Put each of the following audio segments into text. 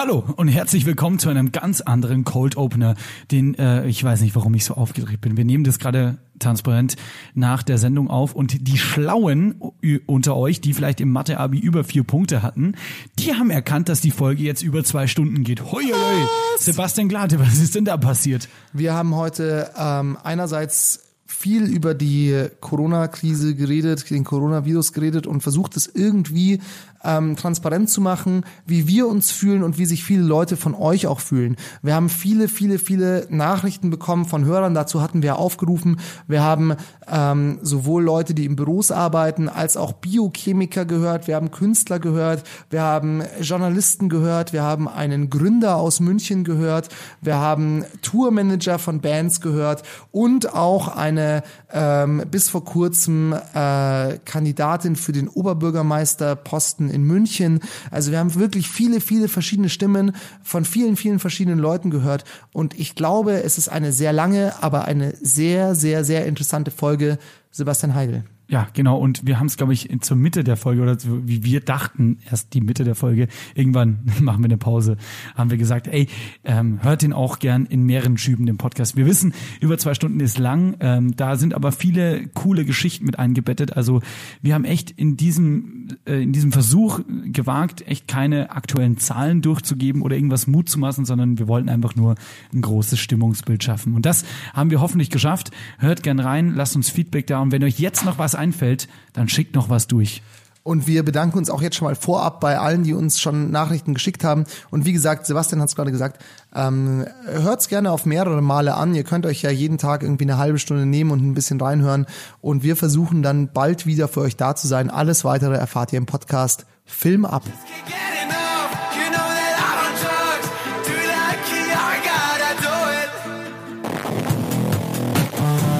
Hallo und herzlich willkommen zu einem ganz anderen Cold Opener, den äh, ich weiß nicht, warum ich so aufgedreht bin. Wir nehmen das gerade transparent nach der Sendung auf und die Schlauen unter euch, die vielleicht im Mathe-Abi über vier Punkte hatten, die haben erkannt, dass die Folge jetzt über zwei Stunden geht. Hoi, hoi. Sebastian Glate, was ist denn da passiert? Wir haben heute ähm, einerseits viel über die Corona-Krise geredet, den Coronavirus geredet und versucht es irgendwie ähm, transparent zu machen, wie wir uns fühlen und wie sich viele Leute von euch auch fühlen. Wir haben viele, viele, viele Nachrichten bekommen von Hörern. Dazu hatten wir aufgerufen. Wir haben ähm, sowohl Leute, die in Büros arbeiten, als auch Biochemiker gehört. Wir haben Künstler gehört. Wir haben Journalisten gehört. Wir haben einen Gründer aus München gehört. Wir haben Tourmanager von Bands gehört und auch eine ähm, bis vor kurzem äh, Kandidatin für den Oberbürgermeisterposten in München. Also wir haben wirklich viele, viele verschiedene Stimmen von vielen, vielen verschiedenen Leuten gehört. Und ich glaube, es ist eine sehr lange, aber eine sehr, sehr, sehr interessante Folge. Sebastian Heidel. Ja, genau. Und wir haben es, glaube ich, zur Mitte der Folge oder wie wir dachten, erst die Mitte der Folge, irgendwann machen wir eine Pause, haben wir gesagt, ey, ähm, hört den auch gern in mehreren Schüben, den Podcast. Wir wissen, über zwei Stunden ist lang, ähm, da sind aber viele coole Geschichten mit eingebettet. Also wir haben echt in diesem, in diesem Versuch gewagt, echt keine aktuellen Zahlen durchzugeben oder irgendwas Mut zu machen, sondern wir wollten einfach nur ein großes Stimmungsbild schaffen. Und das haben wir hoffentlich geschafft. Hört gern rein, lasst uns Feedback da. Und wenn euch jetzt noch was einfällt, dann schickt noch was durch. Und wir bedanken uns auch jetzt schon mal vorab bei allen, die uns schon Nachrichten geschickt haben. Und wie gesagt, Sebastian hat es gerade gesagt, ähm, hört es gerne auf mehrere Male an. Ihr könnt euch ja jeden Tag irgendwie eine halbe Stunde nehmen und ein bisschen reinhören. Und wir versuchen dann bald wieder für euch da zu sein. Alles weitere erfahrt ihr im Podcast Film ab.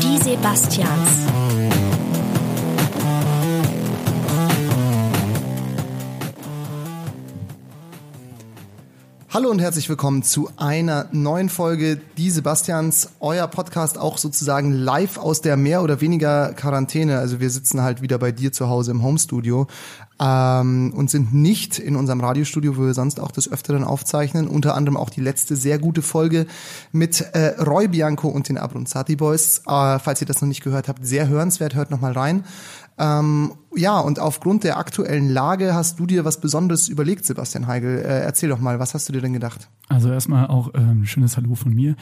Die Sebastians. Hallo und herzlich willkommen zu einer neuen Folge Die Sebastians, euer Podcast auch sozusagen live aus der mehr oder weniger Quarantäne. Also wir sitzen halt wieder bei dir zu Hause im Homestudio ähm, und sind nicht in unserem Radiostudio, wo wir sonst auch des Öfteren aufzeichnen. Unter anderem auch die letzte sehr gute Folge mit äh, Roy Bianco und den Abronzati Boys. Äh, falls ihr das noch nicht gehört habt, sehr hörenswert, hört noch mal rein. Ähm, ja, und aufgrund der aktuellen Lage hast du dir was Besonderes überlegt, Sebastian Heigel. Äh, erzähl doch mal, was hast du dir denn gedacht? Also erstmal auch ähm, schönes Hallo von mir.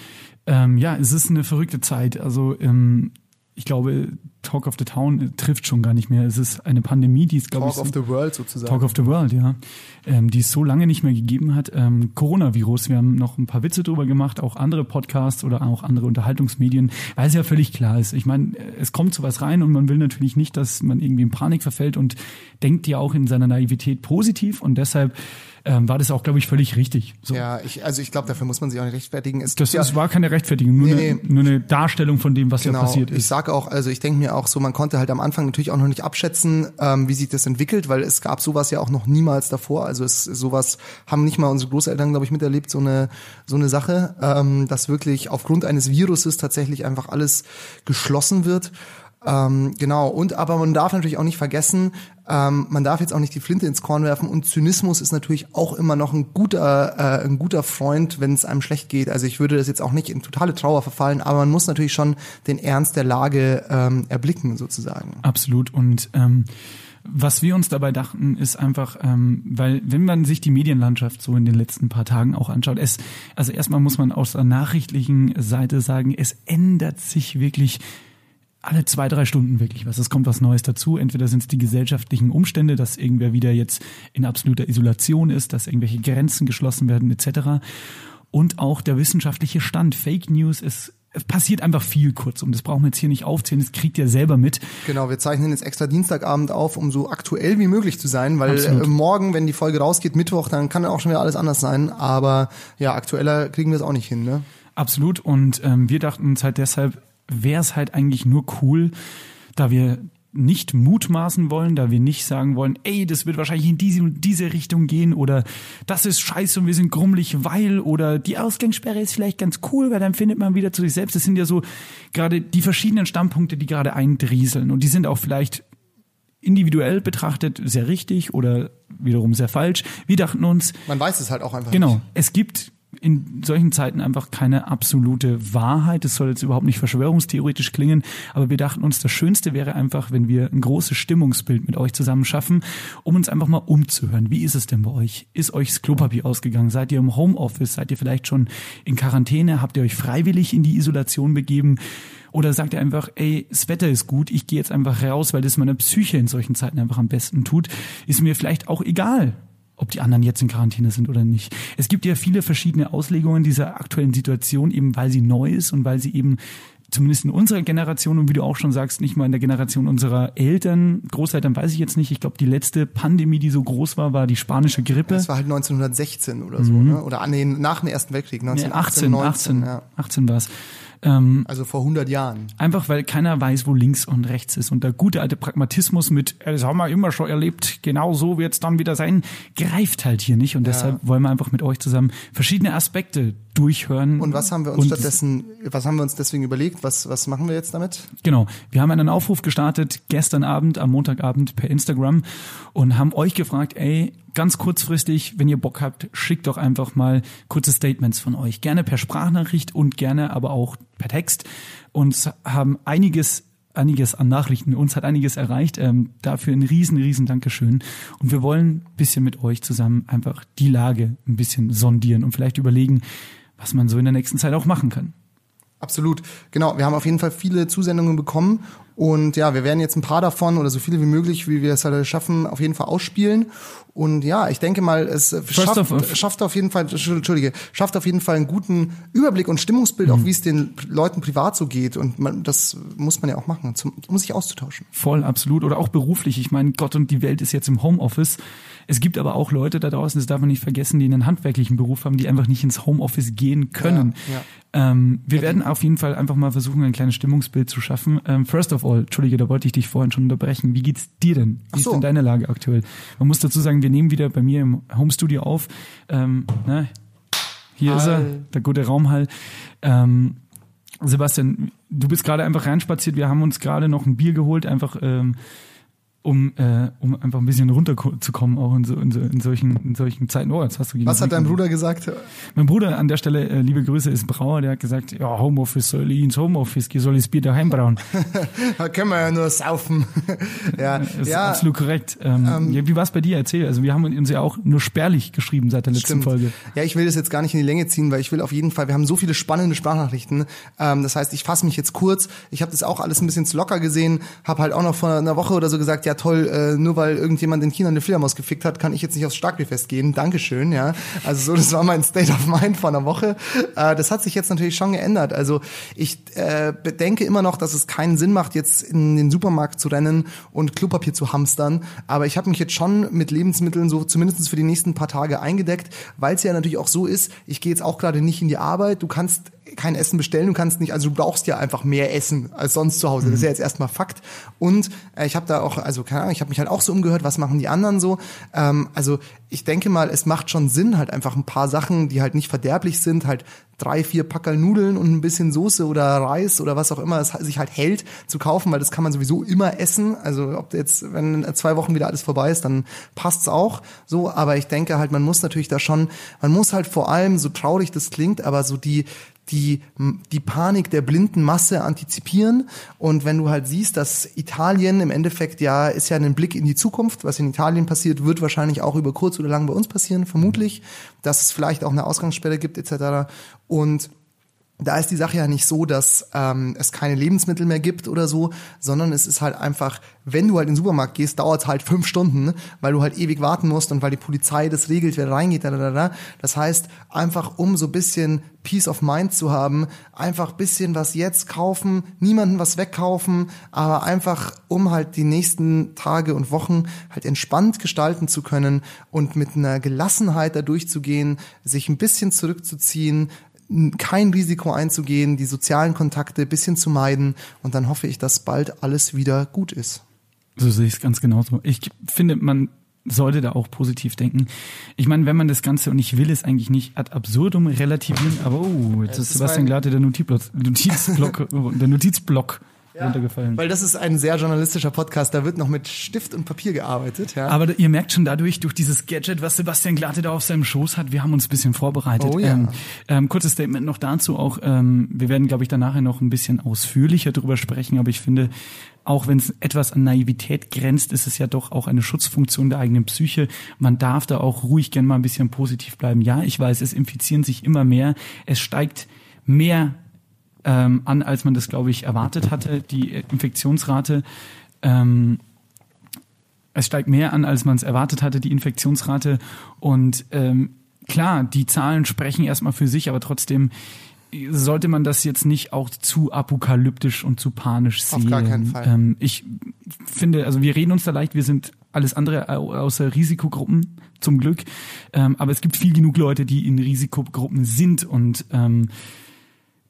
Ähm, ja, es ist eine verrückte Zeit. Also ähm, ich glaube, Talk of the Town trifft schon gar nicht mehr. Es ist eine Pandemie, die es, glaube ich. Talk of the World sozusagen. Talk of the World, ja. Ähm, die es so lange nicht mehr gegeben hat. Ähm, Coronavirus, wir haben noch ein paar Witze drüber gemacht, auch andere Podcasts oder auch andere Unterhaltungsmedien, weil es ja völlig klar ist. Ich meine, es kommt sowas rein und man will natürlich nicht, dass man irgendwie in Panik verfällt und denkt ja auch in seiner Naivität positiv und deshalb ähm, war das auch, glaube ich, völlig richtig. So. Ja, ich, also ich glaube, dafür muss man sich auch nicht rechtfertigen. Es das, ja, war keine Rechtfertigung, nur, nee, eine, nur eine Darstellung von dem, was genau, ja passiert ist. Ich sage auch, also ich denke mir auch so, man konnte halt am Anfang natürlich auch noch nicht abschätzen, ähm, wie sich das entwickelt, weil es gab sowas ja auch noch niemals davor. Also es sowas haben nicht mal unsere Großeltern, glaube ich, miterlebt, so eine so eine Sache, ähm, dass wirklich aufgrund eines Viruses tatsächlich einfach alles geschlossen wird. Ähm, genau, und aber man darf natürlich auch nicht vergessen, ähm, man darf jetzt auch nicht die Flinte ins Korn werfen und Zynismus ist natürlich auch immer noch ein guter, äh, ein guter Freund, wenn es einem schlecht geht. Also ich würde das jetzt auch nicht in totale Trauer verfallen, aber man muss natürlich schon den Ernst der Lage ähm, erblicken sozusagen. Absolut und ähm was wir uns dabei dachten, ist einfach, ähm, weil wenn man sich die Medienlandschaft so in den letzten paar Tagen auch anschaut, es, also erstmal muss man aus der nachrichtlichen Seite sagen, es ändert sich wirklich alle zwei, drei Stunden wirklich was. Es kommt was Neues dazu. Entweder sind es die gesellschaftlichen Umstände, dass irgendwer wieder jetzt in absoluter Isolation ist, dass irgendwelche Grenzen geschlossen werden etc. Und auch der wissenschaftliche Stand. Fake News ist es passiert einfach viel kurzum. Das brauchen wir jetzt hier nicht aufzählen, das kriegt ihr selber mit. Genau, wir zeichnen jetzt extra Dienstagabend auf, um so aktuell wie möglich zu sein, weil Absolut. morgen, wenn die Folge rausgeht, Mittwoch, dann kann auch schon wieder alles anders sein. Aber ja, aktueller kriegen wir es auch nicht hin, ne? Absolut. Und ähm, wir dachten uns halt deshalb, wäre es halt eigentlich nur cool, da wir nicht mutmaßen wollen, da wir nicht sagen wollen, ey, das wird wahrscheinlich in diese diese Richtung gehen oder das ist scheiße und wir sind grummelig, weil oder die Ausgangssperre ist vielleicht ganz cool, weil dann findet man wieder zu sich selbst. Das sind ja so gerade die verschiedenen Standpunkte, die gerade eindrieseln und die sind auch vielleicht individuell betrachtet sehr richtig oder wiederum sehr falsch. Wir dachten uns, Man weiß es halt auch einfach Genau. nicht. Es gibt in solchen Zeiten einfach keine absolute Wahrheit. Es soll jetzt überhaupt nicht verschwörungstheoretisch klingen, aber wir dachten uns, das Schönste wäre einfach, wenn wir ein großes Stimmungsbild mit euch zusammen schaffen, um uns einfach mal umzuhören. Wie ist es denn bei euch? Ist euch das Klopapier ausgegangen? Seid ihr im Homeoffice? Seid ihr vielleicht schon in Quarantäne? Habt ihr euch freiwillig in die Isolation begeben? Oder sagt ihr einfach, ey, das Wetter ist gut, ich gehe jetzt einfach raus, weil das meiner Psyche in solchen Zeiten einfach am besten tut. Ist mir vielleicht auch egal, ob die anderen jetzt in Quarantäne sind oder nicht. Es gibt ja viele verschiedene Auslegungen dieser aktuellen Situation, eben weil sie neu ist und weil sie eben zumindest in unserer Generation und wie du auch schon sagst, nicht mal in der Generation unserer Eltern, Großeltern weiß ich jetzt nicht. Ich glaube, die letzte Pandemie, die so groß war, war die spanische Grippe. Das war halt 1916 oder so, ne? Oder an den, nach dem Ersten Weltkrieg, Nee, 1918, 18, 18, 19, ja. 18 war es. Ähm, Also vor 100 Jahren. Einfach weil keiner weiß, wo links und rechts ist. Und der gute alte Pragmatismus mit, äh, das haben wir immer schon erlebt, genau so wird es dann wieder sein, greift halt hier nicht. Und deshalb wollen wir einfach mit euch zusammen verschiedene Aspekte durchhören. Und was haben wir uns Und- stattdessen, was haben wir uns deswegen überlegt? Was, was machen wir jetzt damit? Genau. Wir haben einen Aufruf gestartet gestern Abend, am Montagabend per Instagram und haben euch gefragt, ey, ganz kurzfristig, wenn ihr Bock habt, schickt doch einfach mal kurze Statements von euch. Gerne per Sprachnachricht und gerne aber auch per Text. Uns haben einiges einiges an Nachrichten. Uns hat einiges erreicht. Ähm, dafür ein riesen, riesen Dankeschön. Und wir wollen ein bisschen mit euch zusammen einfach die Lage ein bisschen sondieren und vielleicht überlegen, was man so in der nächsten Zeit auch machen kann. Absolut. Genau, wir haben auf jeden Fall viele Zusendungen bekommen und ja, wir werden jetzt ein paar davon oder so viele wie möglich, wie wir es halt schaffen, auf jeden Fall ausspielen. Und ja, ich denke mal, es schafft, schafft auf jeden Fall, Entschuldige, schafft auf jeden Fall einen guten Überblick und Stimmungsbild, Mhm. auch wie es den Leuten privat so geht. Und man, das muss man ja auch machen, zum, um sich auszutauschen. Voll, absolut. Oder auch beruflich. Ich meine, Gott und die Welt ist jetzt im Homeoffice. Es gibt aber auch Leute da draußen, das darf man nicht vergessen, die einen handwerklichen Beruf haben, die einfach nicht ins Homeoffice gehen können. Ja, Ähm, wir werden auf jeden Fall einfach mal versuchen, ein kleines Stimmungsbild zu schaffen. Ähm, first of all, Entschuldige, da wollte ich dich vorhin schon unterbrechen. Wie geht's dir denn? Wie so. ist denn deine Lage aktuell? Man muss dazu sagen, wir nehmen wieder bei mir im Homestudio auf. Ähm, ne? Hier ist er, Hall. der gute Raumhall. Ähm, Sebastian, du bist gerade einfach reinspaziert. Wir haben uns gerade noch ein Bier geholt, einfach ähm, um, äh, um einfach ein bisschen runterzukommen, auch in, so, in, so, in, solchen, in solchen Zeiten. Oh, jetzt hast du Was hat dein Bruder gesagt? Mein Bruder an der Stelle, äh, liebe Grüße, ist Brauer, der hat gesagt, ja, Homeoffice soll ich ins Homeoffice, geh, soll ich das Bier daheim brauen. Da können wir ja nur saufen. ja, Das ist ja, absolut korrekt. Ähm, ja, wie war es bei dir? Erzähl. Also wir haben uns ja auch nur spärlich geschrieben seit der letzten Stimmt. Folge. Ja, ich will das jetzt gar nicht in die Länge ziehen, weil ich will auf jeden Fall, wir haben so viele spannende Sprachnachrichten. Ähm, das heißt, ich fasse mich jetzt kurz. Ich habe das auch alles ein bisschen zu locker gesehen, habe halt auch noch vor einer Woche oder so gesagt, ja toll, äh, nur weil irgendjemand in China eine Fledermaus gefickt hat, kann ich jetzt nicht aufs Starkbierfest gehen. Dankeschön, ja. Also so, das war mein State of Mind vor einer Woche. Äh, das hat sich jetzt natürlich schon geändert. Also ich äh, bedenke immer noch, dass es keinen Sinn macht, jetzt in den Supermarkt zu rennen und Klopapier zu hamstern. Aber ich habe mich jetzt schon mit Lebensmitteln so zumindest für die nächsten paar Tage eingedeckt, weil es ja natürlich auch so ist, ich gehe jetzt auch gerade nicht in die Arbeit, du kannst kein Essen bestellen, du kannst nicht, also du brauchst ja einfach mehr Essen als sonst zu Hause. Das ist ja jetzt erstmal Fakt. Und äh, ich habe da auch, also keine Ahnung, ich habe mich halt auch so umgehört, was machen die anderen so. Ähm, also ich denke mal, es macht schon Sinn, halt einfach ein paar Sachen, die halt nicht verderblich sind, halt drei, vier Packerl Nudeln und ein bisschen Soße oder Reis oder was auch immer es sich halt hält, zu kaufen, weil das kann man sowieso immer essen. Also ob jetzt, wenn in zwei Wochen wieder alles vorbei ist, dann passt's auch so. Aber ich denke halt, man muss natürlich da schon, man muss halt vor allem, so traurig das klingt, aber so die, die, die Panik der blinden Masse antizipieren. Und wenn du halt siehst, dass Italien im Endeffekt ja, ist ja ein Blick in die Zukunft, was in Italien passiert, wird wahrscheinlich auch über kurz oder lang bei uns passieren, vermutlich, dass es vielleicht auch eine Ausgangssperre gibt, etc. Und da ist die Sache ja nicht so, dass ähm, es keine Lebensmittel mehr gibt oder so, sondern es ist halt einfach, wenn du halt in den Supermarkt gehst, dauert es halt fünf Stunden, weil du halt ewig warten musst und weil die Polizei das regelt, wer reingeht, da, da, da, da. Das heißt, einfach um so bisschen Peace of Mind zu haben, einfach bisschen was jetzt kaufen, niemanden was wegkaufen, aber einfach um halt die nächsten Tage und Wochen halt entspannt gestalten zu können und mit einer Gelassenheit da durchzugehen, sich ein bisschen zurückzuziehen, kein Risiko einzugehen, die sozialen Kontakte ein bisschen zu meiden und dann hoffe ich, dass bald alles wieder gut ist. So sehe ich es ganz genauso. Ich finde, man sollte da auch positiv denken. Ich meine, wenn man das Ganze, und ich will es eigentlich nicht ad absurdum relativieren, aber oh, jetzt Es ist Sebastian Glate der Notizblock, Notizblock, der Notizblock runtergefallen. Weil das ist ein sehr journalistischer Podcast, da wird noch mit Stift und Papier gearbeitet. Ja. Aber ihr merkt schon dadurch, durch dieses Gadget, was Sebastian Glatte da auf seinem Schoß hat, wir haben uns ein bisschen vorbereitet. Oh ja. ähm, ähm, kurzes Statement noch dazu auch. Ähm, wir werden, glaube ich, danach noch ein bisschen ausführlicher drüber sprechen, aber ich finde, auch wenn es etwas an Naivität grenzt, ist es ja doch auch eine Schutzfunktion der eigenen Psyche. Man darf da auch ruhig gern mal ein bisschen positiv bleiben. Ja, ich weiß, es infizieren sich immer mehr. Es steigt mehr ähm, an, als man das, glaube ich, erwartet hatte, die Infektionsrate. Ähm, es steigt mehr an, als man es erwartet hatte, die Infektionsrate. Und ähm, klar, die Zahlen sprechen erstmal für sich, aber trotzdem sollte man das jetzt nicht auch zu apokalyptisch und zu panisch Auf sehen. gar keinen Fall. Ähm, ich finde, also wir reden uns da leicht, wir sind alles andere au- außer Risikogruppen, zum Glück. Ähm, aber es gibt viel genug Leute, die in Risikogruppen sind und ähm,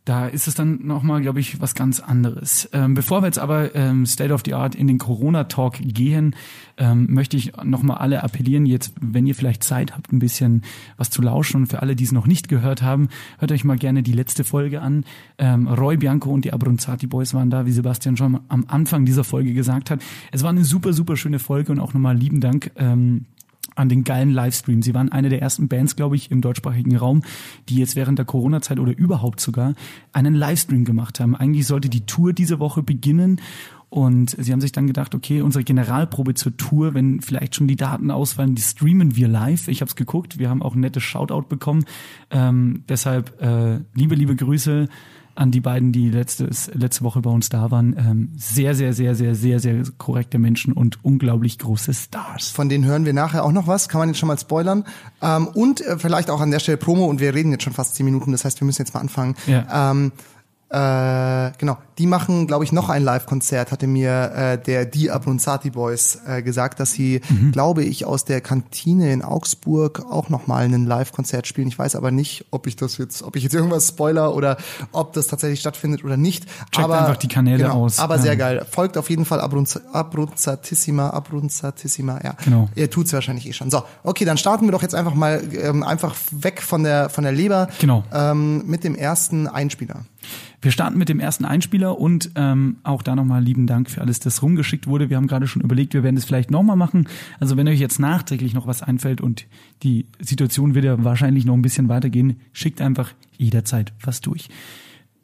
da ist es dann nochmal, glaube ich, was ganz anderes. Ähm, bevor wir jetzt aber ähm, State of the Art in den Corona-Talk gehen, ähm, möchte ich nochmal alle appellieren, jetzt, wenn ihr vielleicht Zeit habt, ein bisschen was zu lauschen und für alle, die es noch nicht gehört haben, hört euch mal gerne die letzte Folge an. Ähm, Roy Bianco und die Abronzati Boys waren da, wie Sebastian schon am Anfang dieser Folge gesagt hat. Es war eine super, super schöne Folge und auch nochmal lieben Dank. An den geilen Livestream. Sie waren eine der ersten Bands, glaube ich, im deutschsprachigen Raum, die jetzt während der Corona-Zeit oder überhaupt sogar einen Livestream gemacht haben. Eigentlich sollte die Tour diese Woche beginnen und sie haben sich dann gedacht, okay, unsere Generalprobe zur Tour, wenn vielleicht schon die Daten ausfallen, die streamen wir live. Ich habe es geguckt, wir haben auch ein nettes Shoutout bekommen. Ähm, deshalb äh, liebe, liebe Grüße an die beiden, die letzte, letzte Woche bei uns da waren. Ähm, sehr, sehr, sehr, sehr, sehr, sehr korrekte Menschen und unglaublich große Stars. Von denen hören wir nachher auch noch was, kann man jetzt schon mal spoilern. Ähm, und äh, vielleicht auch an der Stelle Promo und wir reden jetzt schon fast zehn Minuten, das heißt, wir müssen jetzt mal anfangen. Ja. Ähm, äh, genau, die machen, glaube ich, noch ein Live-Konzert, hatte mir äh, der Die Abronzati Boys äh, gesagt, dass sie, glaube ich, aus der Kantine in Augsburg auch noch mal ein Live-Konzert spielen. Ich weiß aber nicht, ob ich das jetzt, ob ich jetzt irgendwas spoiler oder ob das tatsächlich stattfindet oder nicht. Checkt aber, einfach die Kanäle genau, aus. Aber Ja. sehr geil. Folgt auf jeden Fall Abrunz Abrunzatissima, Abrunzatissima, ja. Genau. Ihr tut's wahrscheinlich eh schon. So, okay, dann starten wir doch jetzt einfach mal ähm, einfach weg von der von der Leber Genau. ähm, mit dem ersten Einspieler. Wir starten mit dem ersten Einspieler und ähm, auch da nochmal lieben Dank für alles, das rumgeschickt wurde. Wir haben gerade schon überlegt, wir werden es vielleicht nochmal machen. Also wenn euch jetzt nachträglich noch was einfällt und die Situation wird ja wahrscheinlich noch ein bisschen weitergehen, schickt einfach jederzeit was durch.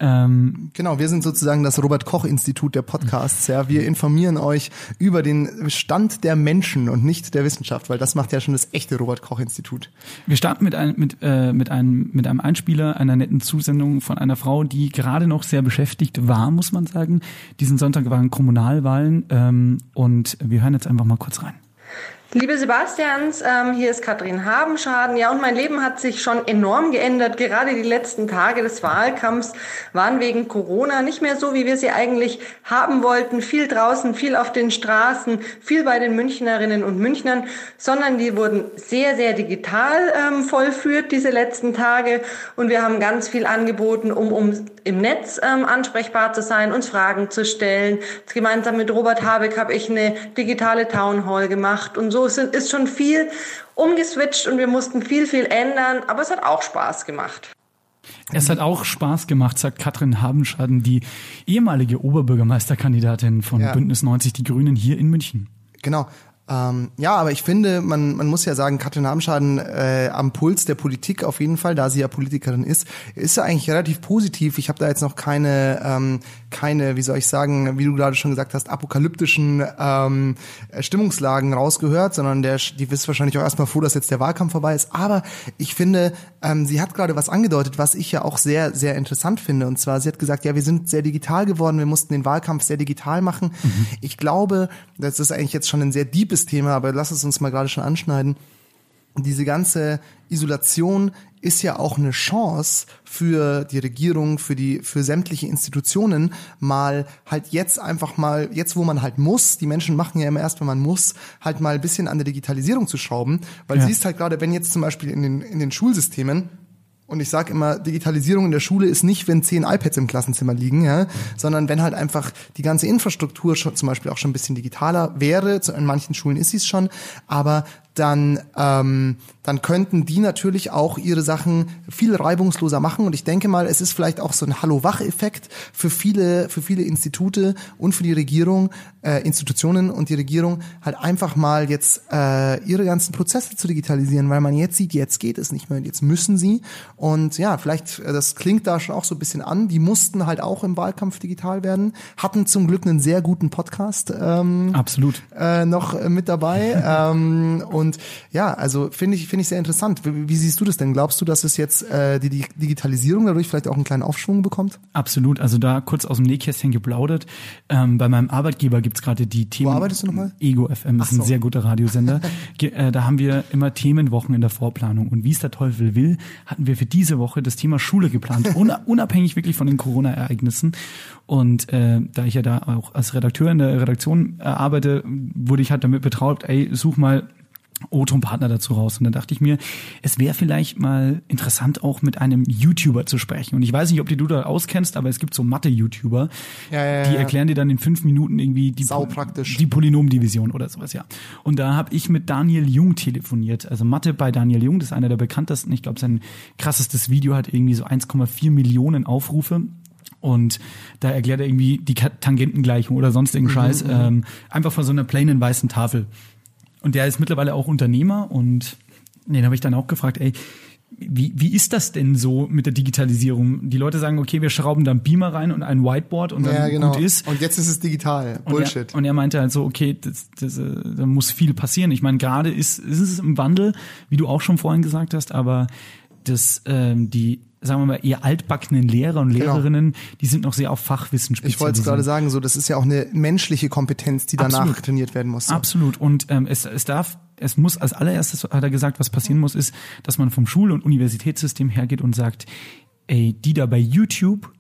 Ähm, Genau, wir sind sozusagen das Robert Koch Institut der Podcasts. Ja, wir informieren euch über den Stand der Menschen und nicht der Wissenschaft, weil das macht ja schon das echte Robert Koch Institut. wir starten mit, ein, mit, äh, mit, einem, mit einem Einspieler, einer netten Zusendung von einer Frau, die gerade noch sehr beschäftigt war, muss man sagen. Diesen Sonntag waren Kommunalwahlen ähm, und wir hören jetzt einfach mal kurz rein. Liebe Sebastians, ähm, hier ist Katrin Habenschaden. Ja, und mein Leben hat sich schon enorm geändert. Gerade die letzten Tage des Wahlkampfs waren wegen Corona nicht mehr so, wie wir sie eigentlich haben wollten. Viel draußen, viel auf den Straßen, viel bei den Münchnerinnen und Münchnern, sondern die wurden sehr, sehr digital ähm, vollführt, diese letzten Tage. Und wir haben ganz viel angeboten, um, um im Netz ähm, ansprechbar zu sein, uns Fragen zu stellen. Gemeinsam mit Robert Habeck habe ich eine digitale Town Hall gemacht und so sind, ist schon viel umgeswitcht und wir mussten viel, viel ändern, aber es hat auch Spaß gemacht. Es hat auch Spaß gemacht, sagt Katrin Habenschaden, die ehemalige Oberbürgermeisterkandidatin von Ja. Bündnis 90 Die Grünen hier in München. Genau. Ähm, ja, aber ich finde, man, man muss ja sagen, Katrin Hamschaden äh, am Puls der Politik auf jeden Fall, da sie ja Politikerin ist, ist ja eigentlich relativ positiv. Ich habe da jetzt noch keine, ähm, keine, wie soll ich sagen, wie du gerade schon gesagt hast, apokalyptischen ähm, Stimmungslagen rausgehört, sondern der, die ist wahrscheinlich auch erstmal froh, dass jetzt der Wahlkampf vorbei ist. Aber ich finde, ähm, sie hat gerade was angedeutet, was ich ja auch sehr, sehr interessant finde. Und zwar, sie hat gesagt, ja, wir sind sehr digital geworden, wir mussten den Wahlkampf sehr digital machen. Ich glaube, das ist eigentlich jetzt schon ein sehr deepes Thema, aber lass es uns mal gerade schon anschneiden. Diese ganze Isolation ist ja auch eine Chance für die Regierung, für die, für sämtliche Institutionen, mal halt jetzt einfach mal, jetzt wo man halt muss, die Menschen machen ja immer erst, wenn man muss, halt mal ein bisschen an der Digitalisierung zu schrauben, weil Ja. siehst halt gerade, wenn jetzt zum Beispiel in den, in den Schulsystemen und ich sage immer, Digitalisierung in der Schule ist nicht, wenn zehn iPads im Klassenzimmer liegen, ja, sondern wenn halt einfach die ganze Infrastruktur schon zum Beispiel auch schon ein bisschen digitaler wäre. In manchen Schulen ist sie es schon, aber dann, ähm, dann könnten die natürlich auch ihre Sachen viel reibungsloser machen. Und ich denke mal, es ist vielleicht auch so ein Hallo-Wach-Effekt für viele, für viele Institute und für die Regierung, äh, Institutionen und die Regierung, halt einfach mal jetzt äh, ihre ganzen Prozesse zu digitalisieren, weil man jetzt sieht, jetzt geht es nicht mehr, jetzt müssen sie. Und ja, vielleicht, äh, das klingt da schon auch so ein bisschen an, die mussten halt auch im Wahlkampf digital werden, hatten zum Glück einen sehr guten Podcast. Ähm, Absolut. äh, noch äh, mit dabei. ähm, und ja, also finde ich finde ich sehr interessant. Wie, wie siehst du das denn? Glaubst du, dass es jetzt äh, die, die Digitalisierung dadurch vielleicht auch einen kleinen Aufschwung bekommt? Absolut. Also da kurz aus dem Nähkästchen geplaudert. Ähm, bei meinem Arbeitgeber gibt's gerade die Themen. Wo arbeitest du nochmal? Ego FM ist so. ein sehr guter Radiosender. Äh, da haben wir immer Themenwochen in der Vorplanung. Und wie es der Teufel will, hatten wir für diese Woche das Thema Schule geplant. Un unabhängig wirklich von den Corona-Ereignissen. Und äh, da ich ja da auch als Redakteur in der Redaktion äh, arbeite, wurde ich halt damit betraut, ey, such mal O-Ton-Partner dazu raus. Und dann dachte ich mir, es wäre vielleicht mal interessant, auch mit einem YouTuber zu sprechen. Und ich weiß nicht, ob die du da auskennst, aber es gibt so Mathe-YouTuber, Ja, ja, die ja. erklären dir dann in fünf Minuten irgendwie die, Sau praktisch. die Polynomdivision oder sowas, ja. Und da habe ich mit Daniel Jung telefoniert. Also Mathe bei Daniel Jung, das ist einer der bekanntesten. Ich glaube, sein krassestes Video hat irgendwie so 1,4 Millionen Aufrufe. Und da erklärt er irgendwie die Tangentengleichung oder sonstigen Mhm, Scheiß ähm, einfach von so einer plainen weißen Tafel. Und der ist mittlerweile auch Unternehmer und den habe ich dann auch gefragt, ey, wie, wie ist das denn so mit der Digitalisierung? Die Leute sagen, okay, wir schrauben da einen Beamer rein und ein Whiteboard und dann Ja, genau. gut ist. Und jetzt ist es digital. Und Bullshit. Er, und er meinte halt so, okay, das, das, äh, da muss viel passieren. Ich meine, gerade ist, ist es im Wandel, wie du auch schon vorhin gesagt hast, aber das, ähm, die, sagen wir mal, eher altbackenen Lehrer und Genau. Lehrerinnen, die sind noch sehr auf Fachwissen ich wollte es spezialisiert. gerade sagen, so das ist ja auch eine menschliche Kompetenz, die danach Absolut. trainiert werden muss. So. Absolut. Und ähm, es, es darf, es muss als allererstes, hat er gesagt, was passieren muss, ist, dass man vom Schul- und Universitätssystem hergeht und sagt, ey, die da bei YouTube,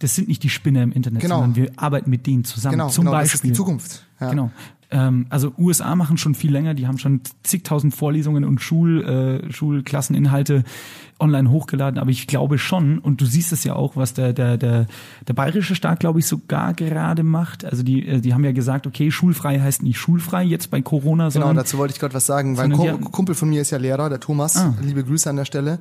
das sind nicht die Spinner im Internet, Genau. sondern wir arbeiten mit denen zusammen. Genau, Zum genau, Beispiel. das ist die Zukunft. Ja. Genau. Ähm, also USA machen schon viel länger, die haben schon zigtausend Vorlesungen und Schul, äh, Schulklasseninhalte online hochgeladen, aber ich glaube schon, und du siehst es ja auch, was der, der, der, der bayerische Staat, glaube ich, sogar gerade macht. Also die, äh, die haben ja gesagt, okay, schulfrei heißt nicht schulfrei jetzt bei Corona, Genau, dazu wollte ich gerade was sagen, weil ein Kumpel von mir ist ja Lehrer, der Thomas. Ah. Liebe Grüße an der Stelle.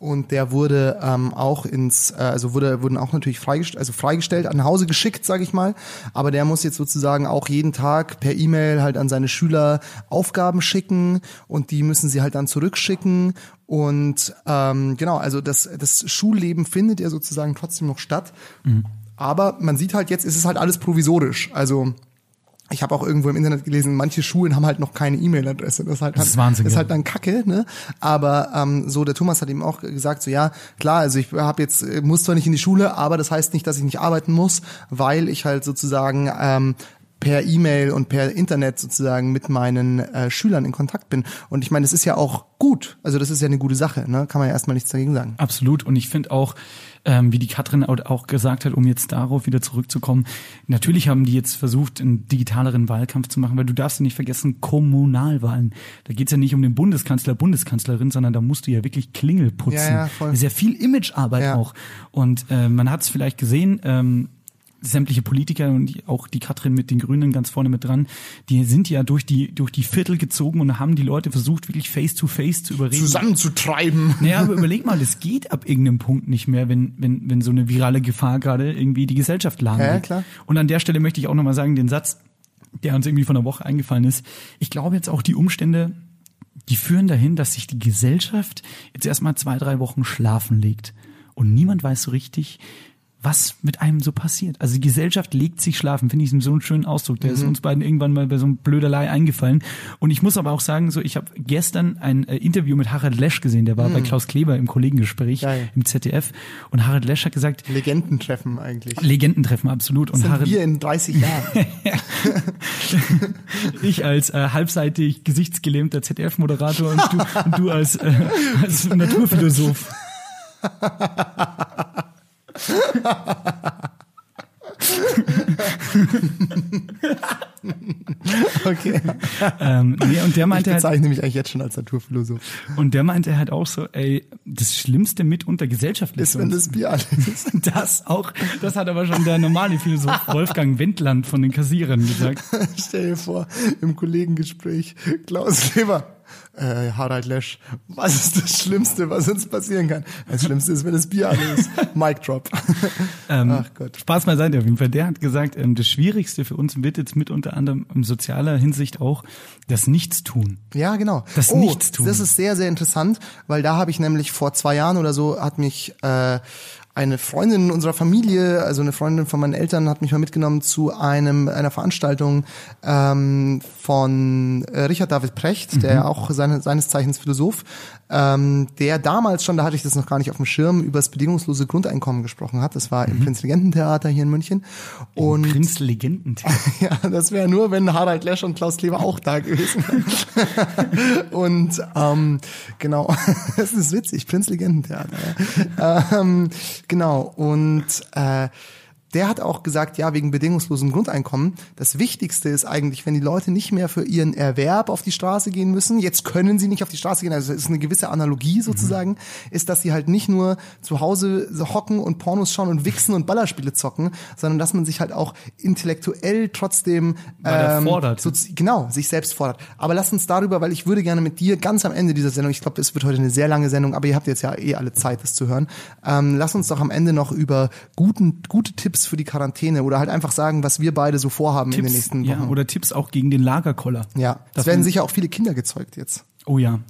Und der wurde ähm, auch ins, äh, also wurde wurden auch natürlich freigestellt, also freigestellt, nach Hause geschickt, sage ich mal. Aber der muss jetzt sozusagen auch jeden Tag per E-Mail halt an seine Schüler Aufgaben schicken und die müssen sie halt dann zurückschicken. Und ähm, genau, also das, das Schulleben findet ja sozusagen trotzdem noch statt. Aber man sieht halt jetzt, ist es halt alles provisorisch. Also ich habe auch irgendwo im Internet gelesen, manche Schulen haben halt noch keine E-Mail-Adresse. Das ist halt, Das ist Wahnsinn, ist halt dann Kacke, ne? Aber ähm, so der Thomas hat eben auch gesagt, so ja klar, also ich habe jetzt äh, muss zwar nicht in die Schule, aber das heißt nicht, dass ich nicht arbeiten muss, weil ich halt sozusagen ähm, per E-Mail und per Internet sozusagen mit meinen äh, Schülern in Kontakt bin. Und ich meine, das ist ja auch gut. Also das ist ja eine gute Sache, ne? Kann man ja erstmal nichts dagegen sagen. Absolut. Und ich finde auch, ähm, wie die Katrin auch- gesagt hat, um jetzt darauf wieder zurückzukommen, natürlich haben die jetzt versucht, einen digitaleren Wahlkampf zu machen, weil du darfst ja nicht vergessen, Kommunalwahlen. Da geht's ja nicht um den Bundeskanzler, Bundeskanzlerin, sondern da musst du ja wirklich Klingel putzen. Ja, ja, voll. Sehr viel Imagearbeit Ja. auch. Und äh, man hat es vielleicht gesehen, ähm, sämtliche Politiker und auch die Katrin mit den Grünen ganz vorne mit dran, die sind ja durch die durch die Viertel gezogen und haben die Leute versucht, wirklich face to face zu überreden. Zusammenzutreiben. Naja, aber überleg mal, das geht ab irgendeinem Punkt nicht mehr, wenn, wenn, wenn so eine virale Gefahr gerade irgendwie die Gesellschaft lahmlegt. Ja, klar. Und an der Stelle möchte ich auch nochmal sagen, den Satz, der uns irgendwie von der Woche eingefallen ist. Ich glaube jetzt auch die Umstände, die führen dahin, dass sich die Gesellschaft jetzt erstmal zwei, drei Wochen schlafen legt. Und niemand weiß so richtig, was mit einem so passiert. Also die Gesellschaft legt sich schlafen, finde ich so einen schönen Ausdruck. Der ist uns beiden irgendwann mal bei so einem Blöderlei eingefallen. Und ich muss aber auch sagen, so ich habe gestern ein äh, Interview mit Harald Lesch gesehen, der war bei Klaus Kleber im Kollegengespräch Geil. im ZDF. Und Harald Lesch hat gesagt, Legendentreffen eigentlich. Legendentreffen, absolut. Und Sind Harald, wir in 30 Jahren. ich als äh, halbseitig gesichtsgelähmter ZDF-Moderator und du, und du als, äh, als Naturphilosoph. Okay. Ähm, nee, und der Ich meinte halt, bezeichne mich eigentlich jetzt schon als Naturphilosoph. und der meinte halt auch so, ey, das Schlimmste mitunter gesellschaftlich Ist, wenn das Bier alle ist. Das auch, das hat aber schon der normale Philosoph Wolfgang Wendland von den Kassierern gesagt. Stell dir vor, im Kollegengespräch, Klaus Leber, äh, Harald Lesch, was ist das Schlimmste, was uns passieren kann? Das Schlimmste ist, wenn das Bier alle ist. Mic drop. Ähm, Ach Gott. Spaß beiseite auf jeden Fall. Der hat gesagt, ähm, das Schwierigste für uns wird jetzt mit unter anderem in sozialer Hinsicht auch das Nichtstun. Ja, genau. Das oh, Nichtstun. Das ist sehr, sehr interessant, weil da habe ich nämlich vor zwei Jahren oder so hat mich äh, eine Freundin unserer Familie, also eine Freundin von meinen Eltern, hat mich mal mitgenommen zu einem einer Veranstaltung ähm, von äh, Richard David Precht, der ja auch seine, seines Zeichens Philosoph, ähm, der damals schon, da hatte ich das noch gar nicht auf dem Schirm, über das bedingungslose Grundeinkommen gesprochen hat. Das war im Prinzregententheater hier in München. Und Prinz Legenden. ja, das wäre nur, wenn Harald Lesch und Klaus Kleber auch da gewesen wären. und ähm, genau, das ist witzig, Prinz Legendentheater. Ja. ähm, genau, und äh, der hat auch gesagt, ja, wegen bedingungslosem Grundeinkommen, das Wichtigste ist eigentlich, wenn die Leute nicht mehr für ihren Erwerb auf die Straße gehen müssen, jetzt können sie nicht auf die Straße gehen, also es ist eine gewisse Analogie sozusagen, ist, dass sie halt nicht nur zu Hause hocken und Pornos schauen und wichsen und Ballerspiele zocken, sondern dass man sich halt auch intellektuell trotzdem er fordert. so, genau, sich selbst fordert. Aber lass uns darüber, weil ich würde gerne mit dir ganz am Ende dieser Sendung, ich glaube, es wird heute eine sehr lange Sendung, aber ihr habt jetzt ja eh alle Zeit, das zu hören, ähm, lass uns doch am Ende noch über guten, gute Tipps für die Quarantäne oder halt einfach sagen, was wir beide so vorhaben in den nächsten ja, Wochen. oder Tipps auch gegen den Lagerkoller. Ja, es werden sicher auch viele Kinder gezeugt jetzt, Oh ja.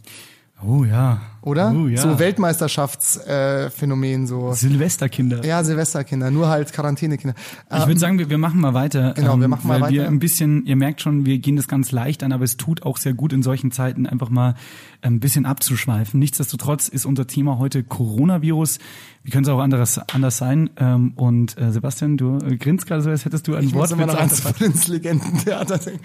Oh ja. Oder? Oh ja. So Weltmeisterschaftsphänomen, äh, so. Silvesterkinder. Ja, Silvesterkinder, nur halt Quarantänekinder. Ich würde sagen, wir, wir machen mal weiter. ähm, Genau, wir machen mal weil Wir weiter. ein bisschen, ihr merkt schon, wir gehen das ganz leicht an, aber es tut auch sehr gut in solchen Zeiten einfach mal ein bisschen abzuschweifen. Nichtsdestotrotz ist unser Thema heute Coronavirus. Wie könnte es auch anderes, anders sein? Ähm, Und äh, Sebastian, du äh, grinst gerade so, als hättest du ein Ich muss Wort immer noch ans bezahlt. Prinz-Legendentheater denken.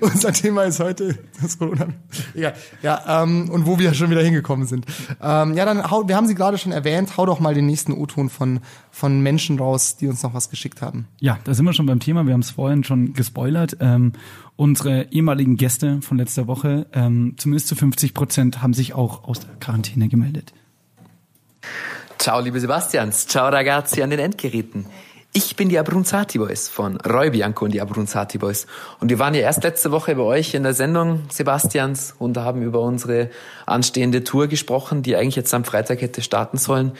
Unser Thema ist heute das Corona. Egal. Ja, ähm, und wo wir schon wieder hingekommen sind. Ähm, ja, dann hau, wir haben sie gerade schon erwähnt, hau doch mal den nächsten O-Ton von, von Menschen raus, die uns noch was geschickt haben. Ja, da sind wir schon beim Thema. Wir haben es vorhin schon gespoilert. Ähm, unsere ehemaligen Gäste von letzter Woche, ähm, zumindest zu 50 Prozent, haben sich auch aus der Quarantäne gemeldet. Ciao, liebe Sebastians. Ciao, ragazzi an den Endgeräten. Ich bin die Abronzati Boys von Roy Bianco und die Abronzati Boys. Und wir waren ja erst letzte Woche bei euch in der Sendung, Sebastians, und haben über unsere anstehende Tour gesprochen, die eigentlich jetzt am Freitag hätte starten sollen.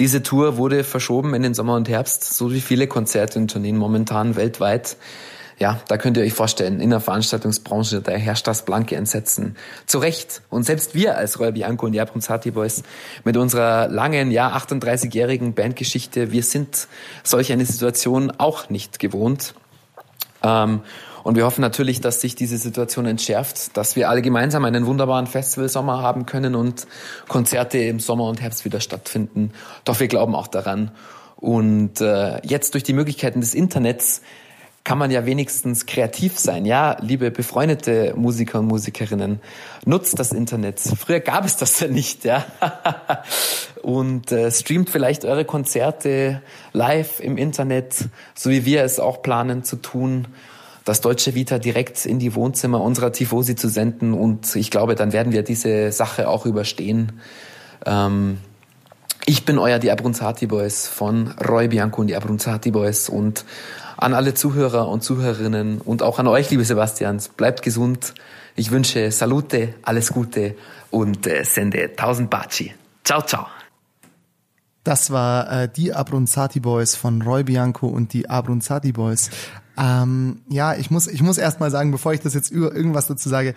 Diese Tour wurde verschoben in den Sommer und Herbst, so wie viele Konzerte und Tourneen momentan weltweit. Ja, da könnt ihr euch vorstellen, in der Veranstaltungsbranche, da herrscht das blanke Entsetzen. Zu Recht. Und selbst wir als Roy Bianco und die Abronzati Boys mit unserer langen, ja, 38-jährigen Bandgeschichte, wir sind solch eine Situation auch nicht gewohnt. Ähm, und wir hoffen natürlich, dass sich diese Situation entschärft, dass wir alle gemeinsam einen wunderbaren Festivalsommer haben können und Konzerte im Sommer und Herbst wieder stattfinden. Doch wir glauben auch daran. Und äh, jetzt durch die Möglichkeiten des Internets kann man ja wenigstens kreativ sein. Ja, liebe befreundete Musiker und Musikerinnen, nutzt das Internet. Früher gab es das ja nicht, ja. Und äh, streamt vielleicht eure Konzerte live im Internet, so wie wir es auch planen zu tun das Deutsche Vita direkt in die Wohnzimmer unserer Tifosi zu senden. Und ich glaube, dann werden wir diese Sache auch überstehen. Ähm, ich bin euer Die Abronzati Boys von Roy Bianco und Die Abronzati Boys. Und an alle Zuhörer und Zuhörerinnen und auch an euch, liebe Sebastians, bleibt gesund. Ich wünsche Salute, alles Gute und äh, sende tausend Baci. Ciao, ciao. Das war äh, die Abronzati Boys von Roy Bianco und die Abronzati Boys. Ähm, ja, ich muss, ich muss erst mal sagen, bevor ich das jetzt über irgendwas dazu sage,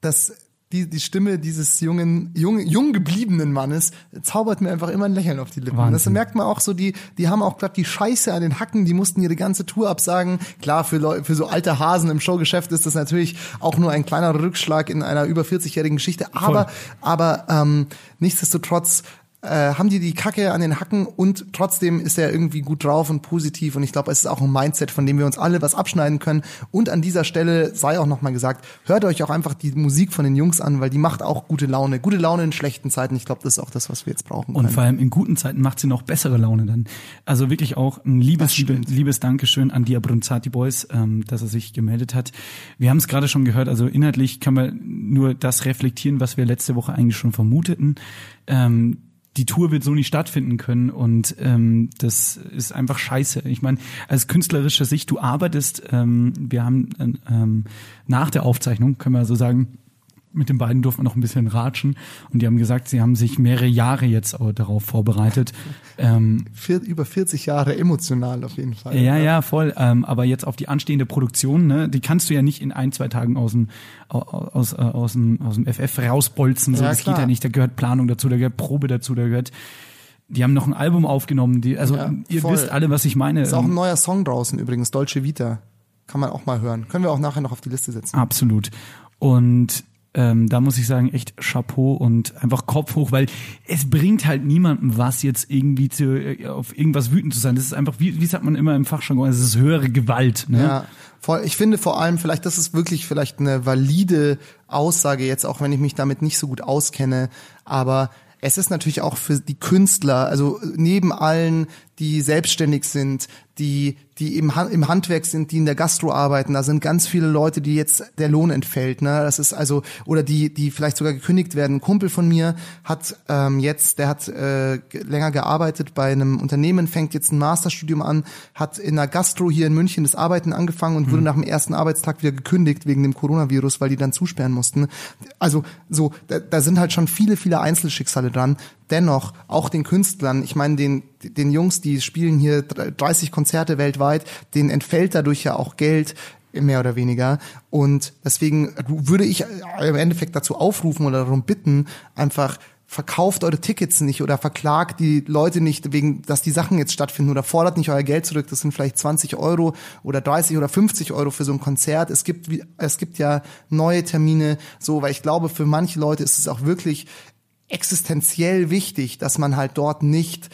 dass die, die Stimme dieses jungen, jung, jung gebliebenen Mannes zaubert mir einfach immer ein Lächeln auf die Lippen. Wahnsinn. Das merkt man auch so, die, die haben auch gerade die Scheiße an den Hacken, die mussten ihre ganze Tour absagen. Klar, für, Leu für so alte Hasen im Showgeschäft ist das natürlich auch nur ein kleiner Rückschlag in einer über 40-jährigen Geschichte. Aber, aber ähm, nichtsdestotrotz äh, haben die die Kacke an den Hacken und trotzdem ist er irgendwie gut drauf und positiv und ich glaube, es ist auch ein Mindset, von dem wir uns alle was abschneiden können und an dieser Stelle sei auch nochmal gesagt, hört euch auch einfach die Musik von den Jungs an, weil die macht auch gute Laune, gute Laune in schlechten Zeiten, ich glaube, das ist auch das, was wir jetzt brauchen Und können. vor allem in guten Zeiten macht sie noch bessere Laune dann. Also wirklich auch ein liebes, liebe, liebes Dankeschön an die Abronzati Boys, ähm, dass er sich gemeldet hat. Wir haben es gerade schon gehört, also inhaltlich können wir nur das reflektieren, was wir letzte Woche eigentlich schon vermuteten. Ähm, die Tour wird so nicht stattfinden können und ähm, das ist einfach scheiße. Ich meine, als künstlerischer Sicht, du arbeitest, ähm, wir haben ähm, nach der Aufzeichnung, können wir so sagen, mit den beiden durften wir noch ein bisschen ratschen und die haben gesagt, sie haben sich mehrere Jahre jetzt auch darauf vorbereitet. Ähm, Vier, über 40 Jahre emotional auf jeden Fall. Ja, ja, voll. Ähm, aber jetzt auf die anstehende Produktion, ne, die kannst du ja nicht in ein, zwei Tagen aus dem, aus, äh, aus, dem, aus dem FF rausbolzen. So, ja, das klar. geht ja nicht. Da gehört Planung dazu, da gehört Probe dazu, da gehört die haben noch ein Album aufgenommen. Die, also ja, ihr wisst alle, was ich meine. Ist auch ein neuer Song draußen übrigens, Dolce Vita. Kann man auch mal hören. Können wir auch nachher noch auf die Liste setzen. Absolut. Und ähm, da muss ich sagen, echt Chapeau und einfach Kopf hoch, weil es bringt halt niemandem was, jetzt irgendwie zu, äh, auf irgendwas wütend zu sein. Das ist einfach, wie, wie sagt man immer im Fachjargon, es ist höhere Gewalt. Ne? Ja, voll, ich finde vor allem, vielleicht, das ist wirklich vielleicht eine valide Aussage jetzt, auch wenn ich mich damit nicht so gut auskenne, aber es ist natürlich auch für die Künstler, also neben allen, die selbstständig sind, die die im, im Handwerk sind, die in der Gastro arbeiten. Da sind ganz viele Leute, die jetzt der Lohn entfällt. Ne? Das ist also oder die die vielleicht sogar gekündigt werden. Ein Kumpel von mir hat ähm, jetzt, der hat äh, länger gearbeitet bei einem Unternehmen, fängt jetzt ein Masterstudium an, hat in der Gastro hier in München das Arbeiten angefangen und mhm. wurde nach dem ersten Arbeitstag wieder gekündigt wegen dem Coronavirus, weil die dann zusperren mussten. Also so, da, da sind halt schon viele viele Einzelschicksale dran dennoch auch den Künstlern, ich meine den den Jungs, die spielen hier 30 Konzerte weltweit, denen entfällt dadurch ja auch Geld mehr oder weniger und deswegen würde ich im Endeffekt dazu aufrufen oder darum bitten, einfach verkauft eure Tickets nicht oder verklagt die Leute nicht wegen, dass die Sachen jetzt stattfinden oder fordert nicht euer Geld zurück. Das sind vielleicht 20 Euro oder 30 oder 50 Euro für so ein Konzert. Es gibt, es gibt ja neue Termine, so, weil ich glaube, für manche Leute ist es auch wirklich existenziell wichtig, dass man halt dort nicht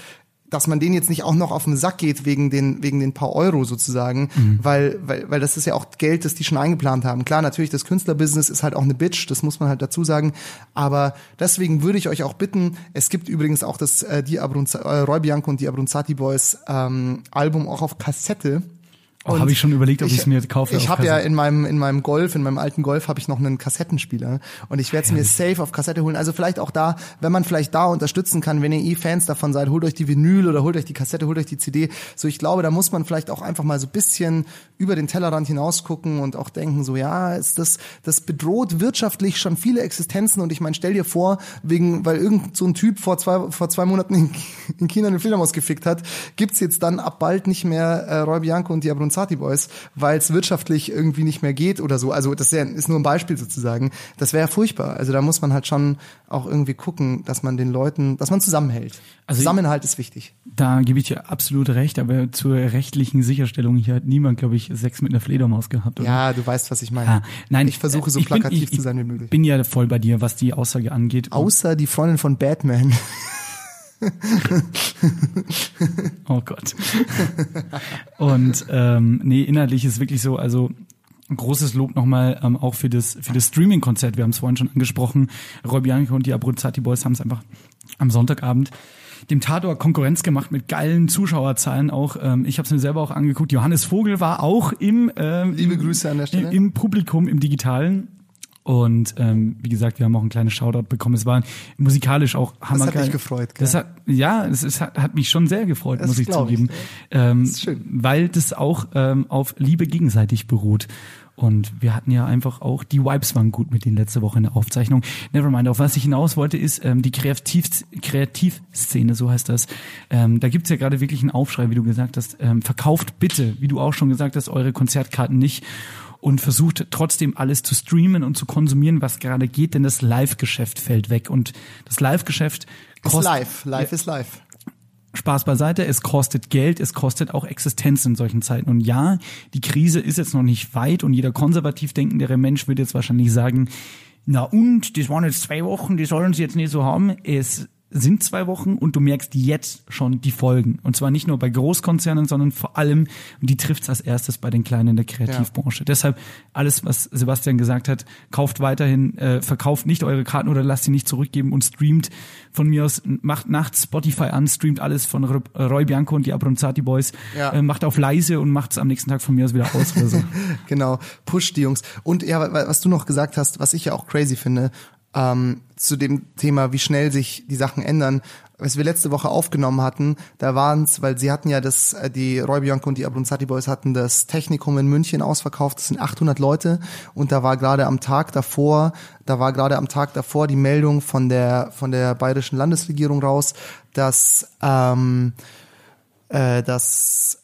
dass man denen jetzt nicht auch noch auf den Sack geht wegen den wegen den paar Euro sozusagen, mhm. weil, weil weil das ist ja auch Geld, das die schon eingeplant haben. Klar, natürlich das Künstlerbusiness ist halt auch eine Bitch, das muss man halt dazu sagen, aber deswegen würde ich euch auch bitten, es gibt übrigens auch das äh, die Abrunza, äh, Roy Bianco und die Abrunzati Boys ähm, Album auch auf Kassette Oh, habe ich schon überlegt, ob ich es mir kaufe. Ich habe ja in meinem in meinem Golf, in meinem alten Golf habe ich noch einen Kassettenspieler und ich werde es mir safe auf Kassette holen. Also vielleicht auch da, wenn man vielleicht da unterstützen kann, wenn ihr eh Fans davon seid, holt euch die Vinyl oder holt euch die Kassette, holt euch die CD. So ich glaube, da muss man vielleicht auch einfach mal so bisschen über den Tellerrand hinaus gucken und auch denken so, ja, ist das das bedroht wirtschaftlich schon viele Existenzen und ich meine, stell dir vor, wegen weil irgend so ein Typ vor zwei vor zwei Monaten in, in China eine Fledermaus gefickt hat, gibt's jetzt dann ab bald nicht mehr äh, Roy Bianco und die Abronzati Boys, weil es wirtschaftlich irgendwie nicht mehr geht oder so. Also das ist nur ein Beispiel sozusagen. Das wäre furchtbar. Also da muss man halt schon auch irgendwie gucken, dass man den Leuten, dass man zusammenhält. Also Zusammenhalt ist wichtig. Da gebe ich dir absolut recht, aber zur rechtlichen Sicherstellung hier hat niemand, glaube ich, Sex mit einer Fledermaus gehabt. Oder? Ja, du weißt, was ich meine. Ja, nein, ich versuche so plakativ bin, ich, zu sein wie möglich. Ich bin ja voll bei dir, was die Aussage angeht. Außer die Freundin von Batman. oh Gott. Und ähm, nee, inhaltlich ist wirklich so, also großes Lob nochmal ähm, auch für das für das Streaming-Konzert. Wir haben es vorhin schon angesprochen. Roy Bianco und die Abruzzati Boys haben es einfach am Sonntagabend dem Tatort Konkurrenz gemacht mit geilen Zuschauerzahlen auch. Ähm, ich habe es mir selber auch angeguckt. Johannes Vogel war auch im ähm, liebe Grüße an der Stelle im, im Publikum im Digitalen und ähm, wie gesagt, wir haben auch ein kleines Shoutout bekommen. Es war musikalisch auch hammergeil. Das hat mich gefreut. Gell? Das hat, ja, es ist, hat, hat mich schon sehr gefreut, das muss ich zugeben. Ich, ähm, das ist schön. Weil das auch ähm, auf Liebe gegenseitig beruht. Und wir hatten ja einfach auch, die Vibes waren gut mit denen letzte Woche in der Aufzeichnung. Nevermind, auf was ich hinaus wollte, ist ähm, die Kreativ Kreativszene, so heißt das. Ähm, da gibt's ja gerade wirklich einen Aufschrei, wie du gesagt hast. Ähm, verkauft bitte, wie du auch schon gesagt hast, eure Konzertkarten nicht und versucht trotzdem alles zu streamen und zu konsumieren, was gerade geht, denn das Live-Geschäft fällt weg und das Live-Geschäft kostet... Ist live, live ist live. Spaß beiseite, es kostet Geld, es kostet auch Existenz in solchen Zeiten. Und ja, die Krise ist jetzt noch nicht weit und jeder konservativ denkendere Mensch würde jetzt wahrscheinlich sagen, na und, das waren jetzt zwei Wochen, die sollen sie jetzt nicht so haben. Es sind zwei Wochen und du merkst jetzt schon die Folgen. Und zwar nicht nur bei Großkonzernen, sondern vor allem, und die trifft es als erstes bei den Kleinen in der Kreativbranche. Ja. Deshalb alles, was Sebastian gesagt hat, kauft weiterhin, äh, verkauft nicht eure Karten oder lasst sie nicht zurückgeben und streamt von mir aus, macht nachts Spotify an, streamt alles von Roy Bianco und die Abronzati Boys, ja. äh, macht auf leise und macht es am nächsten Tag von mir aus wieder aus oder so. genau, push die Jungs. Und ja, was du noch gesagt hast, was ich ja auch crazy finde, ähm, zu dem Thema, wie schnell sich die Sachen ändern. Was wir letzte Woche aufgenommen hatten, da waren es, weil sie hatten ja das, äh, die Roy Bianco und die Abronzati Boys hatten das Technikum in München ausverkauft. Das sind 800 Leute und da war gerade am Tag davor, da war gerade am Tag davor die Meldung von der von der bayerischen Landesregierung raus, dass ähm, äh, dass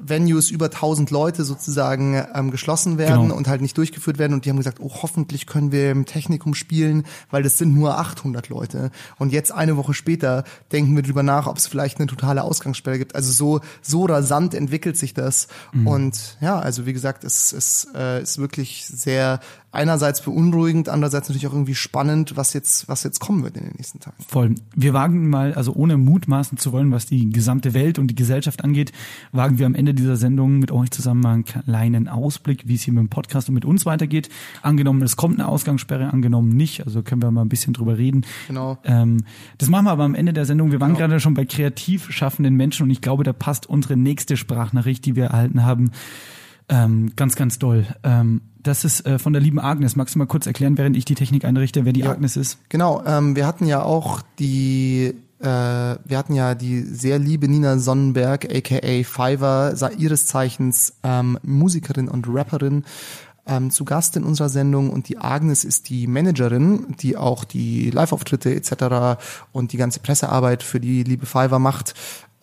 Venues über 1000 Leute sozusagen ähm, geschlossen werden Genau. und halt nicht durchgeführt werden und die haben gesagt, oh hoffentlich können wir im Technikum spielen, weil das sind nur 800 Leute und jetzt eine Woche später denken wir drüber nach, ob es vielleicht eine totale Ausgangssperre gibt. Also so so rasant entwickelt sich das und ja, also wie gesagt, es es äh, ist wirklich sehr einerseits beunruhigend, andererseits natürlich auch irgendwie spannend, was jetzt was jetzt kommen wird in den nächsten Tagen. Voll. Wir wagen mal, also ohne mutmaßen zu wollen, was die gesamte Welt und die Gesellschaft angeht, wagen wir am Ende dieser Sendung mit euch zusammen mal einen kleinen Ausblick, wie es hier mit dem Podcast und mit uns weitergeht. Angenommen, es kommt eine Ausgangssperre, angenommen nicht, also können wir mal ein bisschen drüber reden. Genau. Ähm, das machen wir aber am Ende der Sendung. Wir waren gerade schon bei kreativ schaffenden Menschen und ich glaube, da passt unsere nächste Sprachnachricht, die wir erhalten haben, ähm, ganz, ganz doll. Ähm, das ist äh, von der lieben Agnes. Magst du mal kurz erklären, während ich die Technik einrichte, wer die Ja. Agnes ist? Genau, ähm, wir hatten ja auch die, äh, wir hatten ja die sehr liebe Nina Sonnenberg, aka Fiverr, ihres Zeichens ähm, Musikerin und Rapperin, ähm, zu Gast in unserer Sendung und die Agnes ist die Managerin, die auch die Live-Auftritte etc. und die ganze Pressearbeit für die liebe Fiverr macht.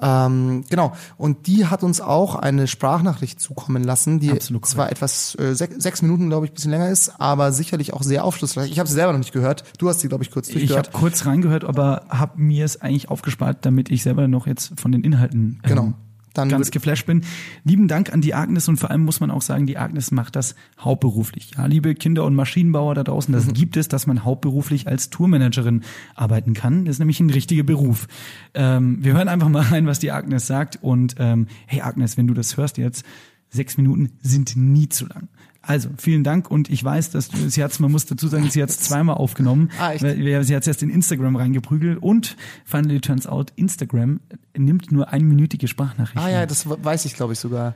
Ähm, genau. Und die hat uns auch eine Sprachnachricht zukommen lassen, die Absolut zwar etwas äh, sech, sechs Minuten, glaube ich, bisschen länger ist, aber sicherlich auch sehr aufschlussreich. Ich habe sie selber noch nicht gehört. Du hast sie, glaube ich, kurz Ich habe durchgehört. kurz reingehört, aber habe mir es eigentlich aufgespart, damit ich selber noch jetzt von den Inhalten ähm, Genau. Dann ganz geflasht bin. Lieben Dank an die Agnes und vor allem muss man auch sagen, die Agnes macht das hauptberuflich. Ja, liebe Kinder- und Maschinenbauer da draußen, Mhm. das gibt es, dass man hauptberuflich als Tourmanagerin arbeiten kann. Das ist nämlich ein richtiger Beruf. Ähm, wir hören einfach mal rein, was die Agnes sagt und ähm, hey Agnes, wenn du das hörst jetzt, sechs Minuten sind nie zu lang. Also, vielen Dank und ich weiß, dass du, sie hat's, man muss dazu sagen, sie hat's zweimal aufgenommen. Ah, echt? sie hat erst in Instagram reingeprügelt und finally turns out, Instagram nimmt nur einminütige Sprachnachrichten. Ah ja, das weiß ich, glaube ich, sogar.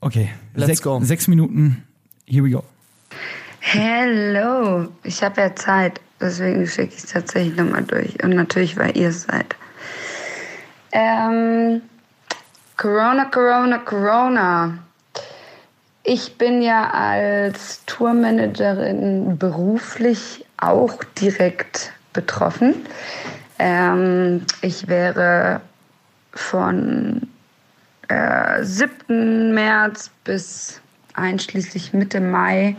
Okay, Let's sech, go. sechs Minuten, here we go. Hello, ich habe ja Zeit, deswegen schicke ich es tatsächlich nochmal durch. Und natürlich, weil ihr es seid. Ähm, Corona, Corona, Corona. Ich bin ja als Tourmanagerin beruflich auch direkt betroffen. Ähm, ich wäre von äh, 7. März bis einschließlich Mitte Mai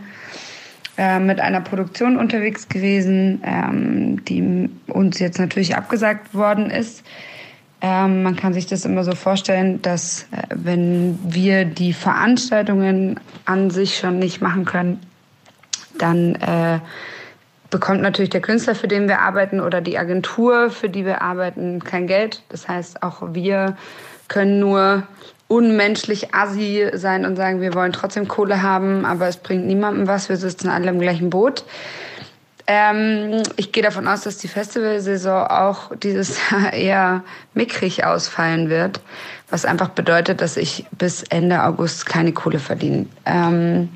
äh, mit einer Produktion unterwegs gewesen, ähm, die uns jetzt natürlich abgesagt worden ist. Ähm, man kann sich das immer so vorstellen, dass äh, wenn wir die Veranstaltungen an sich schon nicht machen können, dann äh, bekommt natürlich der Künstler, für den wir arbeiten, oder die Agentur, für die wir arbeiten, kein Geld. Das heißt, auch wir können nur unmenschlich assi sein und sagen, wir wollen trotzdem Kohle haben, aber es bringt niemandem was, wir sitzen alle im gleichen Boot. Ähm, ich gehe davon aus, dass die Festivalsaison auch dieses Jahr eher mickrig ausfallen wird, was einfach bedeutet, dass ich bis Ende August keine Kohle verdiene. Ähm,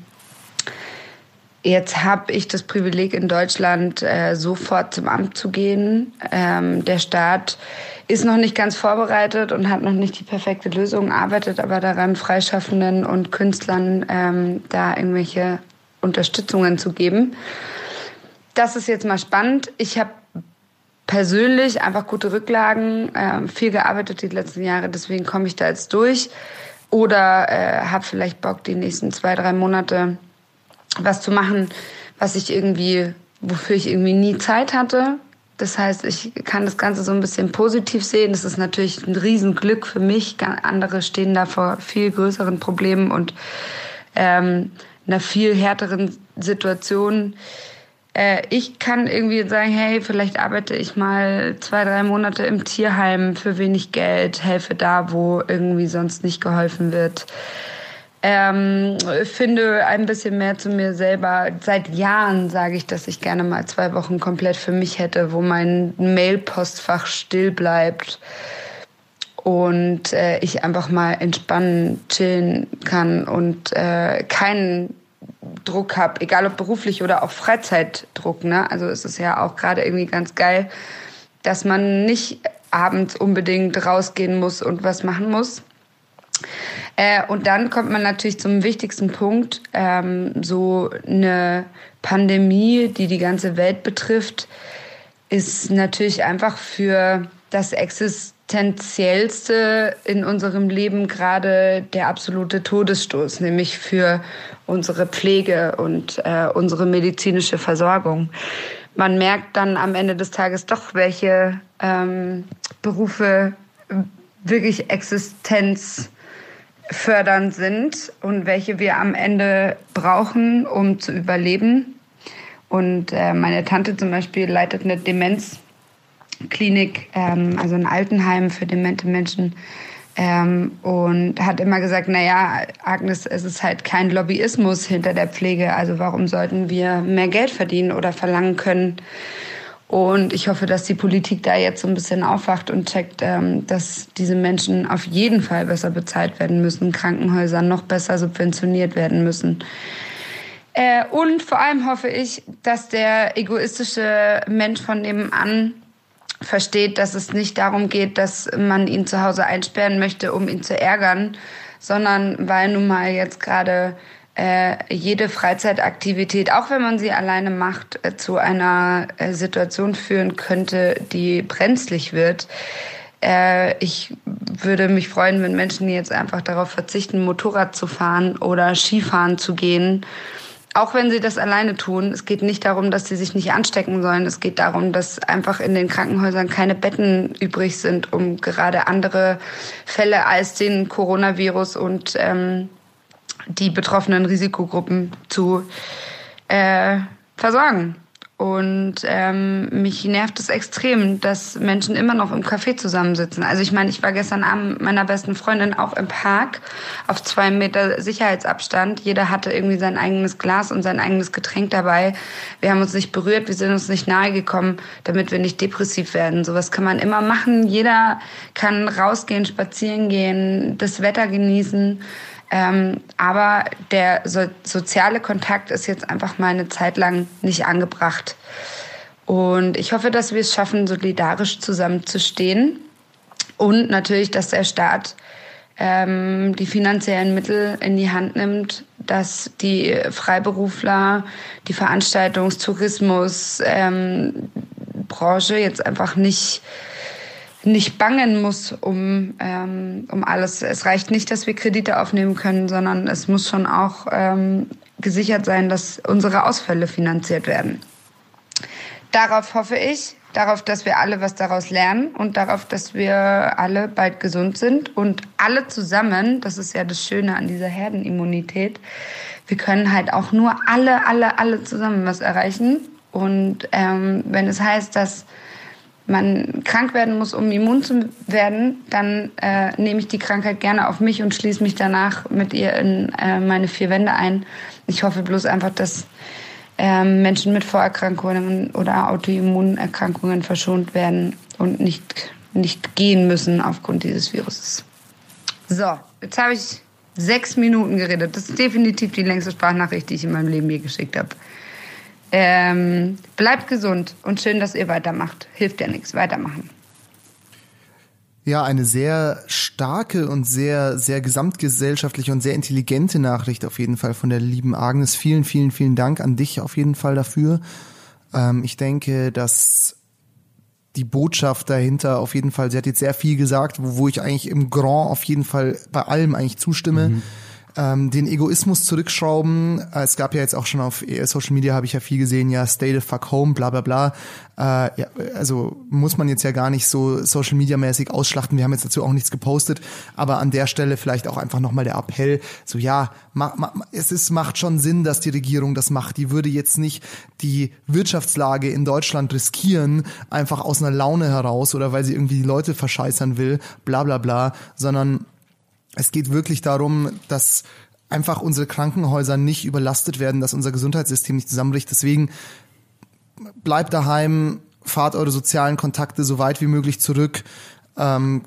Jetzt habe ich das Privileg in Deutschland äh, sofort zum Amt zu gehen. Ähm, der Staat ist noch nicht ganz vorbereitet und hat noch nicht die perfekte Lösung, arbeitet aber daran, Freischaffenden und Künstlern ähm, da irgendwelche Unterstützungen zu geben. Das ist jetzt mal spannend. Ich habe persönlich einfach gute Rücklagen, äh, viel gearbeitet die letzten Jahre, deswegen komme ich da jetzt durch. Oder äh, habe vielleicht Bock, die nächsten zwei, drei Monate was zu machen, was ich irgendwie, wofür ich irgendwie nie Zeit hatte. Das heißt, ich kann das Ganze so ein bisschen positiv sehen. Das ist natürlich ein Riesenglück für mich. Andere stehen da vor viel größeren Problemen und ähm, einer viel härteren Situation. Äh, ich kann irgendwie sagen, hey, vielleicht arbeite ich mal zwei, drei Monate im Tierheim für wenig Geld, helfe da, wo irgendwie sonst nicht geholfen wird. Ähm, finde ein bisschen mehr zu mir selber. Seit Jahren sage ich, dass ich gerne mal zwei Wochen komplett für mich hätte, wo mein Mailpostfach still bleibt und äh, ich einfach mal entspannen, chillen kann und äh, keinen Druck habe, egal ob beruflich oder auch Freizeitdruck. Ne? Also es ist ja auch gerade irgendwie ganz geil, dass man nicht abends unbedingt rausgehen muss und was machen muss. Äh, und dann kommt man natürlich zum wichtigsten Punkt, ähm, so eine Pandemie, die die ganze Welt betrifft, ist natürlich einfach für das Existenziellste in unserem Leben gerade der absolute Todesstoß, nämlich für unsere Pflege und äh, unsere medizinische Versorgung. Man merkt dann am Ende des Tages doch, welche ähm, Berufe wirklich existenzfördernd sind und welche wir am Ende brauchen, um zu überleben. Und äh, meine Tante zum Beispiel leitet eine Demenzklinik, ähm, also ein Altenheim für demente Menschen. Ähm, und hat immer gesagt, naja, Agnes, es ist halt kein Lobbyismus hinter der Pflege. Also warum sollten wir mehr Geld verdienen oder verlangen können? Und ich hoffe, dass die Politik da jetzt so ein bisschen aufwacht und checkt, ähm, dass diese Menschen auf jeden Fall besser bezahlt werden müssen, Krankenhäuser noch besser subventioniert werden müssen. Äh, und vor allem hoffe ich, dass der egoistische Mensch von nebenan versteht, dass es nicht darum geht, dass man ihn zu Hause einsperren möchte, um ihn zu ärgern, sondern weil nun mal jetzt gerade äh, jede Freizeitaktivität, auch wenn man sie alleine macht, äh, zu einer äh, Situation führen könnte, die brenzlig wird. Äh, ich würde mich freuen, wenn Menschen jetzt einfach darauf verzichten, Motorrad zu fahren oder Skifahren zu gehen auch wenn sie das alleine tun, es geht nicht darum, dass sie sich nicht anstecken sollen. Es geht darum, dass einfach in den Krankenhäusern keine Betten übrig sind, um gerade andere Fälle als den Coronavirus und ähm, die betroffenen Risikogruppen zu äh, versorgen. Und ähm, mich nervt es extrem, dass Menschen immer noch im Café zusammensitzen. Also ich meine, ich war gestern Abend mit meiner besten Freundin auch im Park auf zwei Meter Sicherheitsabstand. Jeder hatte irgendwie sein eigenes Glas und sein eigenes Getränk dabei. Wir haben uns nicht berührt, wir sind uns nicht nahe gekommen, damit wir nicht depressiv werden. Sowas kann man immer machen. Jeder kann rausgehen, spazieren gehen, das Wetter genießen. Ähm, aber der so soziale Kontakt ist jetzt einfach mal eine Zeit lang nicht angebracht. Und ich hoffe, dass wir es schaffen, solidarisch zusammenzustehen. Und natürlich, dass der Staat ähm, die finanziellen Mittel in die Hand nimmt, dass die Freiberufler, die Veranstaltungstourismus, ähm, Branche jetzt einfach nicht nicht bangen muss um, ähm, um alles. Es reicht nicht, dass wir Kredite aufnehmen können, sondern es muss schon auch ähm, gesichert sein, dass unsere Ausfälle finanziert werden. Darauf hoffe ich, darauf, dass wir alle was daraus lernen und darauf, dass wir alle bald gesund sind und alle zusammen, das ist ja das Schöne an dieser Herdenimmunität, wir können halt auch nur alle, alle, alle zusammen was erreichen. Und ähm, wenn es heißt, dass man krank werden muss, um immun zu werden, dann äh, nehme ich die Krankheit gerne auf mich und schließe mich danach mit ihr in äh, meine vier Wände ein. Ich hoffe bloß einfach, dass äh, Menschen mit Vorerkrankungen oder Autoimmunerkrankungen verschont werden und nicht, nicht gehen müssen aufgrund dieses Viruses. So, jetzt habe ich sechs Minuten geredet. Das ist definitiv die längste Sprachnachricht, die ich in meinem Leben je geschickt habe. Ähm, bleibt gesund und schön, dass ihr weitermacht. Hilft ja nichts. Weitermachen. Ja, eine sehr starke und sehr, sehr gesamtgesellschaftliche und sehr intelligente Nachricht auf jeden Fall von der lieben Agnes. Vielen, vielen, vielen Dank an dich auf jeden Fall dafür. Ähm, ich denke, dass die Botschaft dahinter auf jeden Fall, sie hat jetzt sehr viel gesagt, wo, wo ich eigentlich im Grand auf jeden Fall bei allem eigentlich zustimme. Mhm ähm, den Egoismus zurückschrauben. Äh, es gab ja jetzt auch schon auf äh, Social Media, habe ich ja viel gesehen, ja, stay the fuck home, bla bla bla. Äh, ja, also muss man jetzt ja gar nicht so Social Media mäßig ausschlachten. Wir haben jetzt dazu auch nichts gepostet, aber an der Stelle vielleicht auch einfach nochmal der Appell, so ja, ma, ma, es ist, macht schon Sinn, dass die Regierung das macht. Die würde jetzt nicht die Wirtschaftslage in Deutschland riskieren, einfach aus einer Laune heraus oder weil sie irgendwie die Leute verscheißern will, bla bla bla, sondern es geht wirklich darum, dass einfach unsere Krankenhäuser nicht überlastet werden, dass unser Gesundheitssystem nicht zusammenbricht. Deswegen bleibt daheim, fahrt eure sozialen Kontakte so weit wie möglich zurück. Ähm,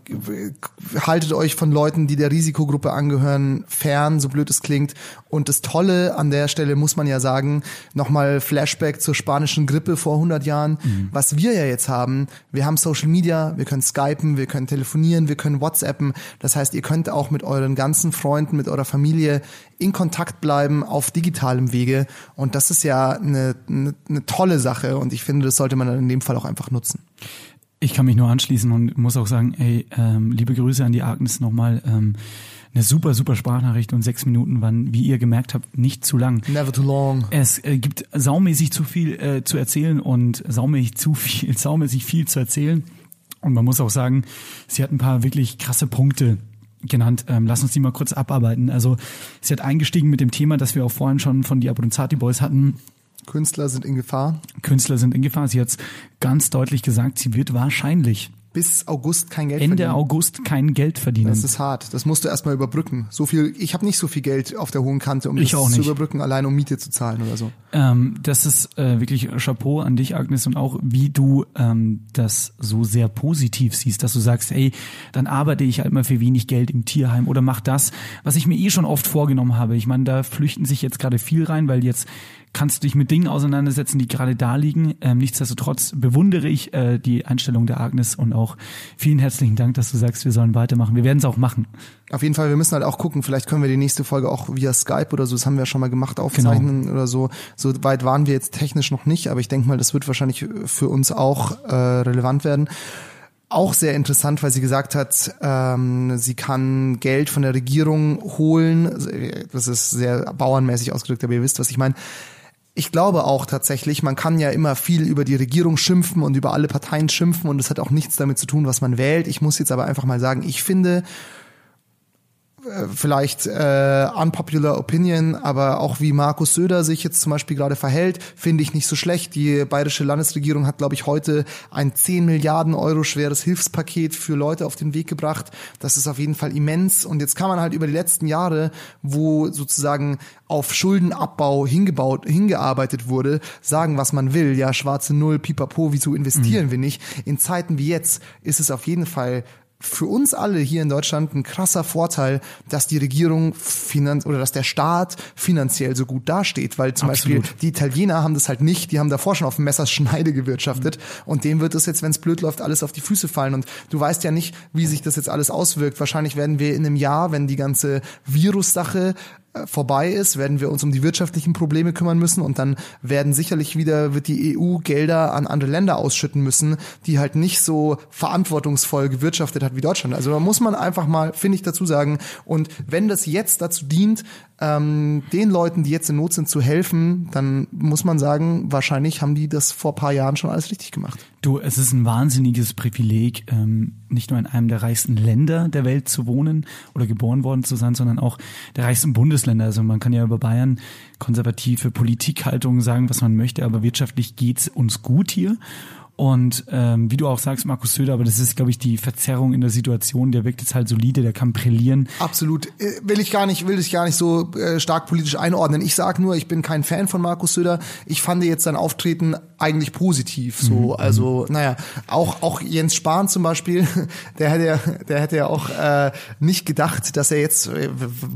haltet euch von Leuten, die der Risikogruppe angehören, fern, so blöd es klingt. Und das Tolle an der Stelle muss man ja sagen, nochmal Flashback zur spanischen Grippe vor 100 Jahren. Mhm. Was wir ja jetzt haben, wir haben Social Media, wir können skypen, wir können telefonieren, wir können WhatsAppen. Das heißt, ihr könnt auch mit euren ganzen Freunden, mit eurer Familie in Kontakt bleiben auf digitalem Wege. Und das ist ja eine, eine, eine tolle Sache. Und ich finde, das sollte man in dem Fall auch einfach nutzen. Ich kann mich nur anschließen und muss auch sagen, ey, ähm, liebe Grüße an die Agnes nochmal. Ähm, eine super, super Sprachnachricht und sechs Minuten waren, wie ihr gemerkt habt, nicht zu lang. Never too long. Es äh, gibt saumäßig zu viel äh, zu erzählen und saumäßig zu viel, saumäßig viel zu erzählen. Und man muss auch sagen, sie hat ein paar wirklich krasse Punkte genannt. Ähm, lass uns die mal kurz abarbeiten. Also sie hat eingestiegen mit dem Thema, das wir auch vorhin schon von die Abronzati Boys hatten, Künstler sind in Gefahr. Künstler sind in Gefahr. Sie hat ganz deutlich gesagt, sie wird wahrscheinlich bis August kein Geld Ende verdienen. August kein Geld verdienen. Das ist hart. Das musst du erstmal überbrücken. So viel, ich habe nicht so viel Geld auf der hohen Kante, um ich das zu überbrücken, allein um Miete zu zahlen oder so. Ähm, das ist äh, wirklich Chapeau an dich, Agnes, und auch wie du ähm, das so sehr positiv siehst, dass du sagst, ey, dann arbeite ich halt mal für wenig Geld im Tierheim oder mach das, was ich mir eh schon oft vorgenommen habe. Ich meine, da flüchten sich jetzt gerade viel rein, weil jetzt kannst du dich mit Dingen auseinandersetzen, die gerade da liegen. Ähm, nichtsdestotrotz bewundere ich äh, die Einstellung der Agnes und auch vielen herzlichen Dank, dass du sagst, wir sollen weitermachen. Wir werden es auch machen. Auf jeden Fall, wir müssen halt auch gucken, vielleicht können wir die nächste Folge auch via Skype oder so, das haben wir ja schon mal gemacht, aufzeichnen genau. oder so. So weit waren wir jetzt technisch noch nicht, aber ich denke mal, das wird wahrscheinlich für uns auch äh, relevant werden auch sehr interessant, weil sie gesagt hat, ähm, sie kann Geld von der Regierung holen. Das ist sehr bauernmäßig ausgedrückt, aber ihr wisst, was ich meine ich glaube auch tatsächlich, man kann ja immer viel über die Regierung schimpfen und über alle Parteien schimpfen und es hat auch nichts damit zu tun, was man wählt. Ich muss jetzt aber einfach mal sagen, ich finde, vielleicht äh, unpopular opinion, aber auch wie Markus Söder sich jetzt zum Beispiel gerade verhält, finde ich nicht so schlecht. Die bayerische Landesregierung hat, glaube ich, heute ein 10 Milliarden Euro schweres Hilfspaket für Leute auf den Weg gebracht. Das ist auf jeden Fall immens. Und jetzt kann man halt über die letzten Jahre, wo sozusagen auf Schuldenabbau hingebaut, hingearbeitet wurde, sagen, was man will. Ja, schwarze Null, pipapo, wieso investieren mhm. wir nicht? In Zeiten wie jetzt ist es auf jeden Fall für uns alle hier in Deutschland ein krasser Vorteil, dass die Regierung finanz oder dass der Staat finanziell so gut dasteht, weil zum Absolut. Beispiel die Italiener haben das halt nicht, die haben davor schon auf dem Messerschneide gewirtschaftet mhm. und dem wird es jetzt, wenn es blöd läuft, alles auf die Füße fallen und du weißt ja nicht, wie sich das jetzt alles auswirkt. Wahrscheinlich werden wir in einem Jahr, wenn die ganze Virus-Sache vorbei ist, werden wir uns um die wirtschaftlichen Probleme kümmern müssen und dann werden sicherlich wieder, wird die EU Gelder an andere Länder ausschütten müssen, die halt nicht so verantwortungsvoll gewirtschaftet hat wie Deutschland. Also da muss man einfach mal, finde ich, dazu sagen. Und wenn das jetzt dazu dient, ähm, den Leuten, die jetzt in Not sind, zu helfen, dann muss man sagen, wahrscheinlich haben die das vor paar Jahren schon alles richtig gemacht. Du, es ist ein wahnsinniges Privileg, ähm, nicht nur in einem der reichsten Länder der Welt zu wohnen oder geboren worden zu sein, sondern auch der reichsten Bundesländer. Also man kann ja über Bayern konservative Politikhaltungen sagen, was man möchte, aber wirtschaftlich geht's uns gut hier. Und ähm, wie du auch sagst, Markus Söder, aber das ist, glaube ich, die Verzerrung in der Situation. Der wirkt jetzt halt solide, der kann brillieren. Absolut. Äh, will ich gar nicht, will ich gar nicht so äh, stark politisch einordnen. Ich sag nur, ich bin kein Fan von Markus Söder. Ich fand jetzt sein Auftreten eigentlich positiv. So, mhm. also, naja, auch auch Jens Spahn zum Beispiel, der hätte ja, der hätte ja auch äh, nicht gedacht, dass er jetzt, äh,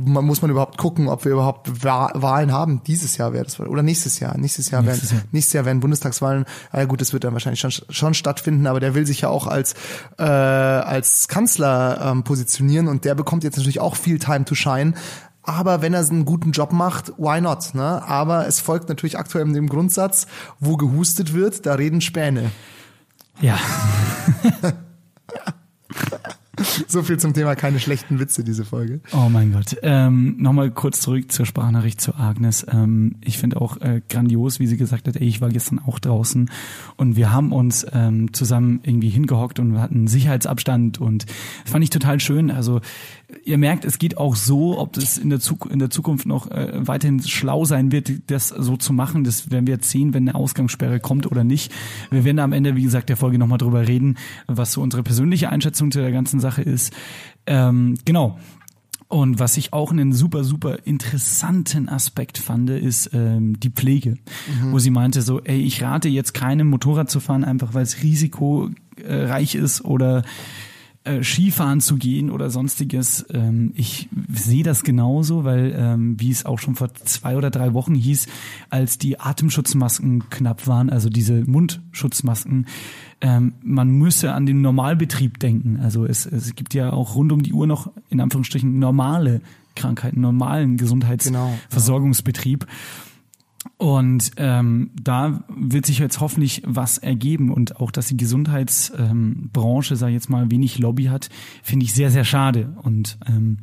man muss man überhaupt gucken, ob wir überhaupt Wahlen haben. Dieses Jahr wäre das oder nächstes Jahr. Nächstes Jahr nächstes werden Jahr. nächstes Jahr werden Bundestagswahlen. Äh, gut, das wird dann wahrscheinlich schon schon stattfinden, aber der will sich ja auch als äh, als Kanzler ähm, positionieren und der bekommt jetzt natürlich auch viel Time to shine. Aber wenn er einen guten Job macht, why not? Ne? Aber es folgt natürlich aktuell dem Grundsatz, wo gehustet wird, da reden Späne. Ja. so viel zum Thema keine schlechten Witze, diese Folge. Oh mein Gott. Ähm, Nochmal kurz zurück zur Sprachnachricht zu Agnes. Ähm, ich finde auch äh, grandios, wie sie gesagt hat, ey, ich war gestern auch draußen und wir haben uns ähm, zusammen irgendwie hingehockt und wir hatten Sicherheitsabstand und fand ich total schön. Also ihr merkt, es geht auch so, ob das in der, Zuk in der Zukunft noch äh, weiterhin schlau sein wird, das so zu machen. Das werden wir jetzt sehen, wenn eine Ausgangssperre kommt oder nicht. Wir werden am Ende, wie gesagt, der Folge nochmal drüber reden, was so unsere persönliche Einschätzung zu der ganzen Sache ist. Ähm, genau. Und was ich auch einen super, super interessanten Aspekt fand, ist ähm, die Pflege, mhm. wo sie meinte so, ey, ich rate jetzt keinem Motorrad zu fahren, einfach weil es risikoreich ist oder äh, Skifahren zu gehen oder sonstiges. Ähm, ich sehe das genauso, weil ähm, wie es auch schon vor zwei oder drei Wochen hieß, als die Atemschutzmasken knapp waren, also diese Mundschutzmasken, ähm, man müsse an den Normalbetrieb denken. Also es, es gibt ja auch rund um die Uhr noch in Anführungsstrichen normale Krankheiten, normalen Gesundheitsversorgungsbetrieb. Genau, und ähm, da wird sich jetzt hoffentlich was ergeben und auch, dass die Gesundheitsbranche, ähm, sag ich jetzt mal, wenig Lobby hat, finde ich sehr, sehr schade. Und ähm,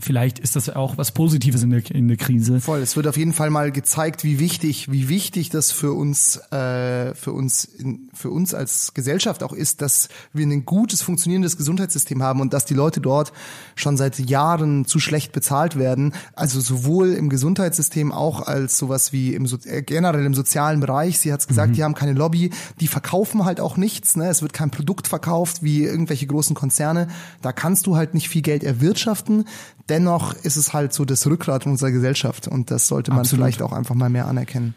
vielleicht ist das auch was Positives in der, in der Krise. Voll, es wird auf jeden Fall mal gezeigt, wie wichtig, wie wichtig das für uns, äh, für uns, in, für uns als Gesellschaft auch ist, dass wir ein gutes, funktionierendes Gesundheitssystem haben und dass die Leute dort schon seit Jahren zu schlecht bezahlt werden. Also sowohl im Gesundheitssystem auch als sowas wie im äh, generell im sozialen Bereich. Sie hat es gesagt, mhm. die haben keine Lobby, die verkaufen halt auch nichts. Ne? Es wird kein Produkt verkauft wie irgendwelche großen Konzerne. Da kannst du halt nicht viel Geld erwirtschaften dennoch ist es halt so das Rückgrat unserer Gesellschaft und das sollte man Absolut. vielleicht auch einfach mal mehr anerkennen.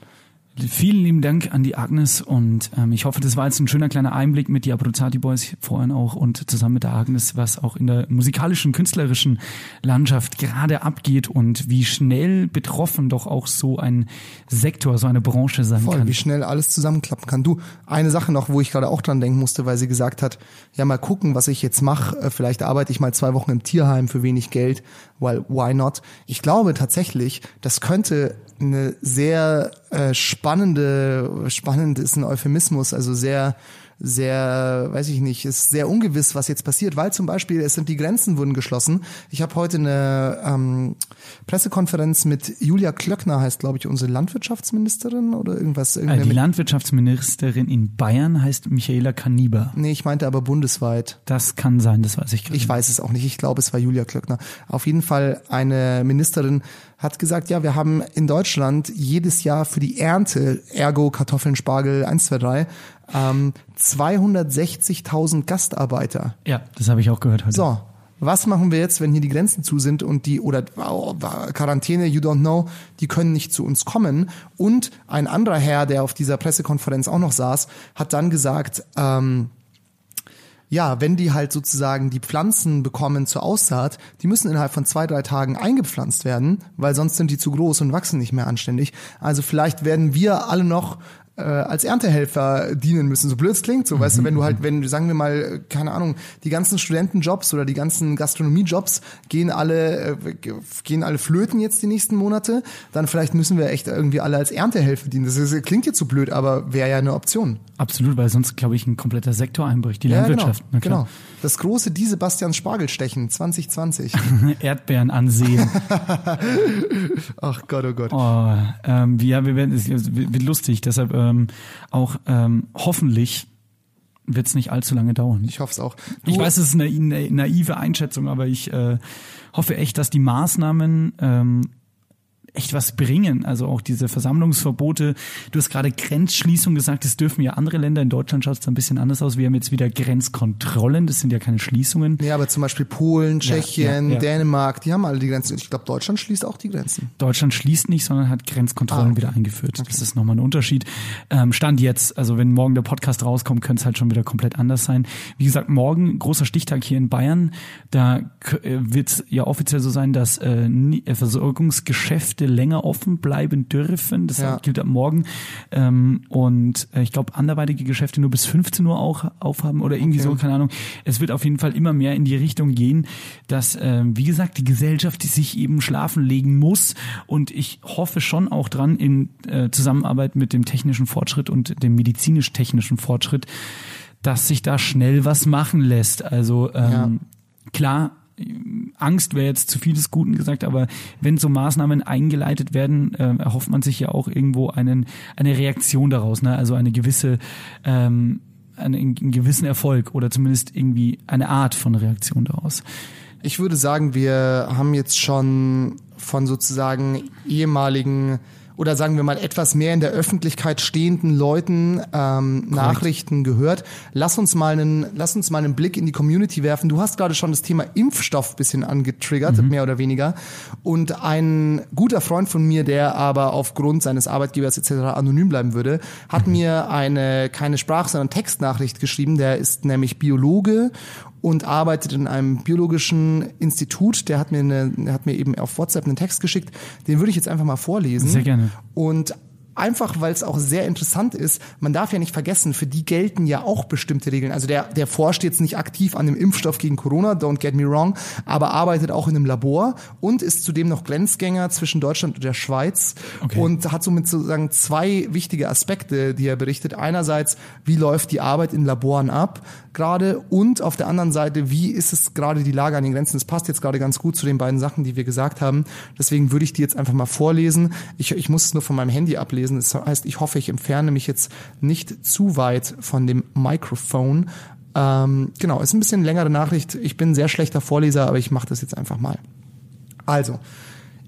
Vielen lieben Dank an die Agnes und ähm, ich hoffe, das war jetzt ein schöner kleiner Einblick mit die Abruzzati Boys vorhin auch und zusammen mit der Agnes, was auch in der musikalischen, künstlerischen Landschaft gerade abgeht und wie schnell betroffen doch auch so ein Sektor, so eine Branche sein Voll, kann. Wie schnell alles zusammenklappen kann. Du, eine Sache noch, wo ich gerade auch dran denken musste, weil sie gesagt hat, ja mal gucken, was ich jetzt mache. Äh, vielleicht arbeite ich mal zwei Wochen im Tierheim für wenig Geld, weil why not? Ich glaube tatsächlich, das könnte eine sehr äh, spannende, spannend ist ein Euphemismus, also sehr sehr, weiß ich nicht, ist sehr ungewiss, was jetzt passiert, weil zum Beispiel es sind die Grenzen wurden geschlossen. Ich habe heute eine ähm, Pressekonferenz mit Julia Klöckner, heißt glaube ich unsere Landwirtschaftsministerin oder irgendwas. Also die Landwirtschaftsministerin in Bayern heißt Michaela Kaniber. Nee, ich meinte aber bundesweit. Das kann sein, das weiß ich gerade. Ich weiß es auch nicht. Ich glaube, es war Julia Klöckner. Auf jeden Fall eine Ministerin hat gesagt, ja, wir haben in Deutschland jedes Jahr für die Ernte, ergo Kartoffeln, Spargel, 1, 2, 3, ähm, 260.000 Gastarbeiter. Ja, das habe ich auch gehört heute. So, was machen wir jetzt, wenn hier die Grenzen zu sind und die oder oh, Quarantäne, you don't know, die können nicht zu uns kommen. Und ein anderer Herr, der auf dieser Pressekonferenz auch noch saß, hat dann gesagt, ähm, ja, wenn die halt sozusagen die Pflanzen bekommen zur Aussaat, die müssen innerhalb von zwei, drei Tagen eingepflanzt werden, weil sonst sind die zu groß und wachsen nicht mehr anständig. Also vielleicht werden wir alle noch äh, als Erntehelfer dienen müssen. So blöd es klingt, so, mhm. weißt du, wenn du halt, wenn, sagen wir mal, keine Ahnung, die ganzen Studentenjobs oder die ganzen Gastronomiejobs gehen alle, äh, gehen alle flöten jetzt die nächsten Monate, dann vielleicht müssen wir echt irgendwie alle als Erntehelfer dienen. Das, ist, klingt jetzt so blöd, aber wäre ja eine Option. Absolut, weil sonst, glaube ich, ein kompletter Sektor einbricht, die ja, Landwirtschaft. Genau, genau. Das große Die Sebastian Spargelstechen 2020. Erdbeeren ansehen. Ach Gott, oh Gott. Oh, ähm, ja, wir werden, es wird lustig, deshalb ähm, auch ähm, hoffentlich wird es nicht allzu lange dauern. Ich hoffe es auch. Du ich weiß, es ist eine, naive Einschätzung, aber ich äh, hoffe echt, dass die Maßnahmen ähm, echt was bringen. Also auch diese Versammlungsverbote. Du hast gerade Grenzschließung gesagt, das dürfen ja andere Länder. In Deutschland schaut es ein bisschen anders aus. Wir haben jetzt wieder Grenzkontrollen, das sind ja keine Schließungen. Ja, aber zum Beispiel Polen, Tschechien, ja, ja, ja. Dänemark, die haben alle die Grenzen. Ich glaube, Deutschland schließt auch die Grenzen. Deutschland schließt nicht, sondern hat Grenzkontrollen ah, wieder eingeführt. Okay. Das ist nochmal ein Unterschied. Ähm, Stand jetzt, also wenn morgen der Podcast rauskommt, könnte es halt schon wieder komplett anders sein. Wie gesagt, morgen großer Stichtag hier in Bayern. Da äh, wird es ja offiziell so sein, dass äh, Versorgungsgeschäfte Geschäfte länger offen bleiben dürfen. Das ja. gilt ab morgen. Ähm, und äh, ich glaube, anderweitige Geschäfte nur bis 15 Uhr auch aufhaben oder irgendwie okay. so, keine Ahnung. Es wird auf jeden Fall immer mehr in die Richtung gehen, dass, äh, wie gesagt, die Gesellschaft die sich eben schlafen legen muss. Und ich hoffe schon auch dran in äh, Zusammenarbeit mit dem technischen Fortschritt und dem medizinisch-technischen Fortschritt, dass sich da schnell was machen lässt. Also ähm, ja. klar, Angst wäre jetzt zu viel Guten gesagt, aber wenn so Maßnahmen eingeleitet werden, äh, erhofft man sich ja auch irgendwo einen, eine Reaktion daraus, ne? also eine gewisse, ähm, einen, einen gewissen Erfolg oder zumindest irgendwie eine Art von Reaktion daraus. Ich würde sagen, wir haben jetzt schon von sozusagen ehemaligen oder sagen wir mal etwas mehr in der Öffentlichkeit stehenden Leuten ähm, Nachrichten gehört. Lass uns mal einen, lass uns mal einen Blick in die Community werfen. Du hast gerade schon das Thema Impfstoff bisschen angetriggert, mhm. mehr oder weniger. Und ein guter Freund von mir, der aber aufgrund seines Arbeitgebers etc. anonym bleiben würde, hat mhm. mir eine keine Sprach, sondern Textnachricht geschrieben. Der ist nämlich Biologe und arbeitet in einem biologischen Institut. Der hat mir, eine, hat mir eben auf WhatsApp einen Text geschickt. Den würde ich jetzt einfach mal vorlesen. Sehr gerne. Und einfach weil es auch sehr interessant ist, man darf ja nicht vergessen, für die gelten ja auch bestimmte Regeln. Also der, der forscht jetzt nicht aktiv an dem Impfstoff gegen Corona, don't get me wrong, aber arbeitet auch in einem Labor und ist zudem noch Grenzgänger zwischen Deutschland und der Schweiz Okay. und hat somit sozusagen zwei wichtige Aspekte, die er berichtet. Einerseits, wie läuft die Arbeit in Laboren ab gerade und auf der anderen Seite, wie ist es gerade die Lage an den Grenzen. Das passt jetzt gerade ganz gut zu den beiden Sachen, die wir gesagt haben. Deswegen würde ich die jetzt einfach mal vorlesen. Ich, ich muss es nur von meinem Handy ablesen. Das heißt, ich hoffe, ich entferne mich jetzt nicht zu weit von dem Mikrofon. Ähm, genau, ist ein bisschen längere Nachricht. Ich bin ein sehr schlechter Vorleser, aber ich mache das jetzt einfach mal. Also,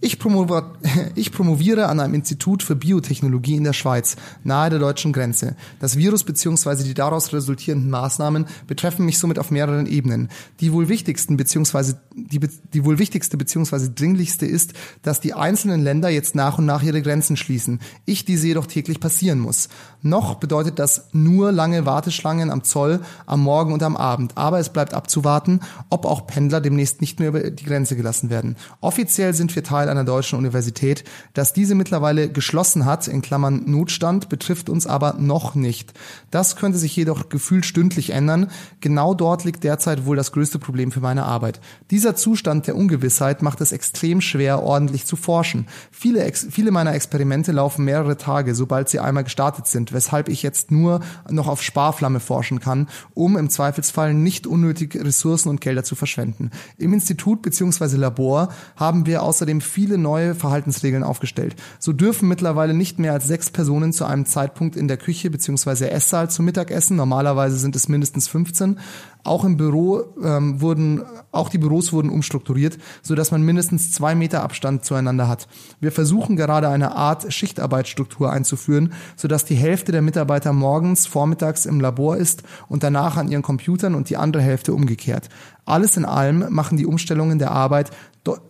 ich, promover, ich promoviere an einem Institut für Biotechnologie in der Schweiz, nahe der deutschen Grenze. Das Virus bzw. die daraus resultierenden Maßnahmen betreffen mich somit auf mehreren Ebenen. Die wohl wichtigsten bzw. Die, die wohl wichtigste bzw. dringlichste ist, dass die einzelnen Länder jetzt nach und nach ihre Grenzen schließen. Ich diese jedoch täglich passieren muss. Noch bedeutet das nur lange Warteschlangen am Zoll, am Morgen und am Abend. Aber es bleibt abzuwarten, ob auch Pendler demnächst nicht mehr über die Grenze gelassen werden. Offiziell sind wir Teil einer deutschen Universität. Dass diese mittlerweile geschlossen hat, in Klammern Notstand, betrifft uns aber noch nicht. Das könnte sich jedoch gefühlt stündlich ändern. Genau dort liegt derzeit wohl das größte Problem für meine Arbeit. Dieser Zustand der Ungewissheit macht es extrem schwer, ordentlich zu forschen. Viele, viele meiner Experimente laufen mehrere Tage, sobald sie einmal gestartet sind, weshalb ich jetzt nur noch auf Sparflamme forschen kann, um im Zweifelsfall nicht unnötig Ressourcen und Gelder zu verschwenden. Im Institut bzw. Labor haben wir außerdem viele neue Verhaltensregeln aufgestellt. So dürfen mittlerweile nicht mehr als sechs Personen zu einem Zeitpunkt in der Küche bzw. Esssaal zum Mittagessen. Normalerweise sind es mindestens 15. Auch im Büro ähm, wurden, auch die Büros wurden umstrukturiert, so man mindestens zwei Meter Abstand zueinander hat. Wir versuchen gerade eine Art Schichtarbeitsstruktur einzuführen, so dass die Hälfte der Mitarbeiter morgens, vormittags im Labor ist und danach an ihren Computern und die andere Hälfte umgekehrt. Alles in allem machen die Umstellungen der Arbeit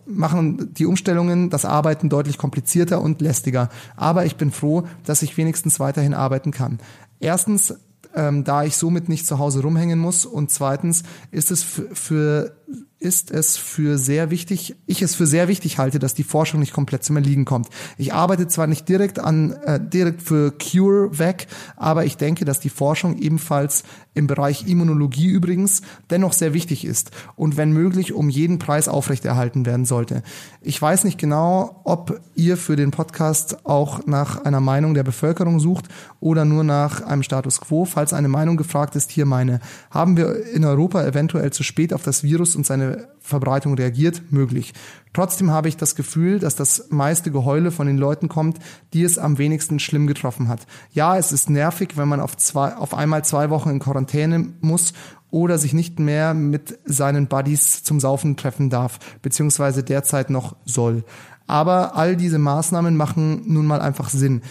machen die Umstellungen das Arbeiten deutlich komplizierter und lästiger. Aber ich bin froh, dass ich wenigstens weiterhin arbeiten kann. Erstens, ähm, da ich somit nicht zu Hause rumhängen muss und zweitens ist es für ist es für sehr wichtig, ich es für sehr wichtig halte, dass die Forschung nicht komplett zum Erliegen kommt. Ich arbeite zwar nicht direkt an äh, direkt für CureVac, aber ich denke, dass die Forschung ebenfalls im Bereich Immunologie übrigens dennoch sehr wichtig ist und wenn möglich um jeden Preis aufrechterhalten werden sollte. Ich weiß nicht genau, ob ihr für den Podcast auch nach einer Meinung der Bevölkerung sucht oder nur nach einem Status quo. Falls eine Meinung gefragt ist, hier meine. Haben wir in Europa eventuell zu spät auf das Virus und seine Verbreitung reagiert? Möglich. Trotzdem habe ich das Gefühl, dass das meiste Geheule von den Leuten kommt, die es am wenigsten schlimm getroffen hat. Ja, es ist nervig, wenn man auf, zwei, auf einmal zwei Wochen in Quarantäne muss oder sich nicht mehr mit seinen Buddies zum Saufen treffen darf, beziehungsweise derzeit noch soll. Aber all diese Maßnahmen machen nun mal einfach Sinn.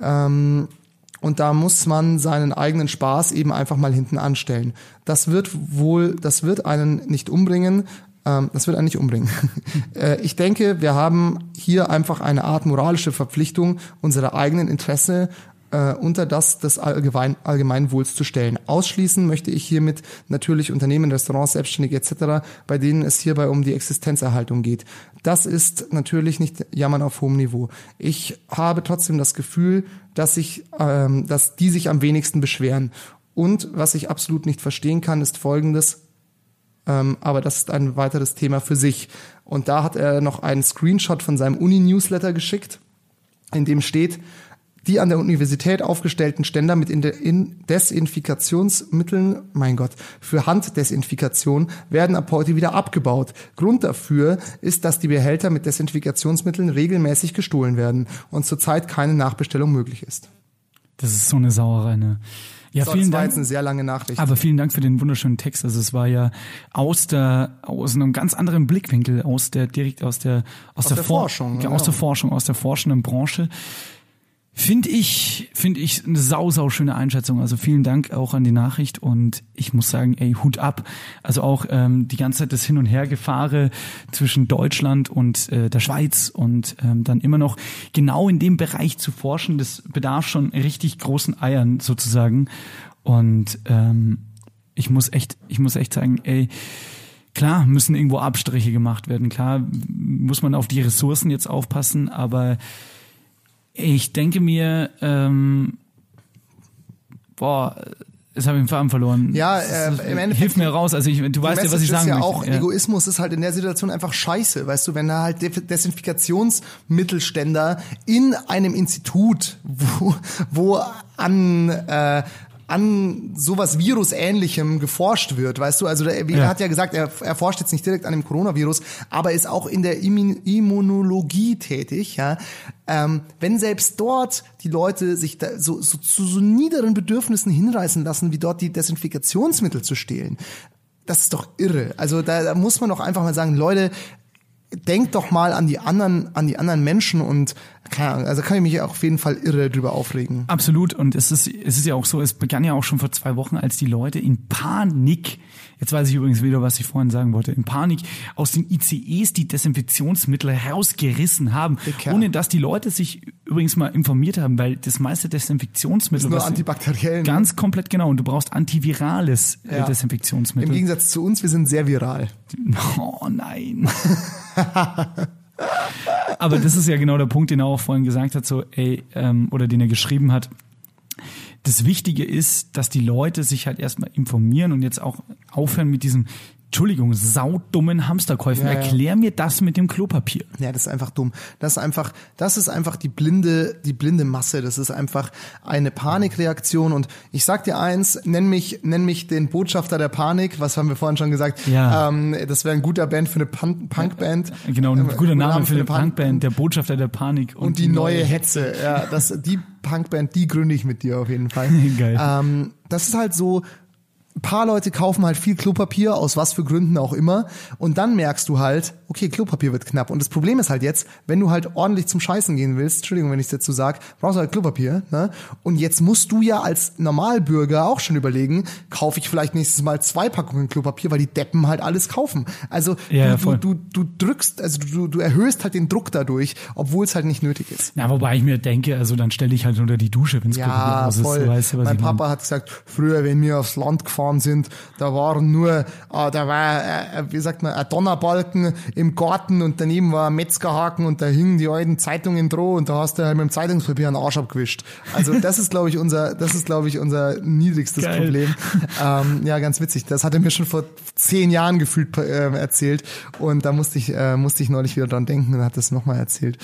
Ähm, und da muss man seinen eigenen Spaß eben einfach mal hinten anstellen. Das wird wohl, das wird einen nicht umbringen. Ähm, das wird einen nicht umbringen. äh, ich denke, wir haben hier einfach eine Art moralische Verpflichtung, unsere eigenen Interesse äh, unter das des Allgemein Allgemeinwohls zu stellen. Ausschließen möchte ich hiermit natürlich Unternehmen, Restaurants, Selbstständige etc., bei denen es hierbei um die Existenzerhaltung geht. Das ist natürlich nicht Jammern auf hohem Niveau. Ich habe trotzdem das Gefühl, dass ich, ähm, dass die sich am wenigsten beschweren. Und was ich absolut nicht verstehen kann, ist Folgendes. Ähm, aber das ist ein weiteres Thema für sich. Und da hat er noch einen Screenshot von seinem Uni-Newsletter geschickt, in dem steht, die an der Universität aufgestellten Ständer mit in Desinfikationsmitteln, mein Gott, für Handdesinfikation werden ab heute wieder abgebaut. Grund dafür ist, dass die Behälter mit Desinfikationsmitteln regelmäßig gestohlen werden und zurzeit keine Nachbestellung möglich ist. Das ist so eine Sauerei, ne? Ja, So, vielen das war Dank. jetzt eine sehr lange Nachricht. Aber vielen Dank für den wunderschönen Text. Also es war ja aus der aus einem ganz anderen Blickwinkel, aus der direkt aus der aus, der, der For- Forschung, ja, aus der Forschung, aus der forschenden Branche. Finde ich, finde ich eine sau, sau schöne Einschätzung. Also vielen Dank auch an die Nachricht und ich muss sagen, ey, Hut ab. Also auch ähm, die ganze Zeit das Hin- und Hergefahre zwischen Deutschland und äh, der Schweiz und ähm, dann immer noch genau in dem Bereich zu forschen, das bedarf schon richtig großen Eiern sozusagen. Und ähm, ich muss echt, ich muss echt sagen, ey, klar müssen irgendwo Abstriche gemacht werden, klar muss man auf die Ressourcen jetzt aufpassen, aber ich denke mir, ähm, boah, Jetzt habe ich den Faden verloren. Ja, äh, im Endeffekt- Hilf mir raus. Also ich, du weißt ja, was ich sagen ist ja möchte. auch, Egoismus ist halt in der Situation einfach scheiße, weißt du, wenn da halt Desinfikationsmittelständer in einem Institut, wo, wo an äh, an sowas Virusähnlichem geforscht wird, weißt du? Also er Ja. hat ja gesagt, er, er forscht jetzt nicht direkt an dem Coronavirus, aber ist auch in der Immun Immunologie tätig, ja. Ähm, wenn selbst dort die Leute sich so, so zu so niederen Bedürfnissen hinreißen lassen, wie dort die Desinfikationsmittel zu stehlen, das ist doch irre. Also da, da muss man doch einfach mal sagen, Leute, denkt doch mal an die anderen, an die anderen Menschen und keine Ahnung, also kann ich mich auf jeden Fall irre drüber aufregen. Absolut. Und es ist, es ist ja auch so, es begann ja auch schon vor zwei Wochen, als die Leute in Panik, jetzt weiß ich übrigens wieder, was ich vorhin sagen wollte, in Panik aus den ICEs die Desinfektionsmittel herausgerissen haben, Dicker. ohne dass die Leute sich übrigens mal informiert haben, weil das meiste Desinfektionsmittel Ist nur antibakteriell, ne? Ganz komplett genau. Und du brauchst antivirales äh, Ja. Desinfektionsmittel. Im Gegensatz zu uns, wir sind sehr viral. Oh nein. Aber das ist ja genau der Punkt, den er auch vorhin gesagt hat, so, ey, ähm, oder den er geschrieben hat. Das Wichtige ist, dass die Leute sich halt erstmal informieren und jetzt auch aufhören mit diesem, Entschuldigung, saudummen Hamsterkäufen. Ja, ja. Erklär mir das mit dem Klopapier. Ja, das ist einfach dumm. Das ist einfach, das ist einfach die blinde, die blinde Masse. Das ist einfach eine Panikreaktion. Und ich sag dir eins, nenn mich, nenn mich den Botschafter der Panik. Was haben wir vorhin schon gesagt? Ja. Ähm, das wäre ein guter Band für eine Punk- Punkband. Genau, ein Äh, guter Name für eine Punk- Punkband, der Botschafter der Panik. Und die neue Hetze. Ja, das, die Punkband, die gründe ich mit dir auf jeden Fall. Geil. Ähm, das ist halt so, ein paar Leute kaufen halt viel Klopapier, aus was für Gründen auch immer. Und dann merkst du halt, okay, Klopapier wird knapp. Und das Problem ist halt jetzt, wenn du halt ordentlich zum Scheißen gehen willst, Entschuldigung, wenn ich es jetzt so sag, brauchst du halt Klopapier. Ne? Und jetzt musst du ja als Normalbürger auch schon überlegen, kaufe ich vielleicht nächstes Mal zwei Packungen Klopapier, weil die Deppen halt alles kaufen. Also Ja, du, du, du, du drückst, also du, du erhöhst halt den Druck dadurch, obwohl es halt nicht nötig ist. Na, wobei ich mir denke, also dann stelle ich halt unter die Dusche, wenn es Klopapier Ja, ist. voll. Weißt du, mein ich meine? Papa hat gesagt, früher, wenn wir aufs Land gefahren sind, da waren nur, äh, da war, äh, wie sagt man, ein Donnerbalken im Garten und daneben war ein Metzgerhaken und da hingen die alten Zeitungen droh und da hast du halt mit dem Zeitungspapier einen Arsch abgewischt. Also das ist, glaube ich, unser, das ist, glaube ich, unser niedrigstes Geil. Problem. Ähm, ja, ganz witzig. Das hat er mir schon vor zehn Jahren gefühlt äh, erzählt und da musste ich, äh, musste ich neulich wieder dran denken und hat das nochmal erzählt.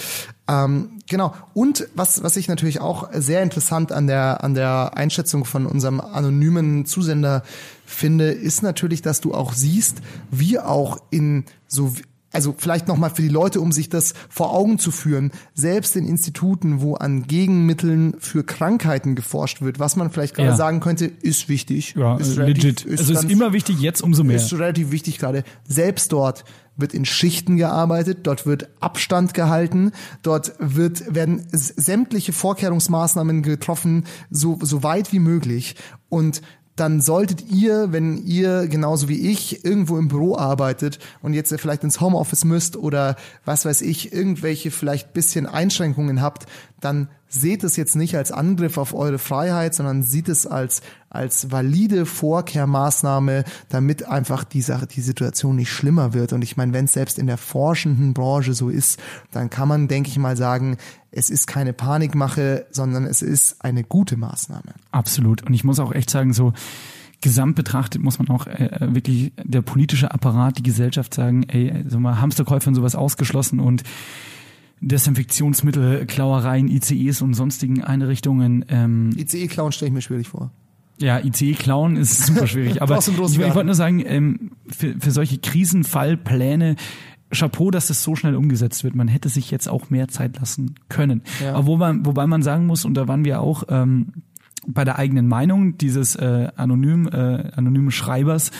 Ähm, genau. Und was, was ich natürlich auch sehr interessant an der, an der Einschätzung von unserem anonymen Zusender finde, ist natürlich, dass du auch siehst, wie auch in so, also vielleicht nochmal für die Leute, um sich das vor Augen zu führen, selbst in Instituten, wo an Gegenmitteln für Krankheiten geforscht wird, was man vielleicht gerade Ja. sagen könnte, ist wichtig. Ja, ist äh, legit. also ist ganz- immer wichtig, jetzt umso mehr. ist relativ wichtig gerade. Selbst dort wird in Schichten gearbeitet, dort wird Abstand gehalten, dort wird, werden sämtliche Vorkehrungsmaßnahmen getroffen, so, so weit wie möglich. Und dann solltet ihr, wenn ihr genauso wie ich irgendwo im Büro arbeitet und jetzt vielleicht ins Homeoffice müsst oder was weiß ich, irgendwelche vielleicht bisschen Einschränkungen habt, dann seht es jetzt nicht als Angriff auf eure Freiheit, sondern sieht es als, als valide Vorkehrmaßnahme, damit einfach die Sache, die Situation nicht schlimmer wird. Und ich meine, wenn es selbst in der forschenden Branche so ist, dann kann man, denke ich mal, sagen, es ist keine Panikmache, sondern es ist eine gute Maßnahme. Absolut. Und ich muss auch echt sagen, so gesamt betrachtet muss man auch äh, wirklich der politische Apparat, die Gesellschaft sagen, ey, so mal Hamsterkäufe und sowas ausgeschlossen und Desinfektionsmittel, Klauereien, ICEs und sonstigen Einrichtungen. Ähm, ICE-Klauen stelle ich mir schwierig vor. ja, ICE klauen ist super schwierig. Aber ich, ich wollte nur sagen, ähm, für, für solche Krisenfallpläne Chapeau, dass das so schnell umgesetzt wird. Man hätte sich jetzt auch mehr Zeit lassen können. Ja. Aber wo man, wobei man sagen muss, und da waren wir auch ähm, bei der eigenen Meinung dieses äh, anonym, äh, anonymen Schreibers,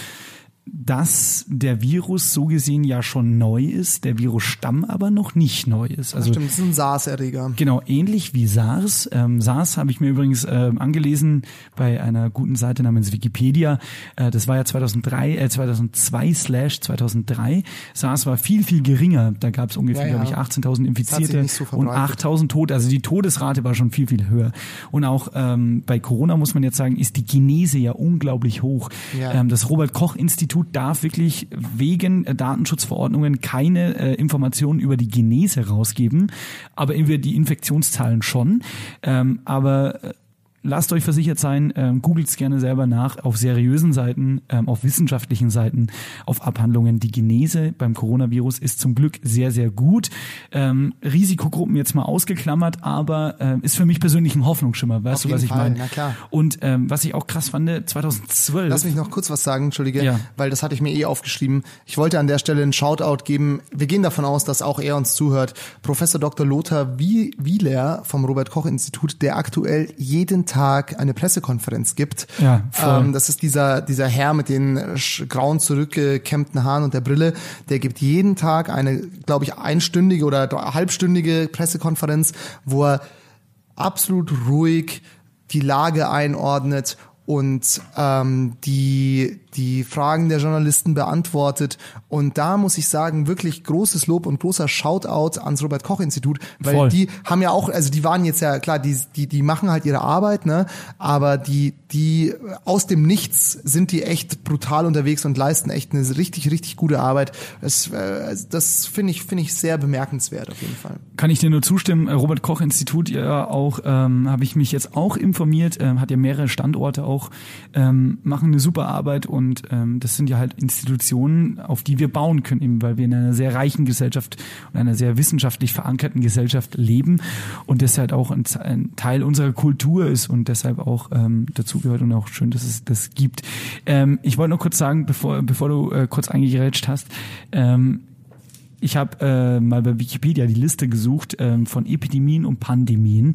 dass der Virus so gesehen ja schon neu ist, der Virusstamm aber noch nicht neu ist. Also Stimmt, das ist ein SARS-Erreger. Genau, ähnlich wie SARS. Ähm, SARS habe ich mir übrigens ähm, angelesen bei einer guten Seite namens Wikipedia. Äh, das war ja 2003, äh, 2002 slash 2003. SARS war viel, viel geringer. Da gab es ungefähr, Ja, ja. glaube ich, 18.000 Infizierte so und verbreitet. 8.000 Tote. Also die Todesrate war schon viel, viel höher. Und auch ähm, bei Corona muss man jetzt sagen, ist die Genese ja unglaublich hoch. Ja. Ähm, das Robert-Koch-Institut darf wirklich wegen äh, Datenschutzverordnungen keine äh, Informationen über die Genese rausgeben, aber über die Infektionszahlen schon. Ähm, aber äh, lasst euch versichert sein, ähm, googelt gerne selber nach auf seriösen Seiten, ähm, auf wissenschaftlichen Seiten, auf Abhandlungen. Die Genese beim Coronavirus ist zum Glück sehr, sehr gut. Ähm, Risikogruppen jetzt mal ausgeklammert, aber ähm, ist für mich persönlich ein Hoffnungsschimmer. Weißt Auf du, was ich meine? na klar. Und ähm, was ich auch krass fand, 2012. Lass mich noch kurz was sagen, entschuldige, Ja. weil das hatte ich mir eh aufgeschrieben. Ich wollte an der Stelle einen Shoutout geben. Wir gehen davon aus, dass auch er uns zuhört. Professor Dr. Lothar Wie- Wieler vom Robert Koch Institut, der aktuell jeden Tag eine Pressekonferenz gibt. Ja, voll. Ähm, das ist dieser, dieser Herr mit den grauen zurückgekämmten Haaren und der Brille. Der gibt jeden Tag eine, glaube ich, einstündige oder halbstündige Pressekonferenz, wo er absolut ruhig die Lage einordnet und ähm, die, die Fragen der Journalisten beantwortet. Und da muss ich sagen, wirklich großes Lob und großer Shoutout ans Robert-Koch-Institut, weil Voll. die haben ja auch, also die waren jetzt ja, klar, die, die, die machen halt ihre Arbeit, ne? Aber die, die aus dem Nichts sind die echt brutal unterwegs und leisten echt eine richtig, richtig gute Arbeit. Das, äh, das finde ich, finde ich sehr bemerkenswert auf jeden Fall. Kann ich dir nur zustimmen. Äh, Robert Koch Institut ja auch, ähm, habe ich mich jetzt auch informiert, ähm, hat ja mehrere Standorte auch, ähm, machen eine super Arbeit und ähm, das sind ja halt Institutionen, auf die wir bauen können, eben weil wir in einer sehr reichen Gesellschaft und einer sehr wissenschaftlich verankerten Gesellschaft leben und das halt auch ein, ein Teil unserer Kultur ist und deshalb auch ähm, dazugehört und auch schön, dass es das gibt. Ähm, ich wollte nur kurz sagen, bevor, bevor du äh, kurz eingerätscht hast, ähm, ich habe äh, mal bei Wikipedia die Liste gesucht ähm, von Epidemien und Pandemien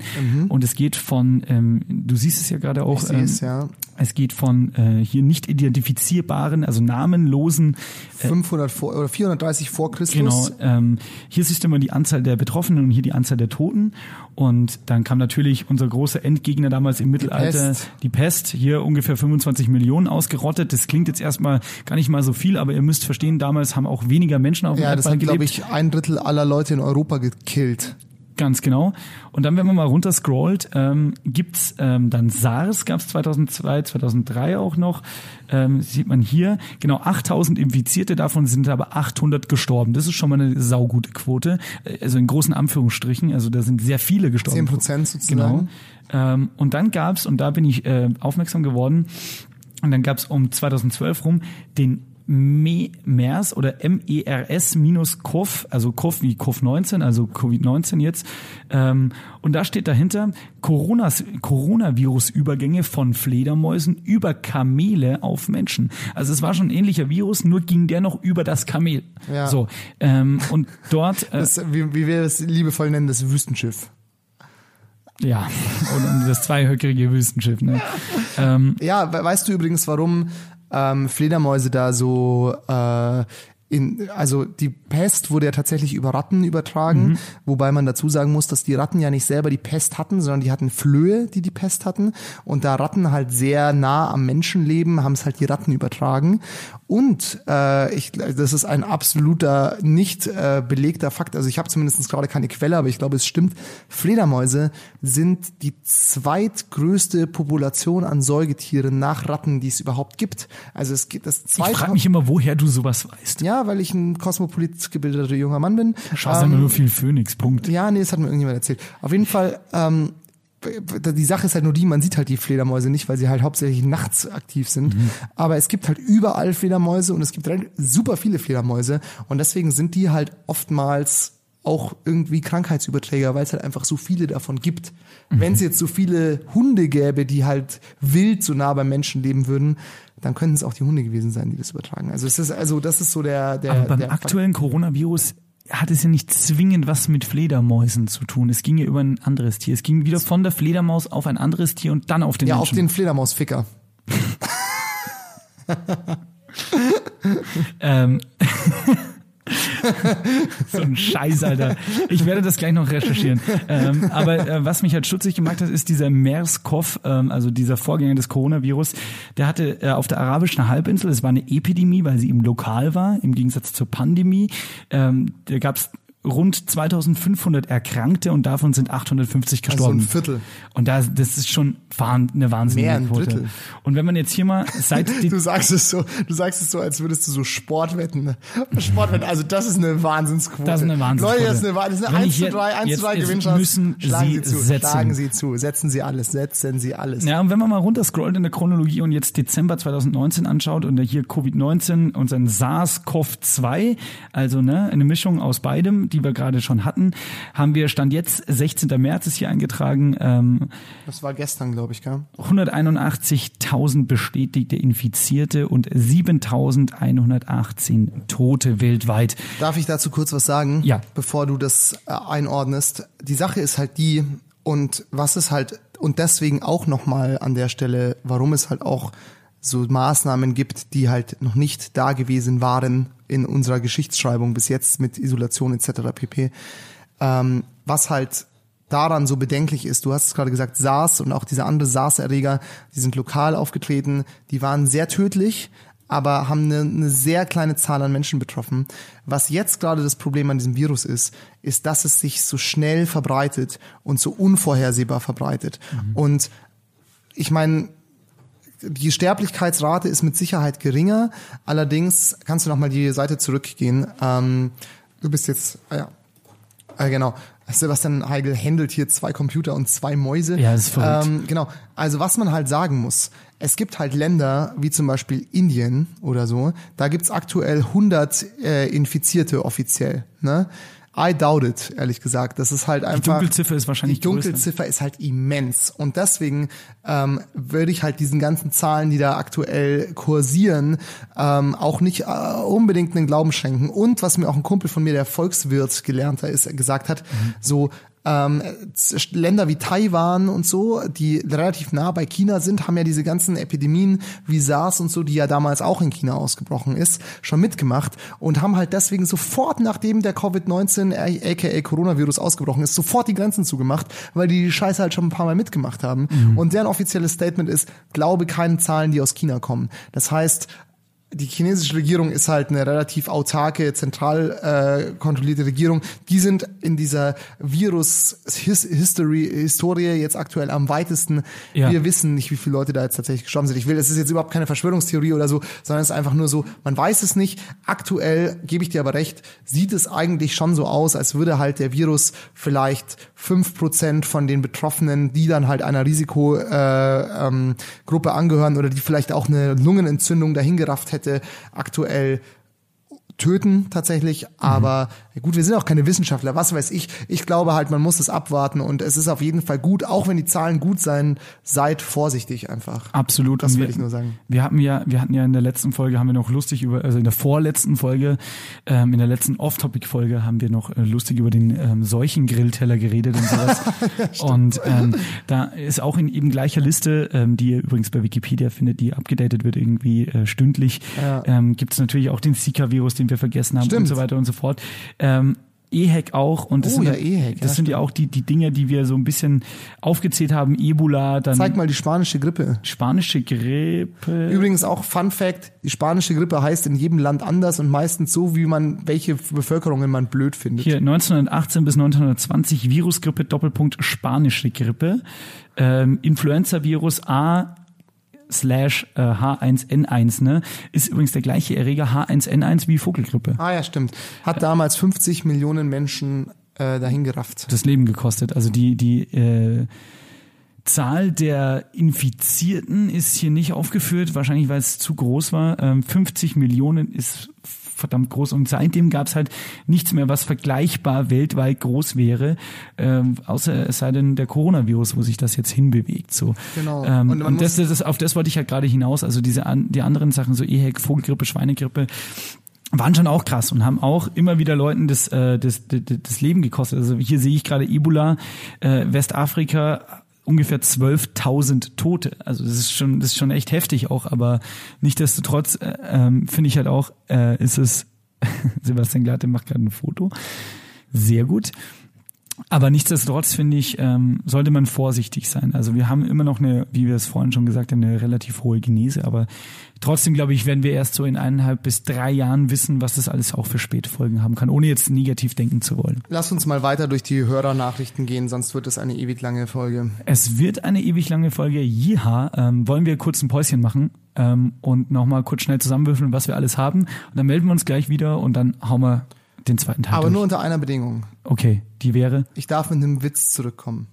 und es geht von, ähm, du siehst es ja gerade auch, Mhm. Ähm, ja. Es geht von äh, hier nicht identifizierbaren, also namenlosen 500 vor, oder 430 vor Christus. Genau, ähm, hier siehst du immer die Anzahl der Betroffenen und hier die Anzahl der Toten. Und dann kam natürlich unser großer Endgegner damals im Mittelalter, Pest. die Pest, hier ungefähr 25 Millionen ausgerottet. Das klingt jetzt erstmal gar nicht mal so viel, aber ihr müsst verstehen, damals haben auch weniger Menschen auf dem Ja, das Erdball hat, glaube gelebt. ich, ein Drittel aller Leute in Europa gekillt. Ganz genau. Und dann, wenn man mal runterscrollt, ähm, gibt's ähm, dann SARS, gab's 2002, 2003 auch noch. Ähm, sieht man hier, genau 8000 Infizierte, davon sind aber 800 gestorben. Das ist schon mal eine saugute Quote. Äh, Also in großen Anführungsstrichen, also da sind sehr viele gestorben. 10 Prozent sozusagen. Genau. Ähm, und dann gab's und da bin ich äh, aufmerksam geworden, und dann gab's um 2012 rum den MERS oder MERS minus COV, also COV wie COV-19, also Covid-19 jetzt. Ähm, und da steht dahinter Coronas, Coronavirus-Übergänge von Fledermäusen über Kamele auf Menschen. Also es war schon ein ähnlicher Virus, nur ging der noch über das Kamel. Ja. So. Ähm, und dort, äh, Das, wie, wie wir es liebevoll nennen, das Wüstenschiff. ja, und das zweihöckrige Wüstenschiff. Ne? Ähm, Ja, we- weißt du übrigens, warum ähm, Fledermäuse da so äh, in, also die Pest wurde ja tatsächlich über Ratten übertragen, Mhm. wobei man dazu sagen muss, dass die Ratten ja nicht selber die Pest hatten, sondern die hatten Flöhe, die die Pest hatten. Und da Ratten halt sehr nah am Menschen leben, haben es halt die Ratten übertragen. Und äh, ich, das ist ein absoluter nicht äh, belegter Fakt. Also ich habe zumindest gerade keine Quelle, aber ich glaube, es stimmt. Fledermäuse sind die zweitgrößte Population an Säugetieren nach Ratten, die es überhaupt gibt. Also es gibt das ich zweite. frage mich immer, woher du sowas weißt. ja, weil ich ein kosmopolit gebildeter junger Mann bin. Schaust Ähm, immer nur viel Phoenix, Punkt. ja, nee, das hat mir irgendjemand erzählt. Auf jeden Fall, ähm, die Sache ist halt nur die, man sieht halt die Fledermäuse nicht, weil sie halt hauptsächlich nachts aktiv sind. Aber es gibt halt überall Fledermäuse und es gibt halt super viele Fledermäuse und deswegen sind die halt oftmals auch irgendwie Krankheitsüberträger, weil es halt einfach so viele davon gibt. Wenn es jetzt so viele Hunde gäbe, die halt wild so nah beim Menschen leben würden, dann könnten es auch die Hunde gewesen sein, die das übertragen. Also es ist also das ist so der der Aber beim der aktuellen Coronavirus hat es ja nicht zwingend was mit Fledermäusen zu tun. Es ging ja über ein anderes Tier. Es ging wieder von der Fledermaus auf ein anderes Tier und dann auf den ja auf Menschen. den Fledermausficker. ähm, so ein Scheiß, Alter. Ich werde das gleich noch recherchieren. Ähm, aber äh, was mich halt stutzig gemacht hat, ist dieser MERS-CoV, ähm, also dieser Vorgänger des Coronavirus. Der hatte äh, auf der arabischen Halbinsel, es war eine Epidemie, weil sie eben lokal war, im Gegensatz zur Pandemie. Ähm, da gab's rund 2500 Erkrankte und davon sind 850 gestorben. Also ein Viertel. Und da, das ist schon eine wahnsinnige Mehr, ein Quote. Drittel. Und wenn man jetzt hier mal seit die, Du sagst es so, du sagst es so, als würdest du so Sportwetten. ne? Sportwetten, also das ist eine Wahnsinnsquote. Das ist eine Wahnsinnsquote. Leute, das ist eine, das ist eine Wenn 1 ich zu jetzt- 3, 1 zu jetzt- 3 jetzt Gewinnschaft. müssen Schlagen Sie Sie zu, setzen. schlagen Sie zu, setzen Sie alles, setzen Sie alles. Ja, und wenn man mal runterscrollt in der Chronologie und jetzt Dezember 2019 anschaut und hier Covid-19 und sein SARS-CoV-2, also ne, eine Mischung aus beidem, die wir gerade schon hatten, haben wir Stand jetzt, 16. März ist hier eingetragen, ähm, Das war gestern, glaube ich, gell? 181.000 bestätigte Infizierte und 7.118 Tote weltweit. Darf ich dazu kurz was sagen? Ja. Bevor du das äh, einordnest. Die Sache ist halt die, und was es halt, und deswegen auch nochmal an der Stelle, warum es halt auch so Maßnahmen gibt, die halt noch nicht da gewesen waren in unserer Geschichtsschreibung bis jetzt mit Isolation etc. pp. Ähm, was halt daran so bedenklich ist, du hast es gerade gesagt, SARS und auch diese andere SARS-Erreger, die sind lokal aufgetreten, die waren sehr tödlich, aber haben eine, eine sehr kleine Zahl an Menschen betroffen. Was jetzt gerade das Problem an diesem Virus ist, ist, dass es sich so schnell verbreitet und so unvorhersehbar verbreitet. Und ich meine, die Sterblichkeitsrate ist mit Sicherheit geringer. Allerdings kannst du noch mal die Seite zurückgehen. Ähm, du bist jetzt, ah ja, äh, genau. Sebastian Heigl handelt hier zwei Computer und zwei Mäuse. Ja, das ist verrückt. Ähm, genau. Also was man halt sagen muss, es gibt halt Länder wie zum Beispiel Indien oder so, da gibt's aktuell 100 äh, Infizierte offiziell. Ne? I doubt it, ehrlich gesagt. Das ist halt einfach. Dunkelziffer ist wahrscheinlich Die Dunkelziffer ist halt immens. Und deswegen ähm, würde ich halt diesen ganzen Zahlen, die da aktuell kursieren, ähm, auch nicht äh, unbedingt einen Glauben schenken. Und was mir auch ein Kumpel von mir, der Volkswirt gelernt hat, ist, gesagt hat, so ähm, Länder wie Taiwan und so, die relativ nah bei China sind, haben ja diese ganzen Epidemien wie SARS und so, die ja damals auch in China ausgebrochen ist, schon mitgemacht und haben halt deswegen sofort, nachdem der Covid-19, äh, aka Coronavirus ausgebrochen ist, sofort die Grenzen zugemacht, weil die die Scheiße halt schon ein paar Mal mitgemacht haben. Und deren offizielles Statement ist, glaube keinen Zahlen, die aus China kommen. Das heißt, die chinesische Regierung ist halt eine relativ autarke, zentral äh, kontrollierte Regierung. Die sind in dieser Virus-History Historie jetzt aktuell am weitesten. Ja. Wir wissen nicht, wie viele Leute da jetzt tatsächlich gestorben sind. Ich will, es ist jetzt überhaupt keine Verschwörungstheorie oder so, sondern es ist einfach nur so, man weiß es nicht. Aktuell, gebe ich dir aber recht, sieht es eigentlich schon so aus, als würde halt der Virus vielleicht fünf Prozent von den Betroffenen, die dann halt einer Risikogruppe äh, ähm, angehören oder die vielleicht auch eine Lungenentzündung dahingerafft hätte, aktuell töten tatsächlich, aber ja gut, wir sind auch keine Wissenschaftler, was weiß ich. Ich glaube halt, man muss es abwarten und es ist auf jeden Fall gut, auch wenn die Zahlen gut sein, seid vorsichtig einfach. Absolut. Das will ich nur sagen. Wir hatten ja, wir hatten ja in der letzten Folge haben wir noch lustig über, also in der vorletzten Folge, ähm, in der letzten Off-Topic-Folge haben wir noch äh, lustig über den ähm, Seuchengrillteller geredet und sowas. und ähm, da ist auch in eben gleicher Liste, ähm, die ihr übrigens bei Wikipedia findet, die abgedatet wird irgendwie äh, stündlich, Ja. ähm, gibt es natürlich auch den Zika-Virus, den wir vergessen haben und Stimmt. so weiter und so fort. Ähm, EHEC auch und das Oh sind ja, EHEC, das ja, sind ja auch die die Dinge, die wir so ein bisschen aufgezählt haben, Ebola, dann Zeig mal die spanische Grippe. spanische Grippe. Übrigens auch Fun Fact, die spanische Grippe heißt in jedem Land anders und meistens so, wie man, welche Bevölkerungen man blöd findet. Hier 1918 bis 1920 Virusgrippe Doppelpunkt spanische Grippe, ähm, Influenza-Virus A slash äh, H1N1 ne ist übrigens der gleiche Erreger H1N1 wie Vogelgrippe. Ah ja, stimmt. Hat damals 50 Millionen Menschen äh, dahin gerafft. Das Leben gekostet. Also die die äh, Zahl der Infizierten ist hier nicht aufgeführt, wahrscheinlich weil es zu groß war. Ähm, 50 Millionen ist verdammt groß und seitdem gab es halt nichts mehr, was vergleichbar weltweit groß wäre, ähm, außer es sei denn der Coronavirus, wo sich das jetzt hinbewegt. So. Genau. Ähm, Und und das, muss- das, auf das wollte ich halt gerade hinaus. Also diese an, die anderen Sachen, so EHEC, Vogelgrippe, Schweinegrippe, waren schon auch krass und haben auch immer wieder Leuten das, äh, das, das, das Leben gekostet. Also hier sehe ich gerade Ebola, äh, Westafrika, ungefähr 12.000 Tote. Also das ist schon, das ist schon echt heftig auch, aber nichtdestotrotz äh, ähm, finde ich halt auch, äh, ist es, Sebastian Glatte macht gerade ein Foto, sehr gut. Aber nichtsdestotrotz finde ich, ähm, sollte man vorsichtig sein. Also wir haben immer noch eine, wie wir es vorhin schon gesagt haben, eine relativ hohe Genese, aber trotzdem glaube ich, werden wir erst so in eineinhalb bis drei Jahren wissen, was das alles auch für Spätfolgen haben kann, ohne jetzt negativ denken zu wollen. Lass uns mal weiter durch die Hörernachrichten gehen, sonst wird es eine ewig lange Folge. Es wird eine ewig lange Folge. Jiha, ähm, wollen wir kurz ein Päuschen machen ähm, und nochmal kurz schnell zusammenwürfeln, was wir alles haben. Und dann melden wir uns gleich wieder und dann hauen wir den zweiten Teil Aber durch. nur unter einer Bedingung. okay, die wäre Ich darf mit einem Witz zurückkommen.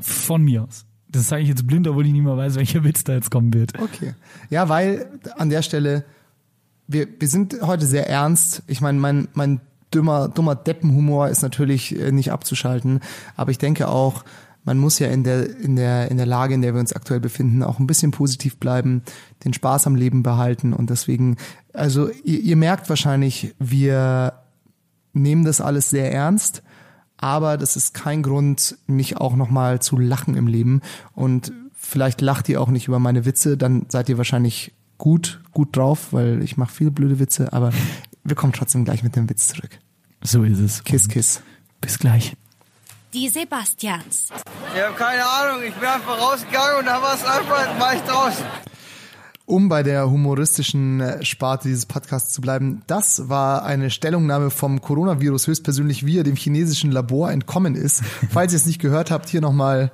von mir aus. Das sage ich jetzt blind, obwohl ich nicht mehr weiß, welcher Witz da jetzt kommen wird. Okay. Ja, weil an der Stelle, wir, wir sind heute sehr ernst. Ich meine, mein, mein dummer, dummer Deppenhumor ist natürlich äh, nicht abzuschalten. Aber ich denke auch, man muss ja in der, in der, in der Lage, in der wir uns aktuell befinden, auch ein bisschen positiv bleiben, den Spaß am Leben behalten. Und deswegen, also ihr, ihr merkt wahrscheinlich, wir nehmen das alles sehr ernst, aber das ist kein Grund, nicht auch nochmal zu lachen im Leben. Und vielleicht lacht ihr auch nicht über meine Witze, dann seid ihr wahrscheinlich gut, gut drauf, weil ich mache viele blöde Witze, aber wir kommen trotzdem gleich mit dem Witz zurück. So ist es. Kiss, kiss. Bis gleich. Die Sebastians. Ich habe keine Ahnung, ich bin einfach rausgegangen und da war es einfach, war ich draußen. Um bei der humoristischen äh, Sparte dieses Podcasts zu bleiben, das war eine Stellungnahme vom Coronavirus höchstpersönlich, wie er dem chinesischen Labor entkommen ist. Falls ihr es nicht gehört habt, hier nochmal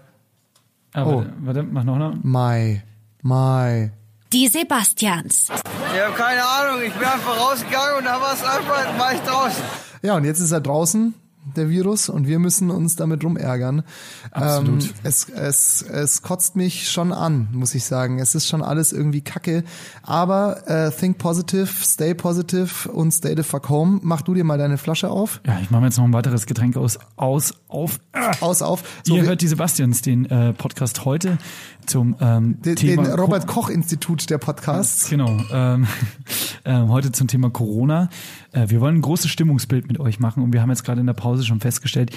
Ah, Oh. warte, warte, mach noch noch. Mai, Mai. Die Sebastians. Ich habe keine Ahnung, ich bin einfach rausgegangen und da war es einfach, war ich draußen. Ja, und jetzt ist er draußen, der Virus, und wir müssen uns damit rumärgern. Absolut. Ähm, es, es, es kotzt mich schon an, muss ich sagen. Es ist schon alles irgendwie kacke. Aber äh, think positive, stay positive und stay the fuck home. Mach du dir mal deine Flasche auf. Ja, ich mache mir jetzt noch ein weiteres Getränk aus, aus, auf. Ah. Aus, auf. So, Ihr hört die Sebastians, den äh, Podcast heute zum ähm, den, Thema den Robert Koch Institut der Podcasts. Genau. Ähm, ähm, heute zum Thema Corona. Äh, wir wollen ein großes Stimmungsbild mit euch machen und wir haben jetzt gerade in der Pause schon festgestellt,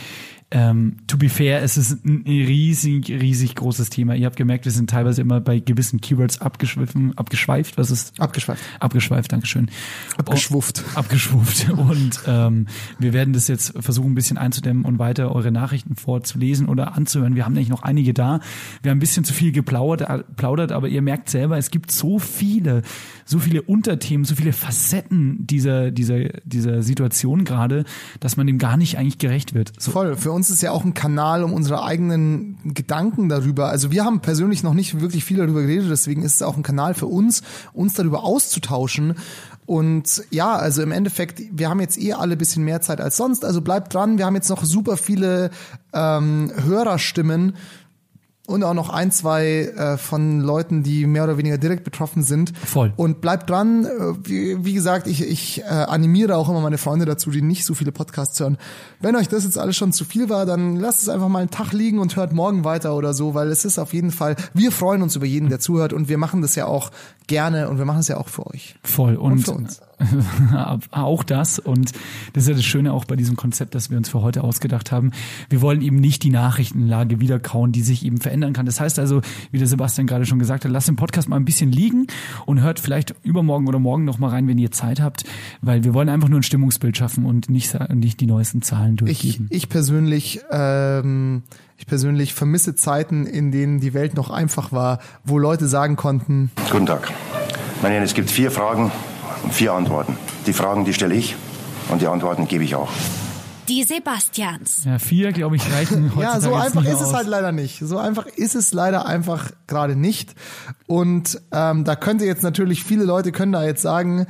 ähm, to be fair, es ist ein riesig, riesig großes Thema. Ihr habt gemerkt, wir sind teilweise immer bei gewissen Keywords abgeschwiffen, abgeschweift. Was ist? Abgeschweift. Abgeschweift, Dankeschön. Abgeschwufft. Oh, abgeschwuft. Und ähm, wir werden das jetzt versuchen, ein bisschen einzudämmen und weiter eure Nachrichten vorzulesen oder anzuhören. Wir haben nämlich noch einige da. Wir haben ein bisschen zu viel geplaudert, äh, plaudert, aber ihr merkt selber, es gibt so viele, so viele Unterthemen, so viele Facetten dieser, dieser, dieser Situation gerade, dass man dem gar nicht eigentlich gerecht wird. So, Voll. Für uns ist ja auch ein Kanal, um unsere eigenen Gedanken darüber. Also wir haben persönlich noch nicht wirklich viel darüber geredet, deswegen ist es auch ein Kanal für uns, uns darüber auszutauschen. Und ja, also im Endeffekt, wir haben jetzt eh alle bisschen mehr Zeit als sonst. Also bleibt dran. Wir haben jetzt noch super viele ähm, Hörerstimmen und auch noch ein, zwei äh, von Leuten, die mehr oder weniger direkt betroffen sind. Voll. Und bleibt dran. Äh, Wie, wie gesagt, ich, ich äh, animiere auch immer meine Freunde dazu, die nicht so viele Podcasts hören. Wenn euch das jetzt alles schon zu viel war, dann lasst es einfach mal einen Tag liegen und hört morgen weiter oder so, weil es ist auf jeden Fall, wir freuen uns über jeden, der zuhört und wir machen das ja auch gerne und wir machen es ja auch für euch. Voll. Und, Und für uns. auch das. Und das ist ja das Schöne auch bei diesem Konzept, das wir uns für heute ausgedacht haben. Wir wollen eben nicht die Nachrichtenlage wiederkauen, die sich eben verändern kann. Das heißt also, wie der Sebastian gerade schon gesagt hat, lasst den Podcast mal ein bisschen liegen und hört vielleicht übermorgen oder morgen noch mal rein, wenn ihr Zeit habt, weil wir wollen einfach nur ein Stimmungsbild schaffen und nicht, nicht die neuesten Zahlen Ich, durchgeben. ich persönlich, ähm, ich persönlich vermisse Zeiten, in denen die Welt noch einfach war, wo Leute sagen konnten, Guten Tag. Meine Herren, es gibt vier Fragen vier Antworten. Die Fragen, die stelle ich und die Antworten gebe ich auch. Die Sebastians. ja, vier, glaube ich, reichen heutzutage Ja, so einfach ist mehr es aus. halt leider nicht. So einfach ist es leider einfach gerade nicht. Und ähm, da könnte jetzt natürlich viele Leute können da jetzt sagen,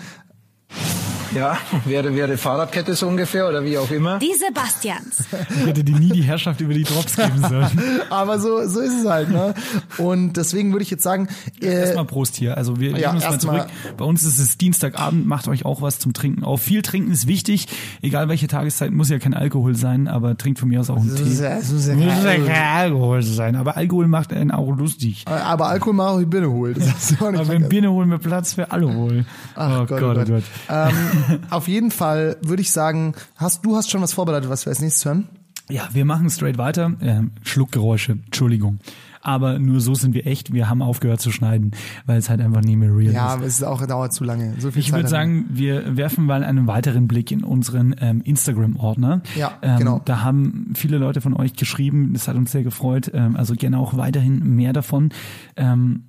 Ja, wäre, wäre Fahrradkette so ungefähr oder wie auch immer. Die Sebastians. Ich hätte dir nie die Herrschaft über die Drops geben sollen. aber so so ist es halt. Ne? Und deswegen würde ich jetzt sagen, äh, Erstmal Prost hier. Also wir Ja, legen uns mal erstmal- zurück. Bei uns ist es Dienstagabend, macht euch auch was zum Trinken auf. Viel trinken ist wichtig, egal welche Tageszeit, muss ja kein Alkohol sein, aber trinkt von mir aus auch einen Das Tee. ist ja- ja Muss ja kein Alkohol sein, aber Alkohol macht einen auch lustig. aber Alkohol macht auch die Birne holt. Das hast du auch nicht Aber wenn. Birne holen wir Platz für alle wohl. Ach oh Gott, oh Gott. Ähm, auf jeden Fall würde ich sagen, hast du hast schon was vorbereitet, was wir als nächstes hören? Ja, wir machen straight weiter. Ähm, Schluckgeräusche, Entschuldigung. Aber nur so sind wir echt. Wir haben aufgehört zu schneiden, weil es halt einfach nie mehr real Ja, ist. aber es ist auch dauert zu lange. So viel Ich würde sagen, wir werfen mal einen weiteren Blick in unseren ähm, Instagram-Ordner. Ja, ähm, genau. Da haben viele Leute von euch geschrieben. Das hat uns sehr gefreut. Ähm, also gerne auch weiterhin mehr davon. Ähm,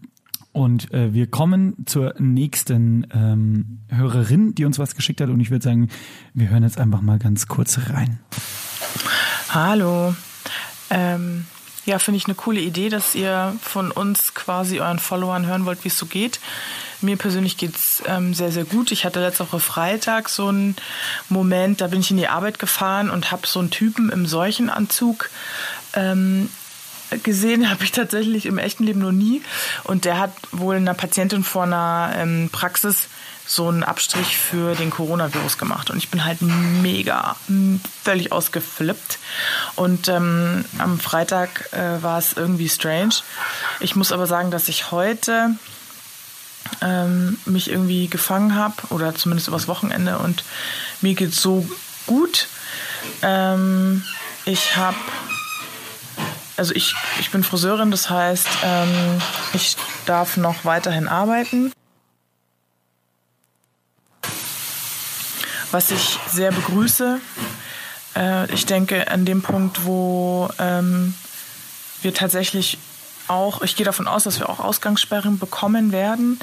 und äh, wir kommen zur nächsten ähm, Hörerin, die uns was geschickt hat. Und ich würde sagen, wir hören jetzt einfach mal ganz kurz rein. Hallo. Ähm, ja, finde ich eine coole Idee, dass ihr von uns quasi euren Followern hören wollt, wie es so geht. Mir persönlich geht's ähm, sehr, sehr gut. Ich hatte letzte Woche Freitag so einen Moment, da bin ich in die Arbeit gefahren und habe so einen Typen im Seuchenanzug ähm, gesehen, habe ich tatsächlich im echten Leben noch nie. Und der hat wohl einer Patientin vor einer ähm, Praxis so einen Abstrich für den Coronavirus gemacht. Und ich bin halt mega, völlig ausgeflippt. Und ähm, am Freitag äh, war es irgendwie strange. Ich muss aber sagen, dass ich heute ähm, mich irgendwie gefangen habe oder zumindest übers Wochenende und mir geht's so gut. Ähm, ich habe, also ich, ich bin Friseurin, das heißt, ähm, ich darf noch weiterhin arbeiten. Was ich sehr begrüße. Äh, ich denke, an dem Punkt, wo ähm, wir tatsächlich auch, ich gehe davon aus, dass wir auch Ausgangssperren bekommen werden.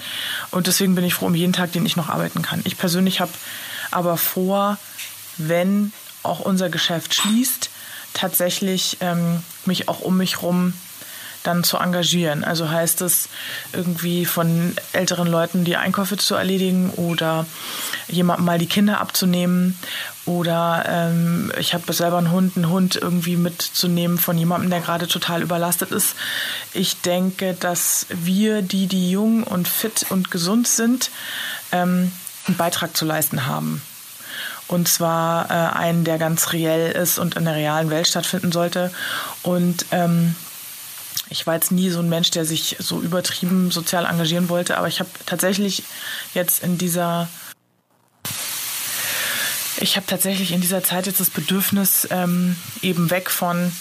Und deswegen bin ich froh um jeden Tag, den ich noch arbeiten kann. Ich persönlich habe aber vor, wenn auch unser Geschäft schließt, tatsächlich ähm, mich auch um mich rum dann zu engagieren. Also heißt es irgendwie von älteren Leuten die Einkäufe zu erledigen oder jemandem mal die Kinder abzunehmen oder ähm, ich habe selber einen Hund, einen Hund irgendwie mitzunehmen von jemandem, der gerade total überlastet ist. Ich denke, dass wir, die, die jung und fit und gesund sind, ähm, einen Beitrag zu leisten haben. Und zwar äh, einen, der ganz reell ist und in der realen Welt stattfinden sollte. Und ähm, ich war jetzt nie so ein Mensch, der sich so übertrieben sozial engagieren wollte, aber ich habe tatsächlich jetzt in dieser ich habe tatsächlich in dieser Zeit jetzt das Bedürfnis, ähm, eben weg von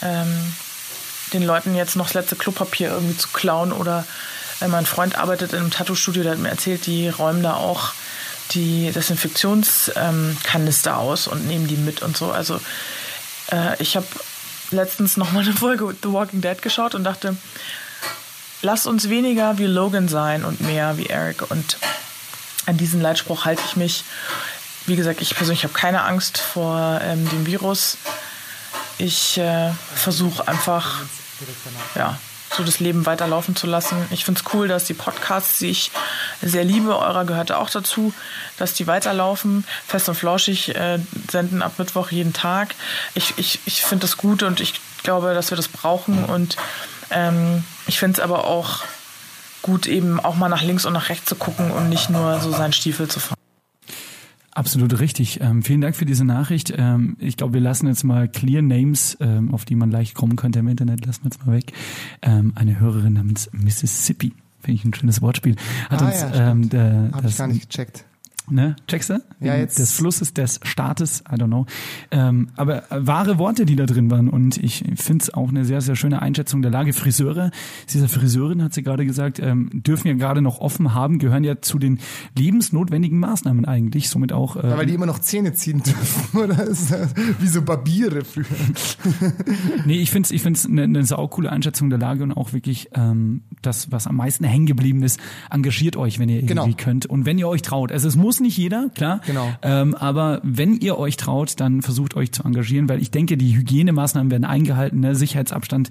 ähm, den Leuten jetzt noch das letzte Klopapier irgendwie zu klauen. Oder äh, mein Freund arbeitet in einem Tattoo-Studio, der hat mir erzählt, die räumen da auch die Desinfektionskanister aus und nehmen die mit und so. Also äh, ich habe letztens noch mal eine Folge The Walking Dead geschaut und dachte, lasst uns weniger wie Logan sein und mehr wie Eric. Und an diesen Leitspruch halte ich mich. Wie gesagt, ich persönlich habe keine Angst vor ähm, dem Virus. Ich äh, versuche einfach, ja, so das Leben weiterlaufen zu lassen. Ich finde es cool, dass die Podcasts, die ich sehr liebe, eurer gehörte auch dazu, dass die weiterlaufen. Fest und flauschig äh, senden ab Mittwoch jeden Tag. Ich, ich, ich finde das gut und ich glaube, dass wir das brauchen. Und ähm, ich finde es aber auch gut, eben auch mal nach links und nach rechts zu gucken und nicht nur so seinen Stiefel zu fahren. Absolut richtig. Ähm, vielen Dank für diese Nachricht. Ähm, ich glaube, wir lassen jetzt mal Clear Names, ähm, auf die man leicht kommen könnte im Internet, lassen wir jetzt mal weg. Ähm, eine Hörerin namens Mississippi, finde ich ein schönes Wortspiel, hat Ah, uns ja, ähm, der, das, ich gar nicht gecheckt. Ne? Checkst du? Ja, jetzt- Des Flusses, des Staates, I don't know. Ähm, aber äh, wahre Worte, die da drin waren. Und ich finde es auch eine sehr, sehr schöne Einschätzung der Lage. Friseure, dieser Friseurin hat sie gerade gesagt, ähm, dürfen ja gerade noch offen haben, gehören ja zu den lebensnotwendigen Maßnahmen eigentlich. Somit auch. Äh, Ja, weil die immer noch Zähne ziehen dürfen, oder? Ist das Wie so Barbiere früher. Nee, ich finde es ich find's eine, eine saukoole Einschätzung der Lage und auch wirklich ähm, das, was am meisten hängen geblieben ist, engagiert euch, wenn ihr irgendwie Genau. könnt und wenn ihr euch traut. Also es muss nicht jeder, klar. Genau. Ähm, aber wenn ihr euch traut, dann versucht euch zu engagieren, weil ich denke, die Hygienemaßnahmen werden eingehalten, ne? Sicherheitsabstand,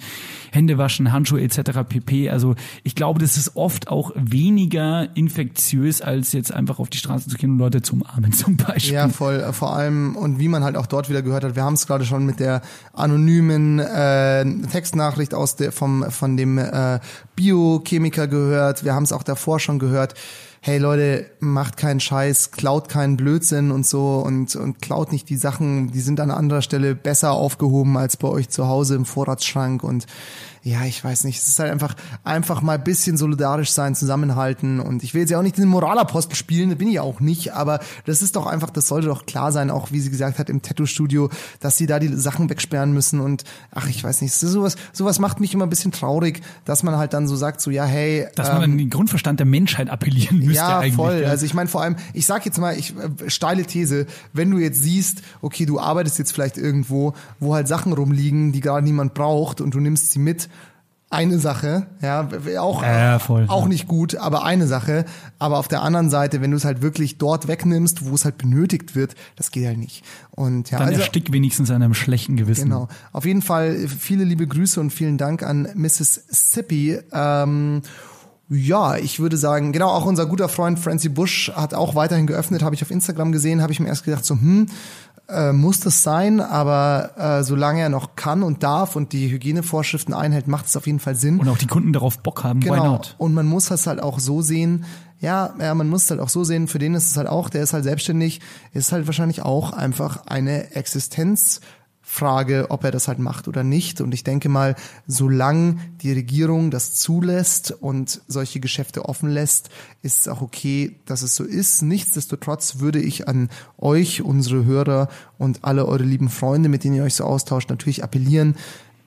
Hände waschen, Handschuhe etc. pp. Also ich glaube, das ist oft auch weniger infektiös, als jetzt einfach auf die Straße zu gehen und Leute zu umarmen zum Beispiel. Ja, voll. Äh, Vor allem, und wie man halt auch dort wieder gehört hat, wir haben es gerade schon mit der anonymen äh, Textnachricht aus der, vom, von dem äh, Biochemiker gehört. Wir haben es auch davor schon gehört. Hey Leute, macht keinen Scheiß, klaut keinen Blödsinn und so und, und klaut nicht die Sachen, die sind an anderer Stelle besser aufgehoben als bei euch zu Hause im Vorratsschrank und ja, ich weiß nicht, es ist halt einfach, einfach mal ein bisschen solidarisch sein, zusammenhalten und ich will jetzt ja auch nicht den Moralapostel spielen, bin ich auch nicht, aber das ist doch einfach, das sollte doch klar sein, auch wie sie gesagt hat im Tattoo-Studio, dass sie da die Sachen wegsperren müssen und ach, ich weiß nicht, sowas, sowas macht mich immer ein bisschen traurig, dass man halt dann so sagt, so ja, hey. Dass man ähm, an den Grundverstand der Menschheit appellieren müsste ja, eigentlich. voll. ja. Also ich meine vor allem, ich sag jetzt mal, ich äh, steile These, wenn du jetzt siehst, okay, du arbeitest jetzt vielleicht irgendwo, wo halt Sachen rumliegen, die gerade niemand braucht und du nimmst sie mit, eine Sache, ja, auch, Ja, voll. auch nicht gut, aber eine Sache. Aber auf der anderen Seite, wenn du es halt wirklich dort wegnimmst, wo es halt benötigt wird, das geht halt nicht. Und ja, Dann also, erstick wenigstens an einem schlechten Gewissen. Genau. Auf jeden Fall viele liebe Grüße und vielen Dank an Mrs. Sippy. Ähm, ja, ich würde sagen, genau, auch unser guter Freund Francie Bush hat auch weiterhin geöffnet, habe ich auf Instagram gesehen, habe ich mir erst gedacht, so, hm, äh, muss das sein, aber äh, solange er noch kann und darf und die Hygienevorschriften einhält, macht es auf jeden Fall Sinn. Und auch die Kunden darauf Bock haben, why Genau. not? Und man muss das halt auch so sehen, ja, ja, man muss es halt auch so sehen, für den ist es halt auch, der ist halt selbstständig, ist halt wahrscheinlich auch einfach eine Existenzfrage, ob er das halt macht oder nicht. Und ich denke mal, solange die Regierung das zulässt und solche Geschäfte offen lässt, ist es auch okay, dass es so ist. Nichtsdestotrotz würde ich an euch, unsere Hörer und alle eure lieben Freunde, mit denen ihr euch so austauscht, natürlich appellieren,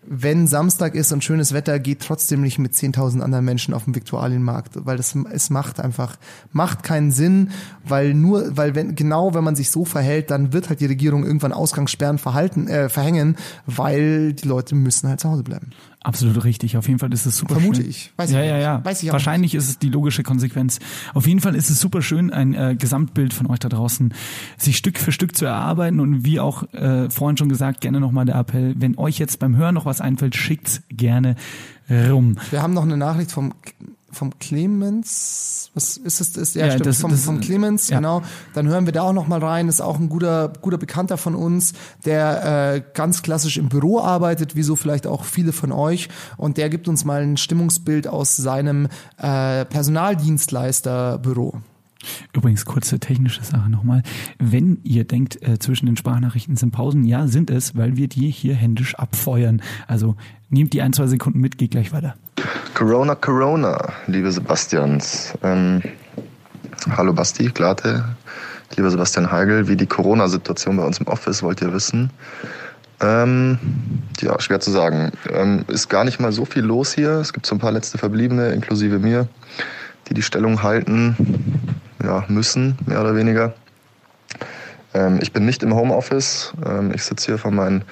wenn Samstag ist und schönes Wetter, geht trotzdem nicht mit 10.000 anderen Menschen auf den Viktualienmarkt, weil das es macht einfach macht keinen Sinn, weil nur weil wenn genau wenn man sich so verhält, dann wird halt die Regierung irgendwann Ausgangssperren verhalten äh, verhängen, weil die Leute müssen halt zu Hause bleiben. Absolut richtig. Auf jeden Fall ist es super Vermute schön. ich. Weiß ja, ich ja, ja. nicht. Weiß ich auch Wahrscheinlich ist es die logische Konsequenz. Auf jeden Fall ist es super schön, ein äh, Gesamtbild von euch da draußen sich Stück für Stück zu erarbeiten und wie auch äh, vorhin schon gesagt, gerne nochmal der Appell, wenn euch jetzt beim Hören noch was einfällt, schickt's gerne rum. Wir haben noch eine Nachricht vom vom Clemens, was ist es? Ist, ja, Ja, stimmt, das- vom, das- vom Clemens, ja. genau. Dann hören wir da auch noch mal rein. Ist auch ein guter, guter Bekannter von uns, der äh, ganz klassisch im Büro arbeitet, wie so vielleicht auch viele von euch. Und der gibt uns mal ein Stimmungsbild aus seinem äh, Personaldienstleisterbüro. Übrigens, kurze technische Sache nochmal. Wenn ihr denkt, äh, zwischen den Sprachnachrichten sind Pausen, ja, sind es, weil wir die hier händisch abfeuern. Also nehmt die ein, zwei Sekunden mit, geht gleich weiter. Corona, Corona, liebe Sebastians. Ähm, hallo Basti, Glate, lieber Sebastian Heigl. Wie die Corona-Situation bei uns im Office, wollt ihr wissen? Ähm, ja, schwer zu sagen. Ähm, ist gar nicht mal so viel los hier. Es gibt so ein paar letzte Verbliebene, inklusive mir, die die Stellung halten ja, müssen, mehr oder weniger. Ähm, ich bin nicht im Homeoffice. Ähm, ich sitze hier vor meinen,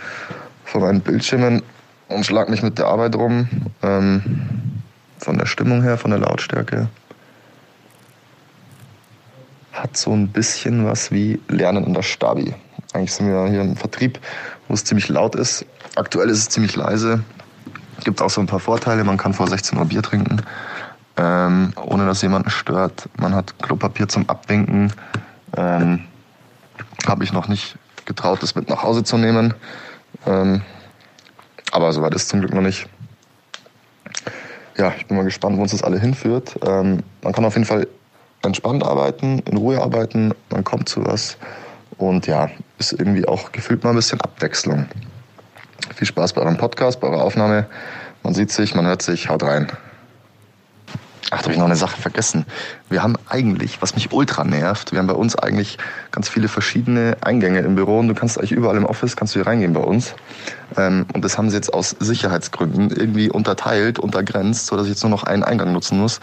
vor meinen Bildschirmen und schlag mich mit der Arbeit rum. Ähm, von der Stimmung her, von der Lautstärke. Hat so ein bisschen was wie Lernen in der Stabi. Eigentlich sind wir hier im Vertrieb, wo es ziemlich laut ist. Aktuell ist es ziemlich leise. Gibt auch so ein paar Vorteile. Man kann vor 16 Uhr Bier trinken, ähm, ohne dass jemanden stört. Man hat Klopapier zum Abwinken. Ähm, Habe ich noch nicht getraut, das mit nach Hause zu nehmen. Ähm, aber soweit ist zum Glück noch nicht. Ja, ich bin mal gespannt, wo uns das alle hinführt. Ähm, man kann auf jeden Fall entspannt arbeiten, in Ruhe arbeiten, man kommt zu was. Und ja, ist irgendwie auch gefühlt mal ein bisschen Abwechslung. Viel Spaß bei eurem Podcast, bei eurer Aufnahme. Man sieht sich, man hört sich, haut rein. Ach, da habe ich noch eine Sache vergessen. Wir haben eigentlich, was mich ultra nervt, wir haben bei uns eigentlich ganz viele verschiedene Eingänge im Büro und du kannst eigentlich überall im Office kannst du hier reingehen bei uns. Ähm, und das haben sie jetzt aus Sicherheitsgründen irgendwie unterteilt, untergrenzt, sodass ich jetzt nur noch einen Eingang nutzen muss.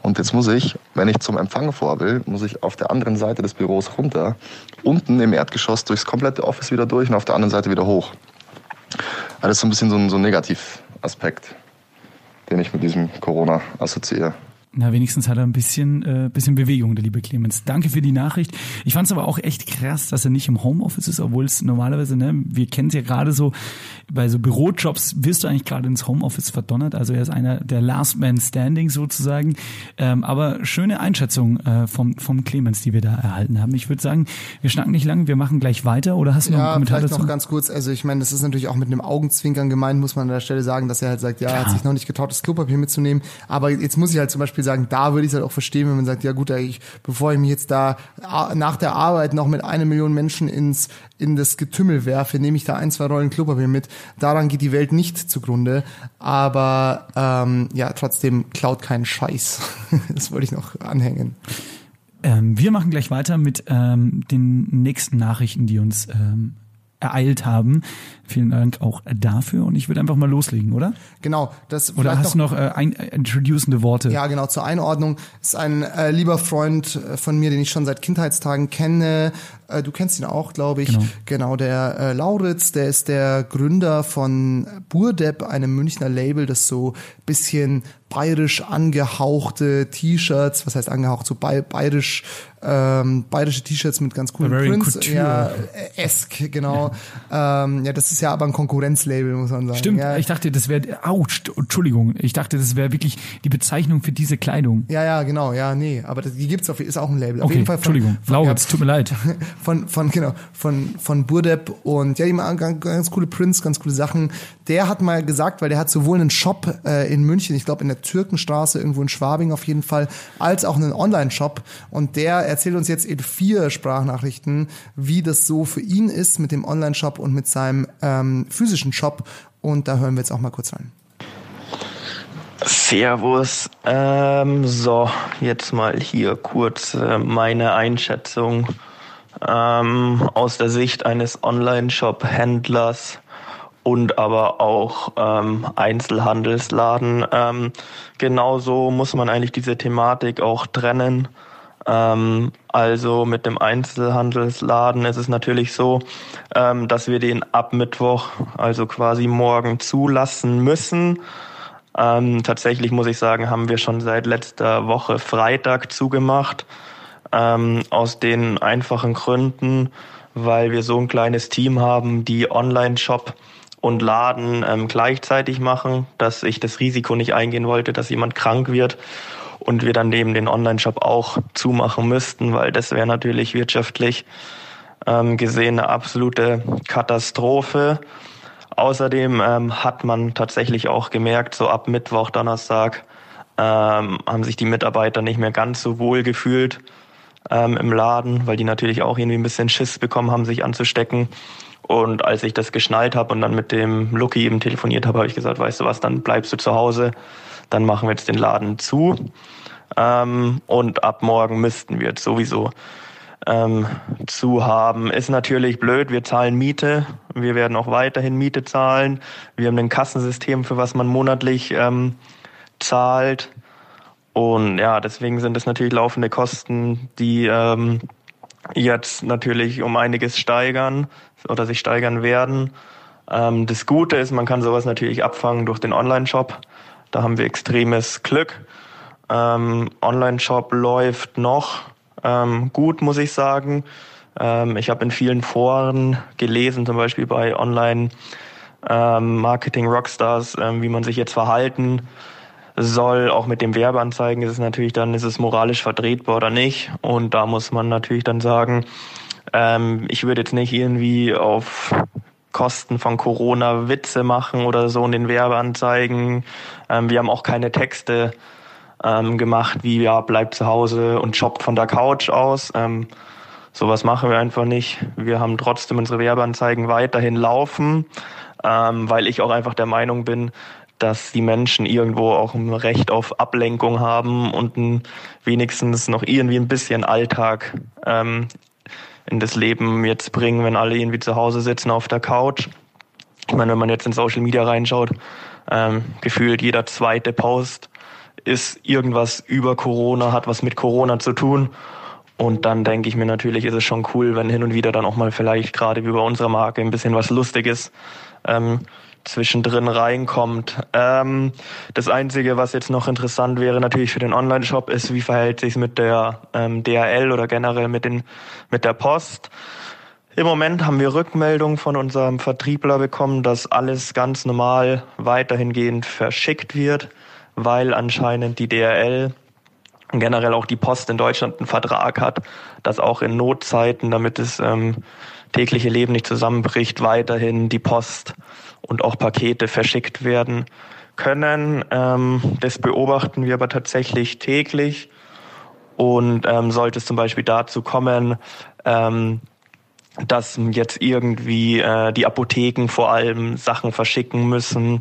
Und jetzt muss ich, wenn ich zum Empfang vor will, muss ich auf der anderen Seite des Büros runter, unten im Erdgeschoss durchs komplette Office wieder durch und auf der anderen Seite wieder hoch. Ist so ein bisschen so ein, so ein Negativaspekt, den ich mit diesem Corona assoziiere. Na, wenigstens hat er ein bisschen, äh, bisschen Bewegung, der liebe Clemens. Danke für die Nachricht. Ich fand es aber auch echt krass, dass er nicht im Homeoffice ist, obwohl es normalerweise, ne, wir kennen es ja gerade so, bei so Bürojobs wirst du eigentlich gerade ins Homeoffice verdonnert. Also er ist einer der Last Man Standing sozusagen. Ähm, aber schöne Einschätzung äh, vom, vom Clemens, die wir da erhalten haben. Ich würde sagen, wir schnacken nicht lang, wir machen gleich weiter. Oder hast du noch einen Ja, Kommentar vielleicht dazu? noch ganz kurz. Also ich meine, das ist natürlich auch mit einem Augenzwinkern gemeint, muss man an der Stelle sagen, dass er halt sagt, ja, er hat sich noch nicht getraut, das Klopapier mitzunehmen. Aber jetzt muss ich halt zum Beispiel Beispiel sagen, da würde ich es halt auch verstehen, wenn man sagt, ja gut, ich, bevor ich mich jetzt da nach der Arbeit noch mit einer Million Menschen ins in das Getümmel werfe, nehme ich da ein, zwei Rollen Klopapier mit. Daran geht die Welt nicht zugrunde. Aber ähm, ja, trotzdem klaut keinen Scheiß. das wollte ich noch anhängen. Ähm, wir machen gleich weiter mit ähm, den nächsten Nachrichten, die uns ähm, ereilt haben. Vielen Dank auch dafür und ich würde einfach mal loslegen, oder? Genau, das Oder hast du noch äh, ein, äh, introducende Worte? Ja, genau, zur Einordnung ist ein äh, lieber Freund äh, von mir, den ich schon seit Kindheitstagen kenne. Äh, du kennst ihn auch, glaube ich. Genau. Genau, der äh, Lauritz, der ist der Gründer von Burdepp, einem Münchner Label, das so bisschen bayerisch angehauchte T-Shirts, was heißt angehaucht, so bay bayerisch, ähm, bayerische T-Shirts mit ganz coolen Bavarian Prints. Couture. Ja, äh, esk, genau. Ähm, ja, das ist ja aber ein Konkurrenzlabel, muss man sagen. Stimmt, ja. ich dachte, das wäre, ouch, Entschuldigung, ich dachte, das wäre wirklich die Bezeichnung für diese Kleidung. Ja, ja, genau, ja, nee, aber das, die gibt's auf, ist auch ein Label. Auf Okay, jeden Fall von, Entschuldigung, Lauritz, tut mir leid. von, von, genau, von, von Burdepp und ja, die machen ganz, ganz coole Prints, ganz coole Sachen. Der hat mal gesagt, weil der hat sowohl einen Shop äh, in München, ich glaube in der Türkenstraße, irgendwo in Schwabing auf jeden Fall, als auch einen Online-Shop und der erzählt uns jetzt in vier Sprachnachrichten, wie das so für ihn ist mit dem Online-Shop und mit seinem ähm, physischen Shop und da hören wir jetzt auch mal kurz rein. Servus. Ähm, so, jetzt mal hier kurz äh, meine Einschätzung ähm, aus der Sicht eines Online-Shop-Händlers und aber auch ähm, Einzelhandelsladen. Ähm, genauso muss man eigentlich diese Thematik auch trennen. Ähm, also mit dem Einzelhandelsladen ist es natürlich so, ähm, dass wir den ab Mittwoch, also quasi morgen zulassen müssen. Ähm, tatsächlich muss ich sagen, haben wir schon seit letzter Woche Freitag zugemacht. Ähm, aus den einfachen Gründen, weil wir so ein kleines Team haben, die Online-Shop und Laden ähm, gleichzeitig machen, dass ich das Risiko nicht eingehen wollte, dass jemand krank wird und wir dann neben den Online-Shop auch zumachen müssten, weil das wäre natürlich wirtschaftlich ähm, gesehen eine absolute Katastrophe. Außerdem ähm, hat man tatsächlich auch gemerkt, so ab Mittwoch, Donnerstag ähm, haben sich die Mitarbeiter nicht mehr ganz so wohl gefühlt ähm, im Laden, weil die natürlich auch irgendwie ein bisschen Schiss bekommen haben, sich anzustecken. Und als ich das geschnallt habe und dann mit dem Lucky eben telefoniert habe, habe ich gesagt, weißt du was, dann bleibst du zu Hause, dann machen wir jetzt den Laden zu. Ähm, und ab morgen müssten wir jetzt sowieso ähm, zu haben. Ist natürlich blöd, wir zahlen Miete, wir werden auch weiterhin Miete zahlen. Wir haben ein Kassensystem, für was man monatlich ähm, zahlt. Und ja, deswegen sind es natürlich laufende Kosten, die ähm, jetzt natürlich um einiges steigern oder sich steigern werden. Ähm, das Gute ist, man kann sowas natürlich abfangen durch den Online-Shop. Da haben wir extremes Glück. Ähm, Online-Shop läuft noch ähm, gut, muss ich sagen. Ähm, ich habe in vielen Foren gelesen, zum Beispiel bei Online ähm, Marketing Rockstars, ähm, wie man sich jetzt verhalten soll. Auch mit dem Werbeanzeigen ist es natürlich dann, ist es moralisch vertretbar oder nicht. Und da muss man natürlich dann sagen, ähm, ich würde jetzt nicht irgendwie auf Kosten von Corona Witze machen oder so in den Werbeanzeigen. Ähm, wir haben auch keine Texte ähm, gemacht, wie ja, bleibt zu Hause und shoppt von der Couch aus. Ähm, sowas machen wir einfach nicht. Wir haben trotzdem unsere Werbeanzeigen weiterhin laufen, ähm, weil ich auch einfach der Meinung bin, dass die Menschen irgendwo auch ein Recht auf Ablenkung haben und ein, wenigstens noch irgendwie ein bisschen Alltag ähm, in das Leben jetzt bringen, wenn alle irgendwie zu Hause sitzen auf der Couch. Ich meine, wenn man jetzt in Social Media reinschaut, ähm, gefühlt jeder zweite Post ist irgendwas über Corona, hat was mit Corona zu tun. Und dann denke ich mir natürlich, ist es schon cool, wenn hin und wieder dann auch mal vielleicht gerade wie bei unserer Marke ein bisschen was Lustiges ähm, zwischendrin reinkommt. Ähm, das Einzige, was jetzt noch interessant wäre natürlich für den Online-Shop, ist, wie verhält sich mit der ähm, DHL oder generell mit, den, mit der Post. Im Moment haben wir Rückmeldungen von unserem Vertriebler bekommen, dass alles ganz normal weiterhingehend verschickt wird, weil anscheinend die DHL und generell auch die Post in Deutschland einen Vertrag hat, dass auch in Notzeiten, damit das ähm, tägliche Leben nicht zusammenbricht, weiterhin die Post und auch Pakete verschickt werden können. Ähm, das beobachten wir aber tatsächlich täglich. Und ähm, sollte es zum Beispiel dazu kommen, ähm, dass jetzt irgendwie äh, die Apotheken vor allem Sachen verschicken müssen,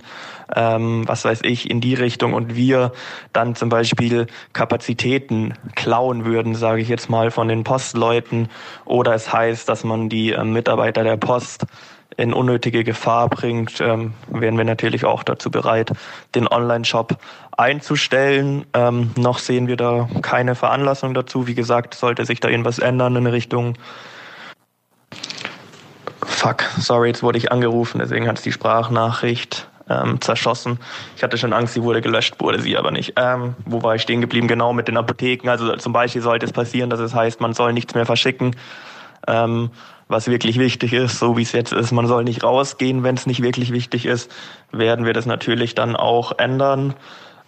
ähm, was weiß ich, in die Richtung und wir dann zum Beispiel Kapazitäten klauen würden, sage ich jetzt mal, von den Postleuten oder es heißt, dass man die äh, Mitarbeiter der Post in unnötige Gefahr bringt, ähm, wären wir natürlich auch dazu bereit, den Online-Shop einzustellen. Ähm, noch sehen wir da keine Veranlassung dazu. Wie gesagt, sollte sich da irgendwas ändern in Richtung Fuck, sorry, jetzt wurde ich angerufen, deswegen hat es die Sprachnachricht ähm, zerschossen. Ich hatte schon Angst, sie wurde gelöscht, wurde sie aber nicht. Ähm, wo war ich stehen geblieben? Genau mit den Apotheken. Also zum Beispiel sollte es passieren, dass es heißt, man soll nichts mehr verschicken. Ähm, was wirklich wichtig ist, so wie es jetzt ist, man soll nicht rausgehen, wenn es nicht wirklich wichtig ist, werden wir das natürlich dann auch ändern.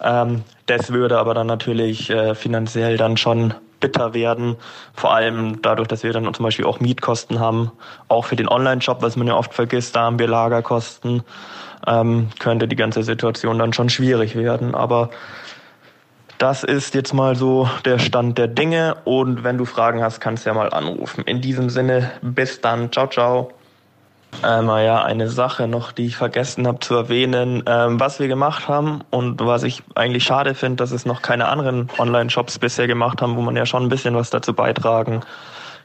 Ähm, das würde aber dann natürlich äh, finanziell dann schon bitter werden. Vor allem dadurch, dass wir dann zum Beispiel auch Mietkosten haben, auch für den Online-Shop, was man ja oft vergisst, da haben wir Lagerkosten, ähm, könnte die ganze Situation dann schon schwierig werden. Aber das ist jetzt mal so der Stand der Dinge und wenn du Fragen hast, kannst du ja mal anrufen. In diesem Sinne, bis dann. Ciao, ciao. Ähm, ja, eine Sache noch, die ich vergessen habe zu erwähnen, ähm, was wir gemacht haben und was ich eigentlich schade finde, dass es noch keine anderen Online-Shops bisher gemacht haben, wo man ja schon ein bisschen was dazu beitragen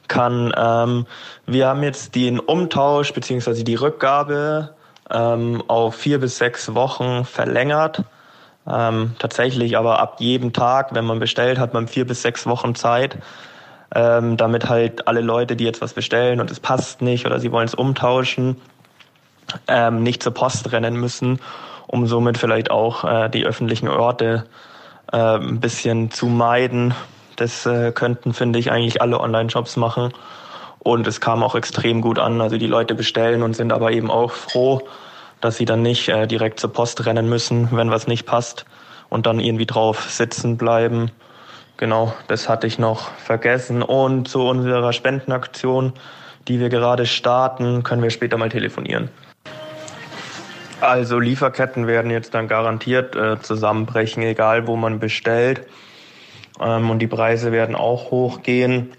kann. Ähm, wir haben jetzt den Umtausch beziehungsweise die Rückgabe ähm, auf vier bis sechs Wochen verlängert. Ähm, tatsächlich aber ab jedem Tag, wenn man bestellt, hat man vier bis sechs Wochen Zeit ähm, damit halt alle Leute, die jetzt was bestellen und es passt nicht oder sie wollen es umtauschen, ähm, nicht zur Post rennen müssen, um somit vielleicht auch äh, die öffentlichen Orte äh, ein bisschen zu meiden. Das äh, könnten, finde ich, eigentlich alle Online-Shops machen. Und es kam auch extrem gut an. Also die Leute bestellen und sind aber eben auch froh, dass sie dann nicht äh, direkt zur Post rennen müssen, wenn was nicht passt und dann irgendwie drauf sitzen bleiben. Genau, das hatte ich noch vergessen. Und zu unserer Spendenaktion, die wir gerade starten, können wir später mal telefonieren. Also Lieferketten werden jetzt dann garantiert äh, zusammenbrechen, egal wo man bestellt. Ähm, und die Preise werden auch hochgehen.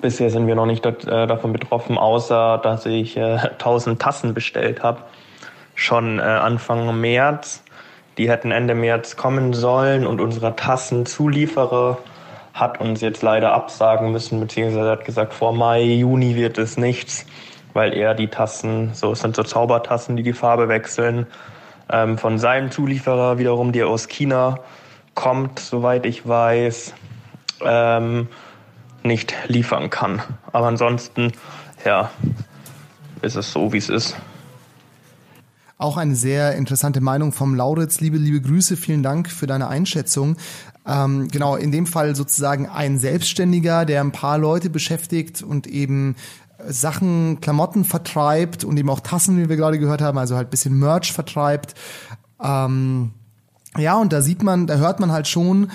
Bisher sind wir noch nicht dat, äh, davon betroffen, außer dass ich äh, 1000 Tassen bestellt habe. Schon äh, Anfang März. Die hätten Ende März kommen sollen und unser Tassenzulieferer hat uns jetzt leider absagen müssen, beziehungsweise hat gesagt, vor Mai, Juni wird es nichts, weil er die Tassen, so es sind so Zaubertassen, die die Farbe wechseln, ähm, von seinem Zulieferer wiederum, der aus China kommt, soweit ich weiß, ähm, nicht liefern kann. Aber ansonsten, ja, ist es so, wie es ist. Auch eine sehr interessante Meinung vom Lauritz. Liebe, liebe Grüße, vielen Dank für deine Einschätzung. Ähm, genau, in dem Fall sozusagen ein Selbstständiger, der ein paar Leute beschäftigt und eben Sachen, Klamotten vertreibt und eben auch Tassen, wie wir gerade gehört haben, also halt bisschen Merch vertreibt. Ähm, ja, und da sieht man, da hört man halt schon,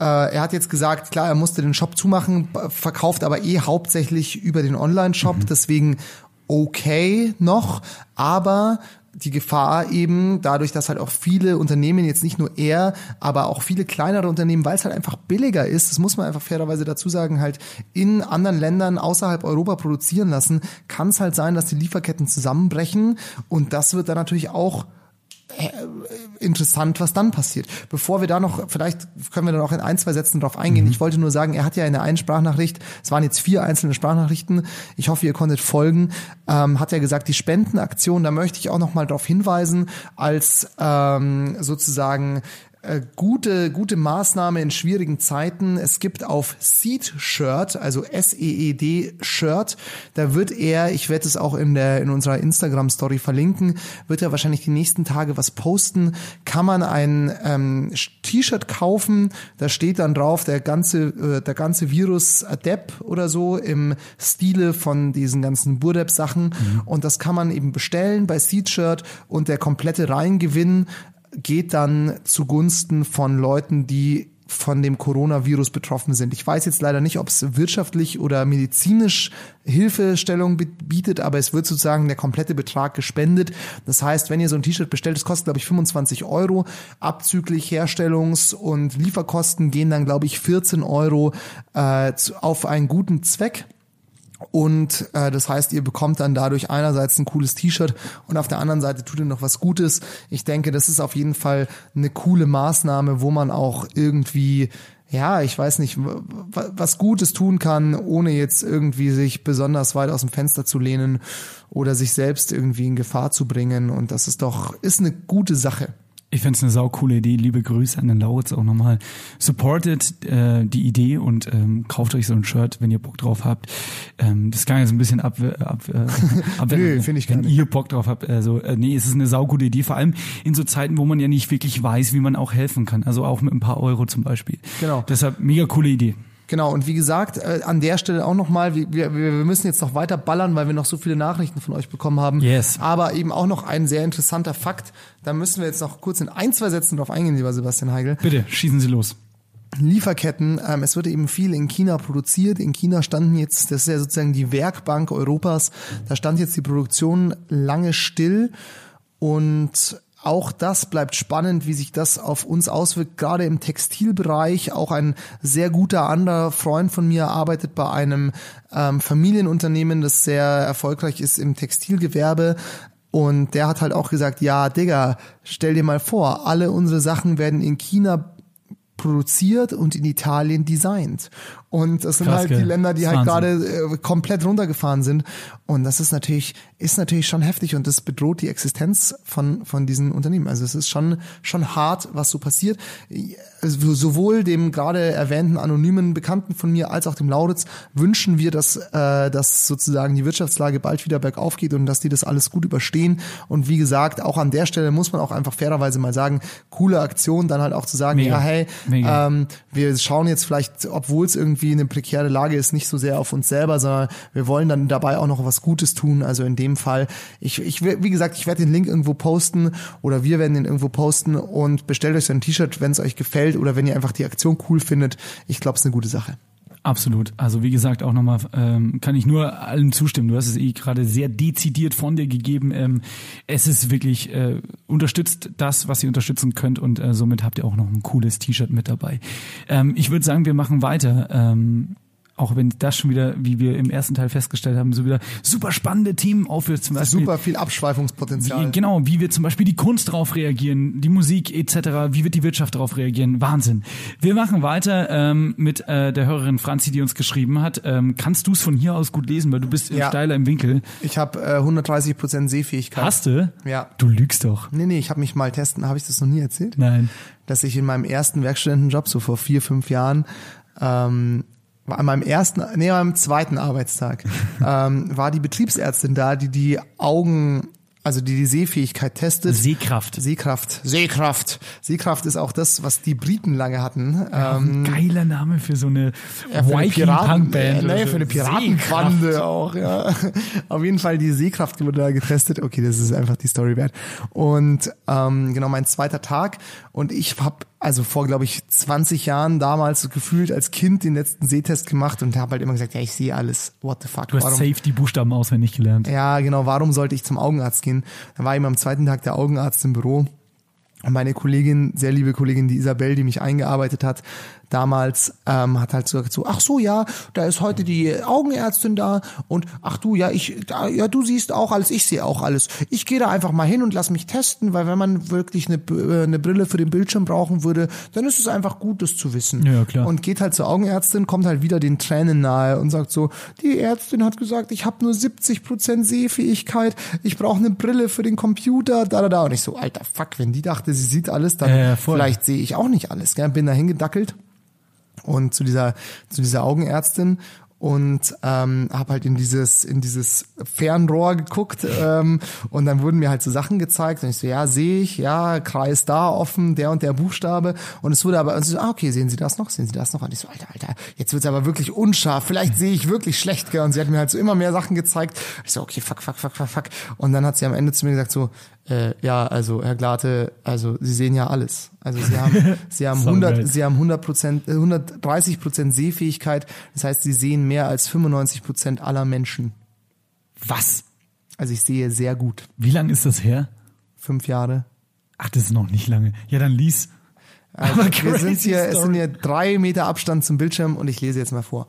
äh, er hat jetzt gesagt, klar, er musste den Shop zumachen, verkauft aber eh hauptsächlich über den Online-Shop, mhm. deswegen okay noch, aber die Gefahr eben dadurch, dass halt auch viele Unternehmen, jetzt nicht nur er, aber auch viele kleinere Unternehmen, weil es halt einfach billiger ist, das muss man einfach fairerweise dazu sagen, halt in anderen Ländern außerhalb Europa produzieren lassen, kann es halt sein, dass die Lieferketten zusammenbrechen. Und das wird dann natürlich auch interessant, was dann passiert. Bevor wir da noch, vielleicht können wir da noch in ein, zwei Sätzen drauf eingehen. Mhm. Ich wollte nur sagen, er hat ja in der einen Sprachnachricht, es waren jetzt vier einzelne Sprachnachrichten, ich hoffe, ihr konntet folgen, ähm, hat er gesagt, die Spendenaktion, da möchte ich auch noch mal darauf hinweisen, als ähm, sozusagen äh, gute, gute Maßnahme in schwierigen Zeiten. Es gibt auf Seed Shirt, also S-E-E-D Shirt, da wird er, ich werde es auch in der, in unserer Instagram Story verlinken, wird er wahrscheinlich die nächsten Tage was posten. Kann man ein ähm, T-Shirt kaufen, da steht dann drauf, der ganze, äh, der ganze Virus Adept oder so im Stile von diesen ganzen Burdep Sachen. Mhm. Und das kann man eben bestellen bei Seed Shirt und der komplette Reingewinn geht dann zugunsten von Leuten, die von dem Coronavirus betroffen sind. Ich weiß jetzt leider nicht, ob es wirtschaftlich oder medizinisch Hilfestellung bietet, aber es wird sozusagen der komplette Betrag gespendet. Das heißt, wenn ihr so ein T-Shirt bestellt, das kostet glaube ich 25 Euro, abzüglich Herstellungs- und Lieferkosten gehen dann glaube ich 14 Euro äh, auf einen guten Zweck. Und äh, das heißt, ihr bekommt dann dadurch einerseits ein cooles T-Shirt und auf der anderen Seite tut ihr noch was Gutes. Ich denke, das ist auf jeden Fall eine coole Maßnahme, wo man auch irgendwie ja, ich weiß nicht, was Gutes tun kann, ohne jetzt irgendwie sich besonders weit aus dem Fenster zu lehnen oder sich selbst irgendwie in Gefahr zu bringen. Und das ist doch, ist eine gute Sache. Ich finde es eine saukoole Idee. Liebe Grüße an den Lauritz auch nochmal. Supportet äh, die Idee und ähm, kauft euch so ein Shirt, wenn ihr Bock drauf habt. Ähm, das kann jetzt ein bisschen ab, ab, äh, ab Nö, finde ich wenn gar nicht. ihr Bock drauf habt. Also äh, nee, es ist eine saugute Idee. Vor allem in so Zeiten, wo man ja nicht wirklich weiß, wie man auch helfen kann. Also auch mit ein paar Euro zum Beispiel. Genau. Deshalb mega coole Idee. Genau, und wie gesagt, äh, an der Stelle auch nochmal, wir, wir, wir müssen jetzt noch weiter ballern, weil wir noch so viele Nachrichten von euch bekommen haben. Yes. Aber eben auch noch ein sehr interessanter Fakt. Da müssen wir jetzt noch kurz in ein, zwei Sätzen drauf eingehen, lieber Sebastian Heigl. Bitte, schießen Sie los. Lieferketten, ähm, es wird eben viel in China produziert. In China standen jetzt, das ist ja sozusagen die Werkbank Europas, da stand jetzt die Produktion lange still und auch das bleibt spannend, wie sich das auf uns auswirkt, gerade im Textilbereich. Auch ein sehr guter anderer Freund von mir arbeitet bei einem ähm, Familienunternehmen, das sehr erfolgreich ist im Textilgewerbe. Und der hat halt auch gesagt, ja, Digga, stell dir mal vor, alle unsere Sachen werden in China produziert und in Italien designt. Und das sind Krass, halt die Länder, die halt Wahnsinn. gerade äh, komplett runtergefahren sind. Und das ist natürlich, ist natürlich schon heftig und das bedroht die Existenz von, von diesen Unternehmen. Also es ist schon, schon hart, was so passiert. Also sowohl dem gerade erwähnten anonymen Bekannten von mir als auch dem Lauritz wünschen wir, dass, äh, dass sozusagen die Wirtschaftslage bald wieder bergauf geht und dass die das alles gut überstehen. Und wie gesagt, auch an der Stelle muss man auch einfach fairerweise mal sagen, coole Aktion, dann halt auch zu sagen, Mega. ja, hey, Mega. ähm, wir schauen jetzt vielleicht, obwohl es irgendwie eine prekäre Lage ist, nicht so sehr auf uns selber, sondern wir wollen dann dabei auch noch was Gutes tun. Also in dem Fall, ich, ich wie gesagt, ich werde den Link irgendwo posten oder wir werden den irgendwo posten und bestellt euch so ein T-Shirt, wenn es euch gefällt oder wenn ihr einfach die Aktion cool findet. Ich glaube, es ist eine gute Sache. Absolut. Also wie gesagt, auch nochmal ähm, kann ich nur allem zustimmen. Du hast es eh gerade sehr dezidiert von dir gegeben. Ähm, es ist wirklich äh, unterstützt das, was ihr unterstützen könnt und äh, somit habt ihr auch noch ein cooles T-Shirt mit dabei. Ähm, ich würde sagen, wir machen weiter. Ähm, auch wenn das schon wieder, wie wir im ersten Teil festgestellt haben, so wieder super spannende Themen aufführt. Zum Beispiel, Super viel Abschweifungspotenzial. wie, genau, wie wird zum Beispiel die Kunst darauf reagieren, die Musik etc., wie wird die Wirtschaft darauf reagieren? Wahnsinn. Wir machen weiter ähm, mit äh, der Hörerin Franzi, die uns geschrieben hat. Ähm, kannst du es von hier aus gut lesen, weil du bist Ja. steiler im Winkel. Ich habe äh, 130 Prozent Sehfähigkeit. Hast du? Ja. Du lügst doch. Nee, nee, ich habe mich mal testen, habe ich das noch nie erzählt? Nein. Dass ich in meinem ersten Werkstudentenjob, so vor vier, fünf Jahren, ähm, an meinem ersten, nee, an meinem zweiten Arbeitstag, ähm, war die Betriebsärztin da, die die Augen, also die die Sehfähigkeit testet. Sehkraft. Sehkraft. Sehkraft. Sehkraft ist auch das, was die Briten lange hatten. Ja, ähm, ein geiler Name für so eine ja, für eine Viking-Punk-Band. Oder naja, für eine. Piratenbande auch, ja. Auf jeden Fall die Sehkraft wurde da getestet. Okay, das ist einfach die Story wert. Und ähm, genau mein zweiter Tag und ich habe also vor, glaube ich, 20 Jahren damals gefühlt als Kind den letzten Sehtest gemacht und habe halt immer gesagt, ja, ich sehe alles. What the fuck? Du hast safe die Buchstaben auswendig gelernt. Ja, genau. Warum sollte ich zum Augenarzt gehen? Dann war eben am zweiten Tag der Augenarzt im Büro. Und meine Kollegin, sehr liebe Kollegin, die Isabel, die mich eingearbeitet hat, damals ähm, hat halt so gesagt so, ach so, ja, da ist heute die Augenärztin da und ach du, ja, ich, da, ja, du siehst auch alles, ich sehe auch alles. Ich gehe da einfach mal hin und lass mich testen, weil wenn man wirklich eine, äh, eine Brille für den Bildschirm brauchen würde, dann ist es einfach gut, das zu wissen. Ja, klar. Und geht halt zur Augenärztin, kommt halt wieder den Tränen nahe und sagt so, die Ärztin hat gesagt, ich habe nur 70 Prozent Sehfähigkeit, ich brauche eine Brille für den Computer, da, da, da. Und ich so, alter Fuck, wenn die dachte, sie sieht alles, dann Ja, ja, vielleicht sehe ich auch nicht alles. Gell? Bin da hingedackelt und zu dieser, zu dieser Augenärztin und ähm, habe halt in dieses in dieses Fernrohr geguckt ähm, und dann wurden mir halt so Sachen gezeigt und ich so ja sehe ich ja Kreis da offen der und der Buchstabe. Und es wurde aber und so, ah okay sehen Sie das noch sehen Sie das noch? Und ich so Alter Alter jetzt wird's aber wirklich unscharf. Vielleicht sehe ich wirklich schlecht gell? und sie hat mir halt so immer mehr Sachen gezeigt. Ich so okay fuck fuck fuck fuck fuck. Und dann hat sie am Ende zu mir gesagt so Äh, ja, also Herr Glate, also Sie sehen ja alles. Also Sie haben, Sie haben 100, Sie haben 100 Prozent, 130 Prozent Sehfähigkeit. Das heißt, Sie sehen mehr als 95 Prozent aller Menschen. Was? Also ich sehe sehr gut. Wie lange ist das her? Fünf Jahre. Ach, das ist noch nicht lange. Ja, dann lies. Also wir sind hier, es sind hier drei Meter Abstand zum Bildschirm und ich lese jetzt mal vor.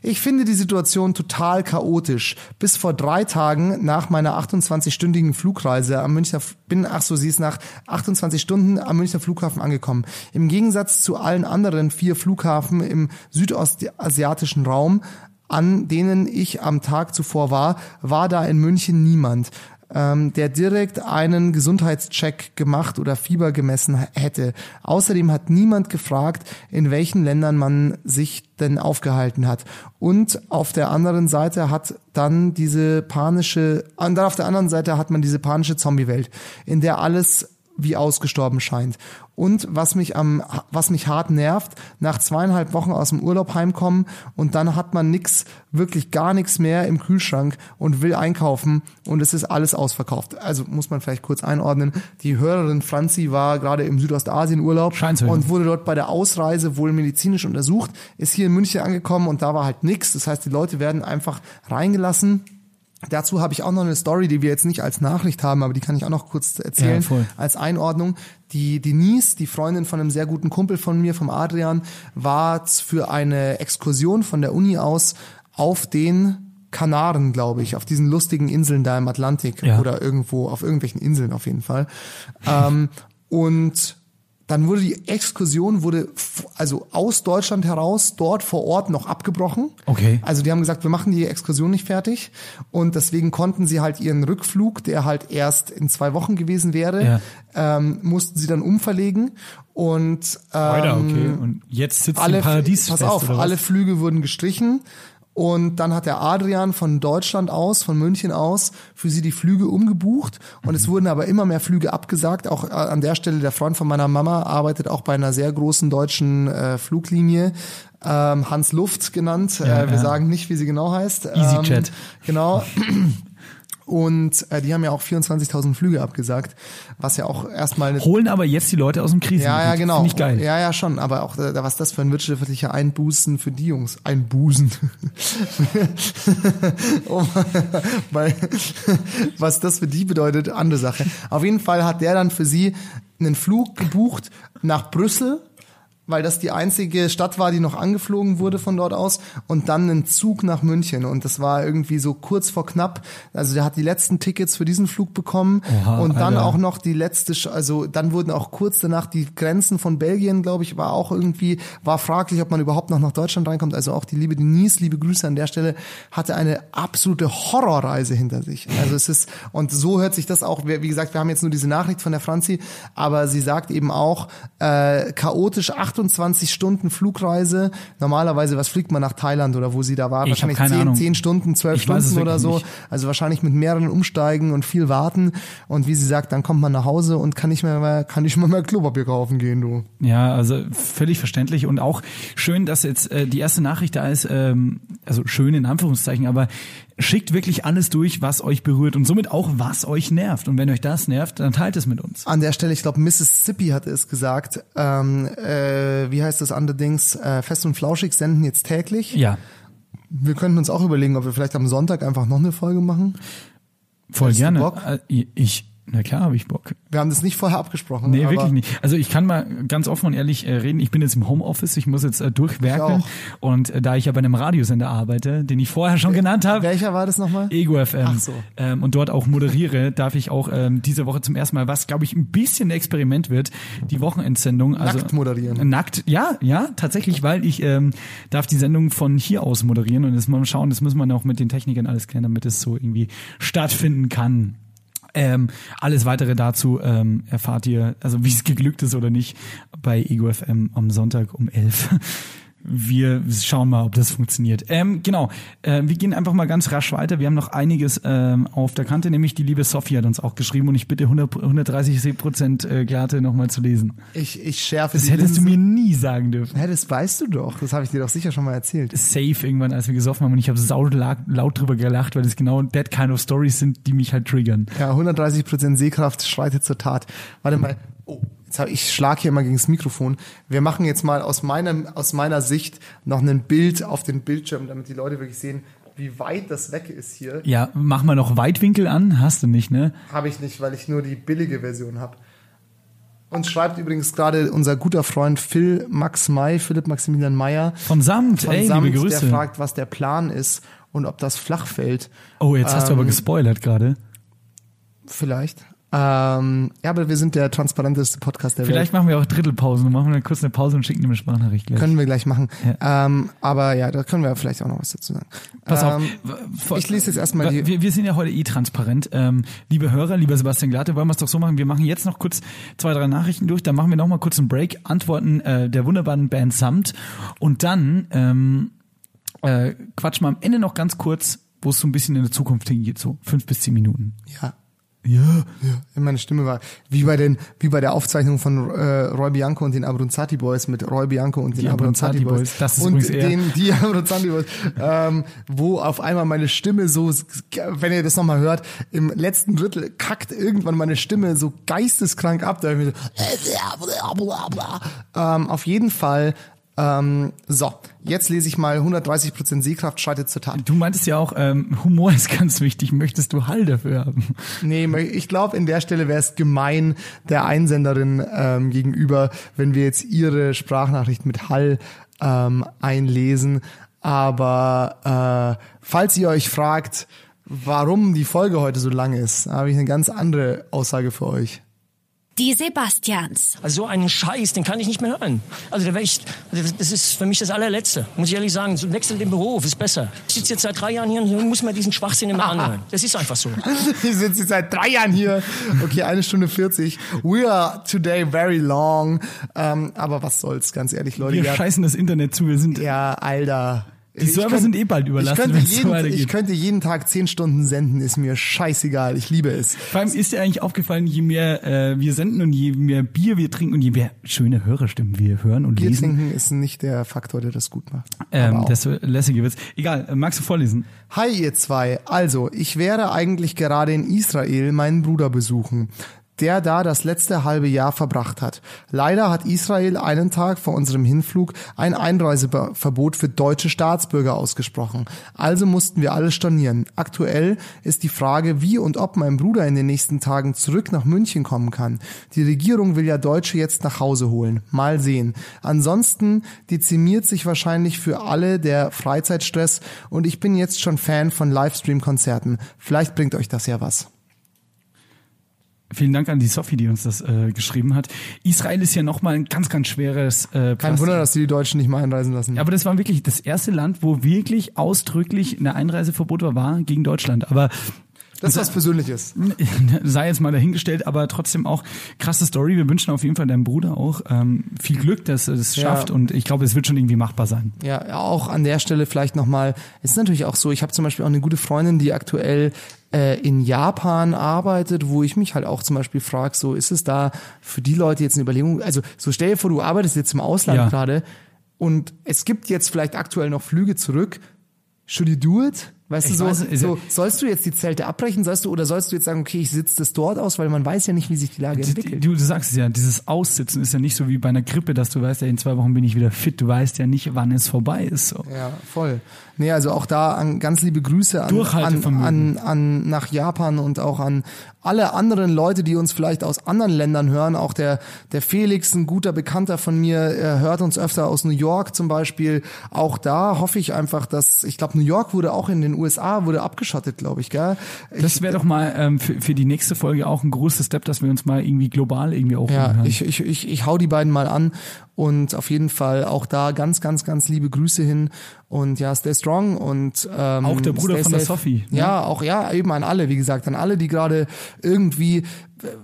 Ich finde die Situation total chaotisch. Bis vor drei Tagen nach meiner 28-stündigen Flugreise am Münchner, bin, ach so, sie ist nach 28 Stunden am Münchner Flughafen angekommen. Im Gegensatz zu allen anderen vier Flughafen im südostasiatischen Raum, an denen ich am Tag zuvor war, war da in München niemand ähm, der direkt einen Gesundheitscheck gemacht oder Fieber gemessen hätte. Außerdem hat niemand gefragt, in welchen Ländern man sich denn aufgehalten hat. Und auf der anderen Seite hat dann diese panische, und dann auf der anderen Seite hat man diese panische Zombie-Welt, in der alles wie ausgestorben scheint. Und was mich am, was mich hart nervt, nach zweieinhalb Wochen aus dem Urlaub heimkommen und dann hat man nix, wirklich gar nichts mehr im Kühlschrank und will einkaufen und es ist alles ausverkauft. Also muss man vielleicht kurz einordnen. Die Hörerin Franzi war gerade im Südostasien-Urlaub so, ja. und wurde dort bei der Ausreise wohl medizinisch untersucht, ist hier in München angekommen und da war halt nix. Das heißt, die Leute werden einfach reingelassen. Dazu habe ich auch noch eine Story, die wir jetzt nicht als Nachricht haben, aber die kann ich auch noch kurz erzählen Ja, als Einordnung. Die Denise, die Freundin von einem sehr guten Kumpel von mir, vom Adrian, war für eine Exkursion von der Uni aus auf den Kanaren, glaube ich, auf diesen lustigen Inseln da im Atlantik Ja. oder irgendwo, auf irgendwelchen Inseln auf jeden Fall. ähm, und dann wurde die Exkursion wurde also aus Deutschland heraus dort vor Ort noch abgebrochen. Okay. Also die haben gesagt, wir machen die Exkursion nicht fertig und deswegen konnten sie halt ihren Rückflug, der halt erst in zwei Wochen gewesen wäre, Ja. ähm, mussten sie dann umverlegen und ähm, Alter, okay. Und jetzt sitzt alle, im Paradies pass fest, auf, alle Flüge wurden gestrichen und dann hat der Adrian von Deutschland aus, von München aus, für sie die Flüge umgebucht und Mhm. es wurden aber immer mehr Flüge abgesagt. Auch äh, an der Stelle der Freund von meiner Mama arbeitet auch bei einer sehr großen deutschen äh, Fluglinie. Ähm, Hans Luft genannt. Ja, äh, wir ja. sagen nicht, wie sie genau heißt. EasyJet. Ähm, genau. Und äh, die haben ja auch 24.000 Flüge abgesagt, was ja auch erstmal eine Holen aber jetzt die Leute aus dem Krisen. ja, ja, genau. Ich geil. Ja, ja, schon. Aber auch, äh, was das für ein wirtschaftlicher Einbußen für die Jungs. Einbußen. oh, weil, was das für die bedeutet, andere Sache. Auf jeden Fall hat der dann für sie einen Flug gebucht nach Brüssel, weil das die einzige Stadt war, die noch angeflogen wurde von dort aus und dann einen Zug nach München und das war irgendwie so kurz vor knapp. Also der hat die letzten Tickets für diesen Flug bekommen Oha, und dann Alter. auch noch die letzte, also dann wurden auch kurz danach die Grenzen von Belgien, glaube ich, war auch irgendwie, war fraglich, ob man überhaupt noch nach Deutschland reinkommt. Also auch die liebe Denise, liebe Grüße an der Stelle, hatte eine absolute Horrorreise hinter sich. Also es ist, und so hört sich das auch, wie gesagt, wir haben jetzt nur diese Nachricht von der Franzi, aber sie sagt eben auch, äh, chaotisch 28 Stunden Flugreise. Normalerweise, was fliegt man nach Thailand oder wo sie da war? Ich Wahrscheinlich keine 10, Ahnung. 10 Stunden, 12 Ich Stunden oder so. nicht. Also wahrscheinlich mit mehreren Umsteigen und viel warten. Und wie sie sagt, dann kommt man nach Hause und kann nicht mehr, mehr kann nicht mal mehr Klopapier kaufen gehen, du. Ja, also völlig verständlich und auch schön, dass jetzt äh, die erste Nachricht da ist, ähm, also schön in Anführungszeichen, aber schickt wirklich alles durch, was euch berührt und somit auch, was euch nervt. Und wenn euch das nervt, dann teilt es mit uns. An der Stelle, ich glaube, Mississippi hatte es gesagt, ähm, äh, wie heißt das andere Dings, äh, Fest und Flauschig senden jetzt täglich. Ja, Wir könnten uns auch überlegen, ob wir vielleicht am Sonntag einfach noch eine Folge machen. voll Hast gerne. Äh, Ich, na klar habe ich Bock. Wir haben das nicht vorher abgesprochen. Nee, wirklich nicht. Also ich kann mal ganz offen und ehrlich äh, reden. Ich bin jetzt im Homeoffice, ich muss jetzt äh, durchwerkeln. Ich Und äh, da ich ja bei einem Radiosender arbeite, den ich vorher schon genannt habe, Welcher war das nochmal? Ego FM, Ach so. ähm, und dort auch moderiere, darf ich auch ähm, diese Woche zum ersten Mal, was glaube ich ein bisschen ein Experiment wird, die Wochenendsendung. Also, Nackt moderieren. Nackt, ja, ja, tatsächlich, weil ich ähm, darf die Sendung von hier aus moderieren und das mal schauen, das muss man auch mit den Technikern alles klären, damit es so irgendwie stattfinden kann. Ähm, alles weitere dazu ähm, erfahrt ihr, also wie es geglückt ist oder nicht, bei Ego FM am Sonntag um 11. wir schauen mal, ob das funktioniert. Ähm, genau, äh, wir gehen einfach mal ganz rasch weiter. Wir haben noch einiges ähm, auf der Kante, nämlich die liebe Sophie hat uns auch geschrieben und ich bitte 100, 130 Prozent äh, Glatte nochmal zu lesen. Ich, ich schärfe Das hättest du Linse. mir nie sagen dürfen. Hä, das weißt du doch. Das habe ich dir doch sicher schon mal erzählt. Safe irgendwann, als wir gesoffen haben und ich habe sau la- laut drüber gelacht, weil das genau that kind of stories sind, die mich halt triggern. Ja, 130% Sehkraft schreitet zur Tat. Warte mal. Oh, ich schlag hier mal gegen das Mikrofon. Wir machen jetzt mal aus meiner, aus meiner Sicht noch ein Bild auf den Bildschirm, damit die Leute wirklich sehen, wie weit das weg ist hier. Ja, mach mal noch Weitwinkel an, hast du nicht, ne? Habe ich nicht, weil ich nur die billige Version habe. Uns schreibt übrigens gerade unser guter Freund Phil Max May, Philipp Maximilian Meyer. Von Samt, Von ey, Samt, liebe Grüße. Der fragt, was der Plan ist und ob das flach fällt. Oh, jetzt hast du aber Ähm, gespoilert gerade. Vielleicht. Ähm, ja, aber wir sind der transparenteste Podcast der Vielleicht Welt. machen wir auch Drittelpausen. Machen wir kurz eine Pause und schicken eine Sprachnachricht gleich. Können wir gleich machen. Ähm, aber ja, da können wir vielleicht auch noch was dazu sagen. Pass auf. Ähm, w- ich lese jetzt erstmal die. Wir, wir sind ja heute eh transparent. Ähm, liebe Hörer, lieber Sebastian Glatte, wollen wir es doch so machen. Wir machen jetzt noch kurz zwei, drei Nachrichten durch. Dann machen wir noch mal kurz einen Break. Antworten äh, der wunderbaren Band Samt. Und dann ähm, äh, quatschen wir am Ende noch ganz kurz, wo es so ein bisschen in der Zukunft hingeht. So fünf bis zehn Minuten. Ja. Ja. Ja, meine Stimme war wie bei den wie bei der Aufzeichnung von äh, Roy Bianco und den Abronzati Boys mit Roy Bianco und den Abronzati Boys, Boys, das ist und den die Abronzati Boys, ähm, wo auf einmal meine Stimme so, wenn ihr das nochmal hört, im letzten Drittel kackt irgendwann meine Stimme so geisteskrank ab. Da ich mir so, ähm, auf jeden Fall. Ähm, so, jetzt lese ich mal 130% Sehkraft schreitet zur Tat. Du meintest ja auch, ähm, Humor ist ganz wichtig. Möchtest du Hall dafür haben? Nee, ich glaube, in der Stelle wäre es gemein der Einsenderin ähm, gegenüber, wenn wir jetzt ihre Sprachnachricht mit Hall ähm, einlesen. Aber äh, falls ihr euch fragt, warum die Folge heute so lang ist, habe ich eine ganz andere Aussage für euch. Die Sebastians. Also so einen Scheiß, den kann ich nicht mehr hören. Also da wär ich, also das ist für mich das allerletzte, muss ich ehrlich sagen. So wechsel den Beruf, ist besser. Ich sitze jetzt seit drei Jahren hier und muss mir diesen Schwachsinn immer anhören. Das ist einfach so. Ich sitze jetzt seit drei Jahren hier. Okay, eine Stunde 40. We are today very long. Ähm, aber was soll's, ganz ehrlich, Leute. Wir habt- scheißen das Internet zu. Wir sind Ja, Alter. Die Server sind eh bald überlastet, Ich könnte, jeden, ich könnte jeden Tag zehn Stunden senden, ist mir scheißegal. Ich liebe es. Vor allem ist dir eigentlich aufgefallen, je mehr äh, wir senden und je mehr Bier wir trinken und je mehr schöne Hörerstimmen wir hören und Bier lesen, trinken ist nicht der Faktor, der das gut macht. ähm, desto lässiger wird's. Egal, äh, magst du vorlesen? Hi ihr zwei. Also, ich werde eigentlich gerade in Israel meinen Bruder besuchen, der da das letzte halbe Jahr verbracht hat. Leider hat Israel einen Tag vor unserem Hinflug ein Einreiseverbot für deutsche Staatsbürger ausgesprochen. Also mussten wir alle stornieren. Aktuell ist die Frage, wie und ob mein Bruder in den nächsten Tagen zurück nach München kommen kann. Die Regierung will ja Deutsche jetzt nach Hause holen. Mal sehen. Ansonsten dezimiert sich wahrscheinlich für alle der Freizeitstress und ich bin jetzt schon Fan von Livestream-Konzerten. Vielleicht bringt euch das ja was. Vielen Dank an die Sophie, die uns das äh, geschrieben hat. Israel ist ja nochmal ein ganz, ganz schweres äh, Kein Pflaster. Wunder, dass die die Deutschen nicht mal einreisen lassen. Ja, aber das war wirklich das erste Land, wo wirklich ausdrücklich eine Einreiseverbot war, war gegen Deutschland. Aber Das ist was Persönliches. sei jetzt mal dahingestellt, aber trotzdem auch krasse Story. Wir wünschen auf jeden Fall deinem Bruder auch ähm, viel Glück, dass er es Ja. schafft und ich glaube, es wird schon irgendwie machbar sein. Ja, auch an der Stelle vielleicht nochmal, es ist natürlich auch so, ich habe zum Beispiel auch eine gute Freundin, die aktuell äh, in Japan arbeitet, wo ich mich halt auch zum Beispiel frage, so ist es da für die Leute jetzt eine Überlegung, also so stell dir vor, du arbeitest jetzt im Ausland Ja. gerade und es gibt jetzt vielleicht aktuell noch Flüge zurück, should you do it? Weißt Ich du, so, weiß, so sollst du jetzt die Zelte abbrechen, sollst du, oder sollst du jetzt sagen, okay, ich sitze das dort aus, weil man weiß ja nicht, wie sich die Lage entwickelt. Du, du sagst es ja, dieses Aussitzen ist ja nicht so wie bei einer Grippe, dass du weißt, ja, in zwei Wochen bin ich wieder fit. Du weißt ja nicht, wann es vorbei ist. So. Ja, voll. Nee, also auch da an, ganz liebe Grüße an, an, an, an nach Japan und auch an alle anderen Leute, die uns vielleicht aus anderen Ländern hören. Auch der, der Felix, ein guter Bekannter von mir, hört uns öfter aus New York zum Beispiel. Auch da hoffe ich einfach, dass, ich glaube, New York wurde auch in den USA, wurde abgeschottet, glaube ich, gell? Das wäre doch mal ähm, für, für die nächste Folge auch ein großer Step, dass wir uns mal irgendwie global irgendwie auch Ja, ich, ich, ich, ich hau die beiden mal an Und auf jeden Fall auch da ganz, ganz, ganz liebe Grüße hin. Und ja, stay strong und ähm, Auch der Bruder von der. Sophie, ne? Ja, auch ja, eben an alle, wie gesagt, an alle, die gerade irgendwie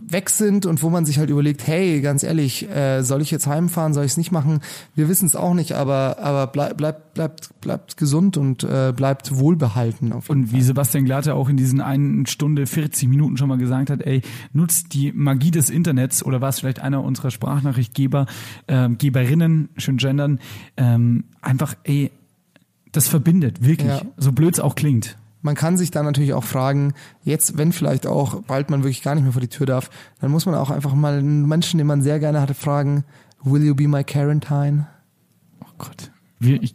weg sind und wo man sich halt überlegt, hey, ganz ehrlich, äh, soll ich jetzt heimfahren, soll ich es nicht machen? Wir wissen es auch nicht, aber aber bleib, bleibt bleibt bleibt gesund und äh, bleibt wohlbehalten. Auf jeden Und wie Sebastian Glatte auch in diesen einen Stunde 40 Minuten schon mal gesagt hat, ey, nutzt die Magie des Internets oder war es vielleicht einer unserer Sprachnachrichtgeber, ähm, Geberinnen, schön gendern, ähm, einfach, ey, das verbindet, wirklich, Ja. so blöd es auch klingt. Man kann sich dann natürlich auch fragen, jetzt, wenn vielleicht auch bald man wirklich gar nicht mehr vor die Tür darf, dann muss man auch einfach mal einen Menschen, den man sehr gerne hatte, fragen, will you be my Quarantine? Oh Gott. Wir, ich,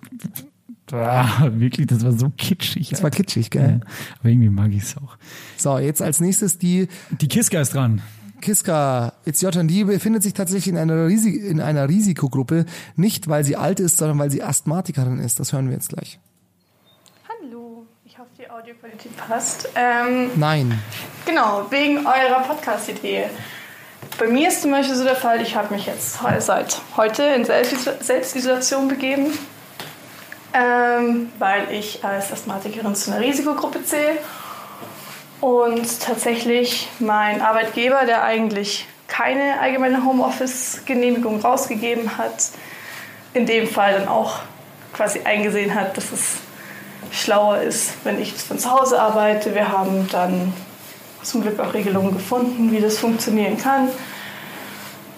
ah, wirklich, das war so kitschig. Das war kitschig, gell? Ja, aber irgendwie mag ich es auch. So, jetzt als nächstes die Die Kiska ist dran. Kiska, It's Your Turn, die befindet sich tatsächlich in einer, Risi in einer Risikogruppe, nicht weil sie alt ist, sondern weil sie Asthmatikerin ist. Das hören wir jetzt gleich. Die Audioqualität passt. Ähm, Nein. genau, wegen eurer Podcast-Idee. Bei mir ist zum Beispiel so der Fall, ich habe mich jetzt seit heute in Selbstis Selbstisolation begeben, ähm, weil ich als Asthmatikerin zu einer Risikogruppe zähle. Und tatsächlich mein Arbeitgeber, der eigentlich keine allgemeine Homeoffice-Genehmigung rausgegeben hat, in dem Fall dann auch quasi eingesehen hat, dass es schlauer ist, wenn ich von zu Hause arbeite. Wir haben dann zum Glück auch Regelungen gefunden, wie das funktionieren kann.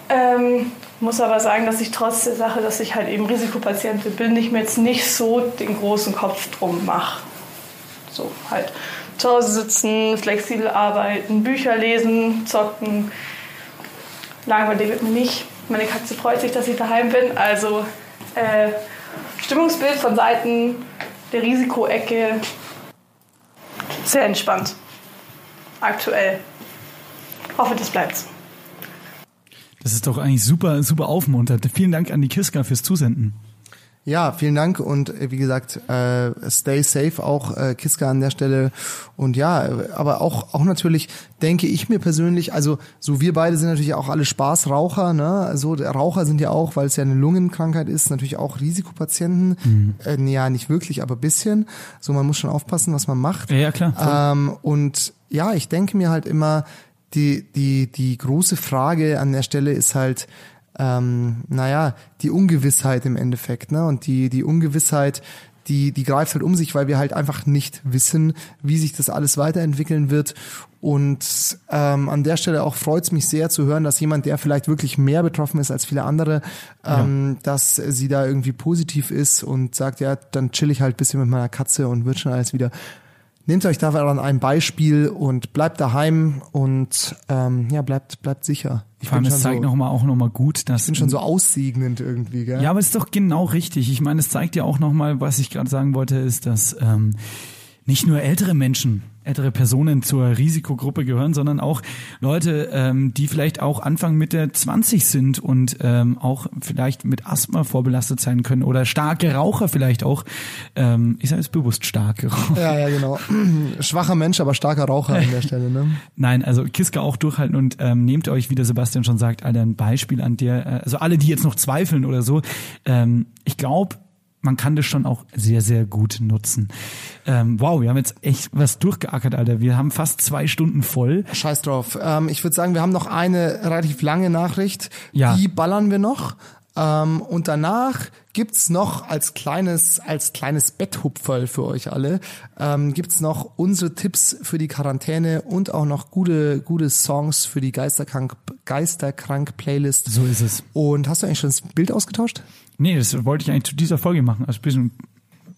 Ähm, muss aber sagen, dass ich trotz der Sache, dass ich halt eben Risikopatientin bin, ich mir jetzt nicht so den großen Kopf drum mache. So halt zu Hause sitzen, flexibel arbeiten, Bücher lesen, zocken. Langweilig wird mir nicht. Meine Katze freut sich, dass ich daheim bin. Also äh, Stimmungsbild von Seiten der Risikoecke sehr entspannt. Aktuell. Hoffe, das bleibt. Das ist doch eigentlich super, super aufmunternd. Vielen Dank an die Kiska fürs Zusenden. Ja, vielen Dank und äh, wie gesagt, äh, stay safe auch äh, Kiska an der Stelle und ja, aber auch auch natürlich denke ich mir persönlich, also so wir beide sind natürlich auch alle Spaßraucher, ne? Also der Raucher sind ja auch, weil es ja eine Lungenkrankheit ist, natürlich auch Risikopatienten. Mhm. Äh, ja, nicht wirklich, aber bisschen. So man muss schon aufpassen, was man macht. Ja, ja klar. Ähm, und ja, ich denke mir halt immer, die, die, die große Frage an der Stelle ist halt, ähm, naja, die Ungewissheit im Endeffekt, ne? Und die, die Ungewissheit, die, die greift halt um sich, weil wir halt einfach nicht wissen, wie sich das alles weiterentwickeln wird. Und ähm, an der Stelle auch freut es mich sehr zu hören, dass jemand, der vielleicht wirklich mehr betroffen ist als viele andere, ähm, dass sie da irgendwie positiv ist und sagt, ja, dann chill ich halt ein bisschen mit meiner Katze und wird schon alles wieder. Nehmt euch daran ein Beispiel und bleibt daheim und ähm, ja, bleibt, bleibt sicher. Ich Vor allem, es schon zeigt so, noch mal auch noch mal gut, dass ich bin schon so aussegnend irgendwie, gell? Ja, aber es ist doch genau richtig. Ich meine, es zeigt ja auch nochmal, was ich gerade sagen wollte, ist, dass ähm, nicht nur ältere Menschen, ältere Personen zur Risikogruppe gehören, sondern auch Leute, ähm, die vielleicht auch Anfang Mitte 20 sind und ähm, auch vielleicht mit Asthma vorbelastet sein können oder starke Raucher vielleicht auch. Ähm, ich sage es bewusst starke Raucher. Ja, ja, genau. Schwacher Mensch, aber starker Raucher an der Stelle, ne? Nein, also Kiska auch durchhalten und ähm, nehmt euch, wie der Sebastian schon sagt, Alter, ein Beispiel an der, äh, also alle, die jetzt noch zweifeln oder so, ähm, ich glaube, man kann das schon auch sehr, sehr gut nutzen. Ähm, wow, wir haben jetzt echt was durchgeackert, Alter. Wir haben fast zwei Stunden voll. Scheiß drauf. Ähm, ich würde sagen, wir haben noch eine relativ lange Nachricht. Ja. Die ballern wir noch. Ähm, und danach gibt's noch als kleines, als kleines Betthupferl für euch alle, ähm, gibt's noch unsere Tipps für die Quarantäne und auch noch gute, gute Songs für die Geisterkrank, Geisterkrank-Playlist. So ist es. Und hast du eigentlich schon das Bild ausgetauscht? Nee, das wollte ich eigentlich zu dieser Folge machen. Also ein bisschen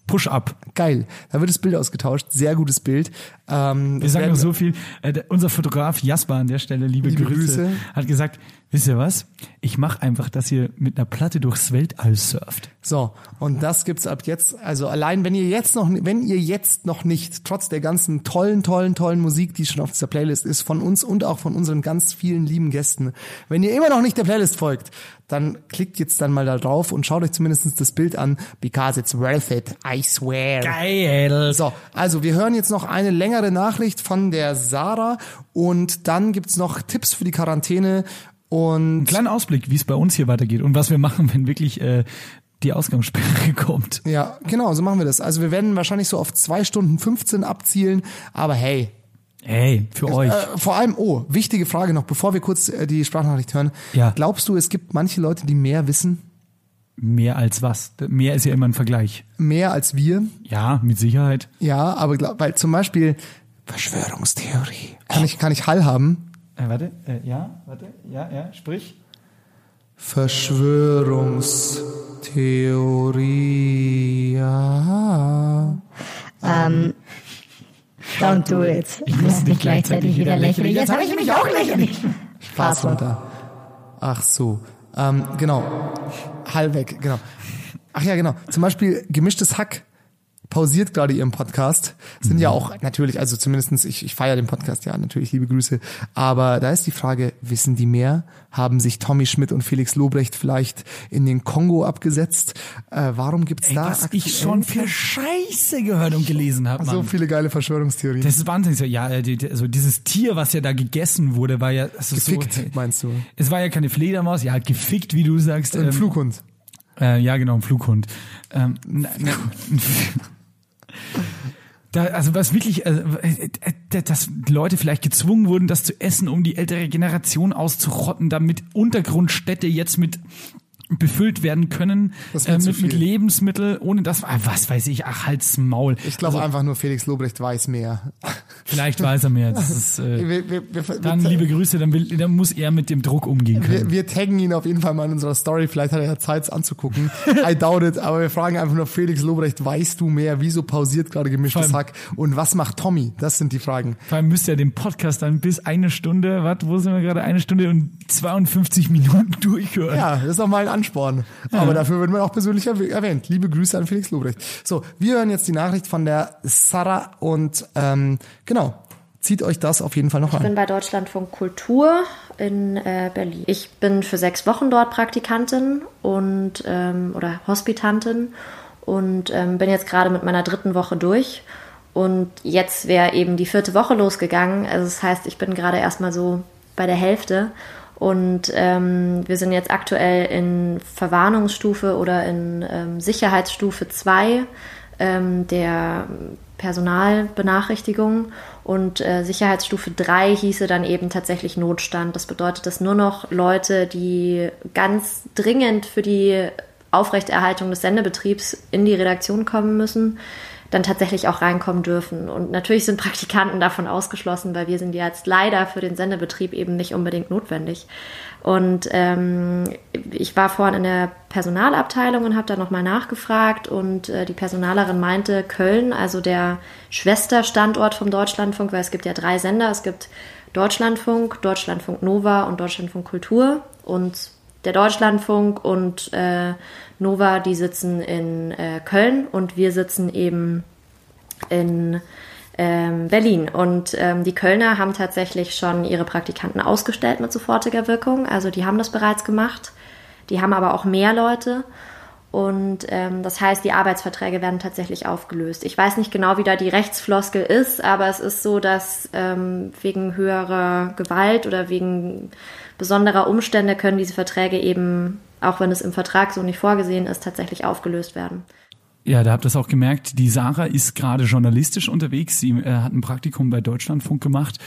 Push-up. Geil. Da wird das Bild ausgetauscht. Sehr gutes Bild. Ähm, Wir sagen nur so viel. Äh, unser Fotograf Jasper an der Stelle, liebe, Liebe Grüße, Grüße. hat gesagt, wisst ihr was? Ich mache einfach, dass ihr mit einer Platte durchs Weltall surft. So, und das gibt's ab jetzt, also allein wenn ihr jetzt noch, wenn ihr jetzt noch nicht, trotz der ganzen tollen, tollen, tollen Musik, die schon auf dieser Playlist ist, von uns und auch von unseren ganz vielen lieben Gästen, wenn ihr immer noch nicht der Playlist folgt, dann klickt jetzt dann mal da drauf und schaut euch zumindest das Bild an, because it's worth it, I swear. Geil. So, also wir hören jetzt noch eine längere Nachricht von der Sarah und dann gibt's noch Tipps für die Quarantäne Und Ein kleiner Ausblick, wie es bei uns hier weitergeht und was wir machen, wenn wirklich äh, die Ausgangssperre kommt. Ja, genau, so machen wir das. Also wir werden wahrscheinlich so auf zwei Stunden 15 abzielen, aber hey. Hey, für äh, euch. Äh, vor allem, oh, wichtige Frage noch, bevor wir kurz äh, die Sprachnachricht hören. Ja. Glaubst du, es gibt manche Leute, die mehr wissen? Mehr als was? Mehr ist ja immer ein Vergleich. Mehr als wir? Ja, mit Sicherheit. Ja, aber glaub, weil zum Beispiel Verschwörungstheorie. Kann ich, kann ich Hall haben? Äh, warte, äh, ja, warte, ja, ja, sprich. Verschwörungstheorie. Ja. Ähm, don't do it. Ich muss nicht gleichzeitig wieder lächeln. Jetzt habe ich mich auch lächerlich. Spaß runter. Ach so. Ähm, genau. Hall weg, genau. Ach ja, genau. Zum Beispiel gemischtes Hack pausiert gerade ihren Podcast. Sind ja auch natürlich, also zumindestens ich, ich feiere den Podcast, ja, natürlich, liebe Grüße. Aber da ist die Frage, wissen die mehr? Haben sich Tommy Schmidt und Felix Lobrecht vielleicht in den Kongo abgesetzt? Äh, warum gibt's Ey, da was ich schon für Scheiße gehört und gelesen habe, so viele geile Verschwörungstheorien? Das ist wahnsinnig so. Ja, äh, also dieses Tier, was ja da gegessen wurde, war ja also Gefickt, so, meinst du? Es war ja keine Fledermaus, ja, gefickt, wie du sagst. Ein Flughund. Äh, ja, genau, ein Flughund. Ähm, n- n- da, also was wirklich, äh, dass Leute vielleicht gezwungen wurden, das zu essen, um die ältere Generation auszurotten, damit Untergrundstädte jetzt mit befüllt werden können äh, mit, mit. Lebensmittel, ohne das, ah, was weiß ich, ach, halt's Maul. Ich glaube Also, einfach nur Felix Lobrecht weiß mehr. Vielleicht weiß er mehr. Das ist, äh, Wir- wir- wir- dann liebe Grüße, dann, will, dann muss er mit dem Druck umgehen können. Wir, taggen ihn auf jeden Fall mal in unserer Story. Vielleicht hat er ja Zeit, es anzugucken. I doubt it. Aber wir fragen einfach nur Felix Lobrecht, weißt du mehr? Wieso pausiert gerade gemischtes Hack? Und was macht Tommy? Das sind die Fragen. Vor allem müsst ihr den Podcast dann bis eine Stunde, was, wo sind wir gerade? Eine Stunde und 52 Minuten durchhören. Ja, das ist doch mal ein Ansporn. Aber dafür wird man auch persönlich erwäh- erwähnt. Liebe Grüße an Felix Lobrecht. So, wir hören jetzt die Nachricht von der Sarah und ähm, genau, zieht euch das auf jeden Fall noch Ich bin an. bei Deutschlandfunk Kultur in äh, Berlin. Ich bin für sechs Wochen dort Praktikantin und ähm, oder Hospitantin und ähm, bin jetzt gerade mit meiner dritten Woche durch. Und jetzt wäre eben die vierte Woche losgegangen. Also das heißt, ich bin gerade erstmal so bei der Hälfte. Und ähm, wir sind jetzt aktuell in Verwarnungsstufe oder in ähm, Sicherheitsstufe 2 ähm, der Personalbenachrichtigung. Und äh, Sicherheitsstufe 3 hieße dann eben tatsächlich Notstand. Das bedeutet, dass nur noch Leute, die ganz dringend für die Aufrechterhaltung des Sendebetriebs in die Redaktion kommen müssen, dann tatsächlich auch reinkommen dürfen. Und natürlich sind Praktikanten davon ausgeschlossen, weil wir sind ja jetzt leider für den Sendebetrieb eben nicht unbedingt notwendig. Und ähm, ich war vorhin in der Personalabteilung und habe da nochmal nachgefragt und äh, die Personalerin meinte, Köln, also der Schwesterstandort vom Deutschlandfunk, weil es gibt ja drei Sender, es gibt Deutschlandfunk, Deutschlandfunk Nova und Deutschlandfunk Kultur und der Deutschlandfunk und äh, Nova, die sitzen in äh, Köln und wir sitzen eben in ähm, Berlin. Und ähm, die Kölner haben tatsächlich schon ihre Praktikanten ausgestellt mit sofortiger Wirkung. Also die haben das bereits gemacht. Die haben aber auch mehr Leute. Und ähm, das heißt, die Arbeitsverträge werden tatsächlich aufgelöst. Ich weiß nicht genau, wie da die Rechtsfloskel ist, aber es ist so, dass ähm, wegen höherer Gewalt oder wegen besonderer Umstände können diese Verträge eben, auch wenn es im Vertrag so nicht vorgesehen ist, tatsächlich aufgelöst werden. Ja, da habt ihr es auch gemerkt, die Sarah ist gerade journalistisch unterwegs. Sie äh, hat ein Praktikum bei Deutschlandfunk gemacht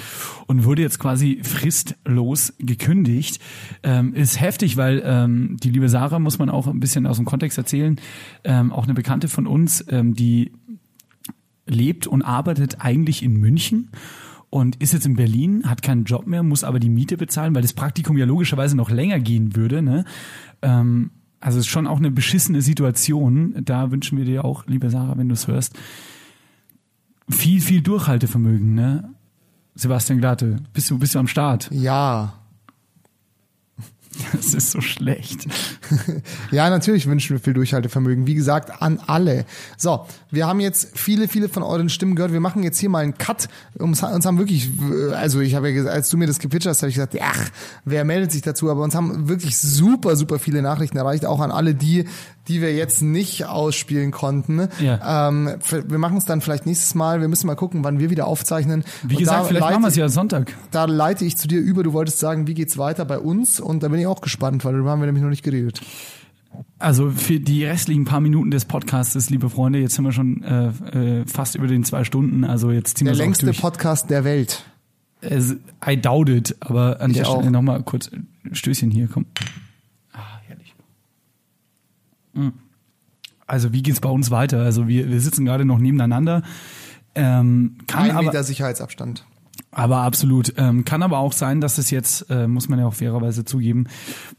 und wurde jetzt quasi fristlos gekündigt. Ähm, ist heftig, weil ähm, die liebe Sarah, muss man auch ein bisschen aus dem Kontext erzählen, ähm, auch eine Bekannte von uns, ähm, die lebt und arbeitet eigentlich in München und ist jetzt in Berlin, hat keinen Job mehr, muss aber die Miete bezahlen, weil das Praktikum ja logischerweise noch länger gehen würde. Ne? Also es ist schon auch eine beschissene Situation. Da wünschen wir dir auch, liebe Sarah, wenn du es hörst, viel, viel Durchhaltevermögen. Ne? Sebastian Glatte, bist du, bist du am Start? Ja. Das ist so schlecht. Ja, natürlich wünschen wir viel Durchhaltevermögen. Wie gesagt, an alle. So, wir haben jetzt viele, viele von euren Stimmen gehört. Wir machen jetzt hier mal einen Cut. Uns, haben wirklich, also ich habe ja gesagt, als du mir das gepitcht hast, habe ich gesagt, ach, wer meldet sich dazu? Aber uns haben wirklich super, super viele Nachrichten erreicht. Auch an alle die, die wir jetzt nicht ausspielen konnten. Ja. Ähm, wir machen es dann vielleicht nächstes Mal. Wir müssen mal gucken, wann wir wieder aufzeichnen. Wie Und gesagt, vielleicht machen wir es ja Sonntag. Da leite ich zu dir über. Du wolltest sagen, wie geht's weiter bei uns? Und da bin ich auch gespannt, weil darüber haben wir nämlich noch nicht geredet. Also für die restlichen paar Minuten des Podcasts, liebe Freunde, jetzt sind wir schon äh, äh, fast über den zwei Stunden, also jetzt ziehen Der längste durch. Podcast der Welt. I doubt it, aber an Ich der auch. Stelle nochmal kurz Stößchen hier, komm. Mm. Also wie geht's bei uns weiter? Also wir, wir sitzen gerade noch nebeneinander. Ähm, kann Ein aber, Meter Sicherheitsabstand. Aber absolut. Ähm, kann aber auch sein, dass es jetzt, äh, muss man ja auch fairerweise zugeben,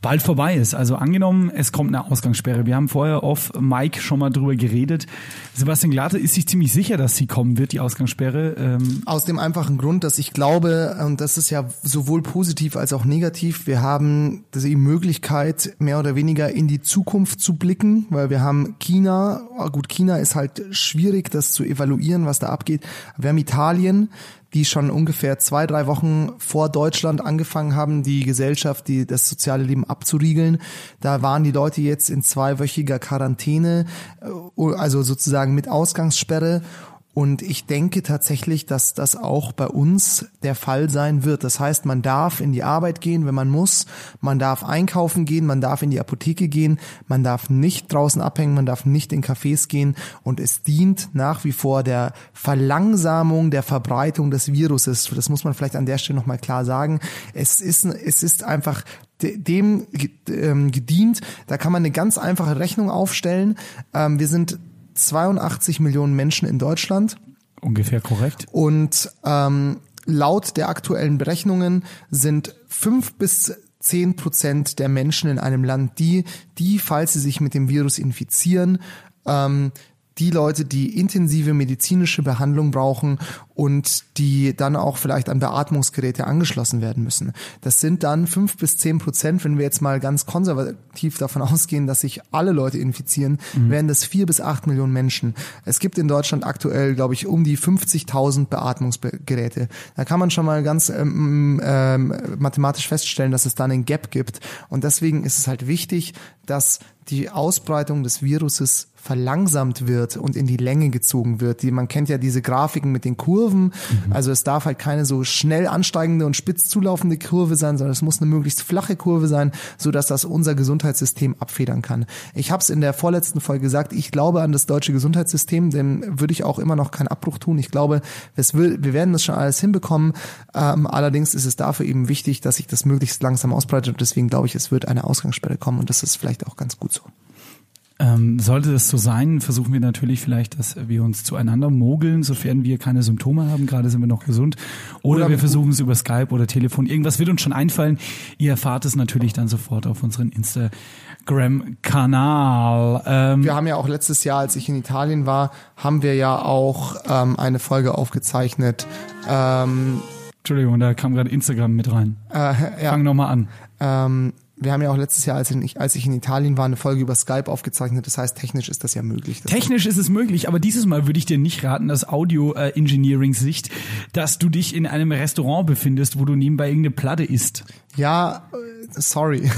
bald vorbei ist. Also angenommen, es kommt eine Ausgangssperre. Wir haben vorher auf Mike schon mal drüber geredet. Sebastian Glatte ist sich ziemlich sicher, dass sie kommen wird, die Ausgangssperre. Ähm, Aus dem einfachen Grund, dass ich glaube, und das ist ja sowohl positiv als auch negativ, wir haben die Möglichkeit, mehr oder weniger in die Zukunft zu blicken, weil wir haben China, gut, China ist halt schwierig, das zu evaluieren, was da abgeht. Wir haben Italien, die schon ungefähr zwei, drei Wochen vor Deutschland angefangen haben, die Gesellschaft, die, das soziale Leben abzuriegeln. Da waren die Leute jetzt in zweiwöchiger Quarantäne, äh, also sozusagen mit Ausgangssperre. Und ich denke tatsächlich, dass das auch bei uns der Fall sein wird. Das heißt, man darf in die Arbeit gehen, wenn man muss. Man darf einkaufen gehen, man darf in die Apotheke gehen, man darf nicht draußen abhängen, man darf nicht in Cafés gehen. Und es dient nach wie vor der Verlangsamung der Verbreitung des Viruses. Das muss man vielleicht an der Stelle nochmal klar sagen. Es ist, es ist einfach de- dem ähm, gedient. Da kann man eine ganz einfache Rechnung aufstellen. Ähm, wir sind 82 Millionen Menschen in Deutschland. ungefähr korrekt. Und ähm, laut der aktuellen Berechnungen sind fünf bis zehn Prozent der Menschen in einem Land die, die, falls sie sich mit dem Virus infizieren, ähm, die Leute, die intensive medizinische Behandlung brauchen und die dann auch vielleicht an Beatmungsgeräte angeschlossen werden müssen. Das sind dann fünf bis zehn Prozent, wenn wir jetzt mal ganz konservativ davon ausgehen, dass sich alle Leute infizieren, Mhm. wären das vier bis acht Millionen Menschen. Es gibt in Deutschland aktuell, glaube ich, um die 50.000 Beatmungsgeräte. Da kann man schon mal ganz ähm, ähm, mathematisch feststellen, dass es da einen Gap gibt. Und deswegen ist es halt wichtig, dass die Ausbreitung des Viruses verlangsamt wird und in die Länge gezogen wird. Die, man kennt ja diese Grafiken mit den Kurven. Also es darf halt keine so schnell ansteigende und spitz zulaufende Kurve sein, sondern es muss eine möglichst flache Kurve sein, so dass das unser Gesundheitssystem abfedern kann. Ich habe es in der vorletzten Folge gesagt, ich glaube an das deutsche Gesundheitssystem, dem würde ich auch immer noch keinen Abbruch tun. Ich glaube, will, wir werden das schon alles hinbekommen. Ähm, allerdings ist es dafür eben wichtig, dass sich das möglichst langsam ausbreitet und deswegen glaube ich, es wird eine Ausgangssperre kommen und das ist vielleicht auch ganz gut so. Ähm, sollte das so sein, versuchen wir natürlich vielleicht, dass wir uns zueinander mogeln, sofern wir keine Symptome haben. Gerade sind wir noch gesund. Oder, Oder wir versuchen es über Skype oder Telefon. Irgendwas wird uns schon einfallen. Ihr erfahrt es natürlich dann sofort auf unseren Instagram-Kanal. Ähm, Wir haben ja auch letztes Jahr, als ich in Italien war, haben wir ja auch ähm, eine Folge aufgezeichnet. Ähm, Entschuldigung, da kam gerade Instagram mit rein. äh, ja. Fang nochmal an. Ähm, wir haben ja auch letztes Jahr, als ich, als ich in Italien war, eine Folge über Skype aufgezeichnet. Das heißt, technisch ist das ja möglich. Das Technisch ist es möglich, aber dieses Mal würde ich dir nicht raten, aus Audio-Engineering-Sicht, dass du dich in einem Restaurant befindest, wo du nebenbei irgendeine Platte isst. Ja, äh, sorry.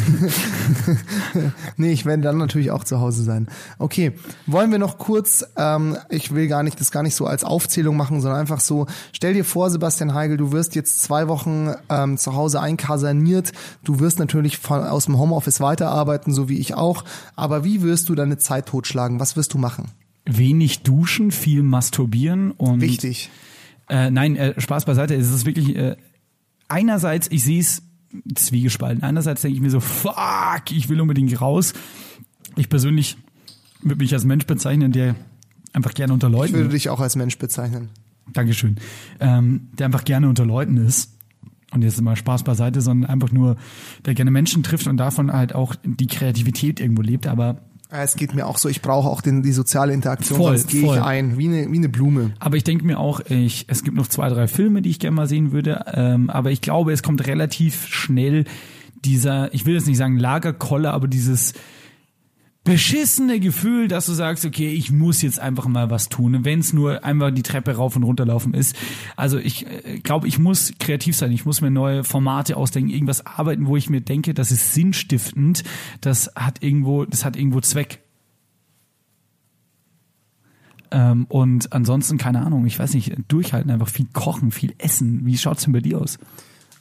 nee, ich werde dann natürlich auch zu Hause sein. Okay, wollen wir noch kurz, ähm, ich will gar nicht das gar nicht so als Aufzählung machen, sondern einfach so, stell dir vor, Sebastian Heigel, du wirst jetzt zwei Wochen ähm, zu Hause einkaserniert, du wirst natürlich von, aus dem Homeoffice weiterarbeiten, so wie ich auch, aber wie wirst du deine Zeit totschlagen? Was wirst du machen? Wenig duschen, viel masturbieren und Wichtig. Äh, nein, äh, Spaß beiseite. Es ist wirklich äh, einerseits, ich sehe es zwiegespalten. Einerseits denke ich mir so, fuck, ich will unbedingt raus. Ich persönlich würde mich als Mensch bezeichnen, der einfach gerne unter Ich Leuten. würde dich auch als Mensch bezeichnen. Dankeschön. Ähm, der einfach gerne unter Leuten ist. Und jetzt mal Spaß beiseite, sondern einfach nur, der gerne Menschen trifft und davon halt auch die Kreativität irgendwo lebt. Aber Es geht mir auch so, ich brauche auch den, die soziale Interaktion, Voll, sonst gehe ich ein, wie eine, wie eine Blume. Aber ich denke mir auch, ich, es gibt noch zwei, drei Filme, die ich gerne mal sehen würde. Ähm, aber ich glaube, es kommt relativ schnell dieser, ich will jetzt nicht sagen Lagerkoller, aber dieses beschissene Gefühl, dass du sagst, okay, ich muss jetzt einfach mal was tun, wenn es nur einmal die Treppe rauf und runter laufen ist. Also ich äh, glaube, ich muss kreativ sein, ich muss mir neue Formate ausdenken, irgendwas arbeiten, wo ich mir denke, das ist sinnstiftend, das hat irgendwo, das hat irgendwo Zweck. Ähm, und ansonsten keine Ahnung, ich weiß nicht, durchhalten einfach viel kochen, viel essen. Wie schaut es denn bei dir aus?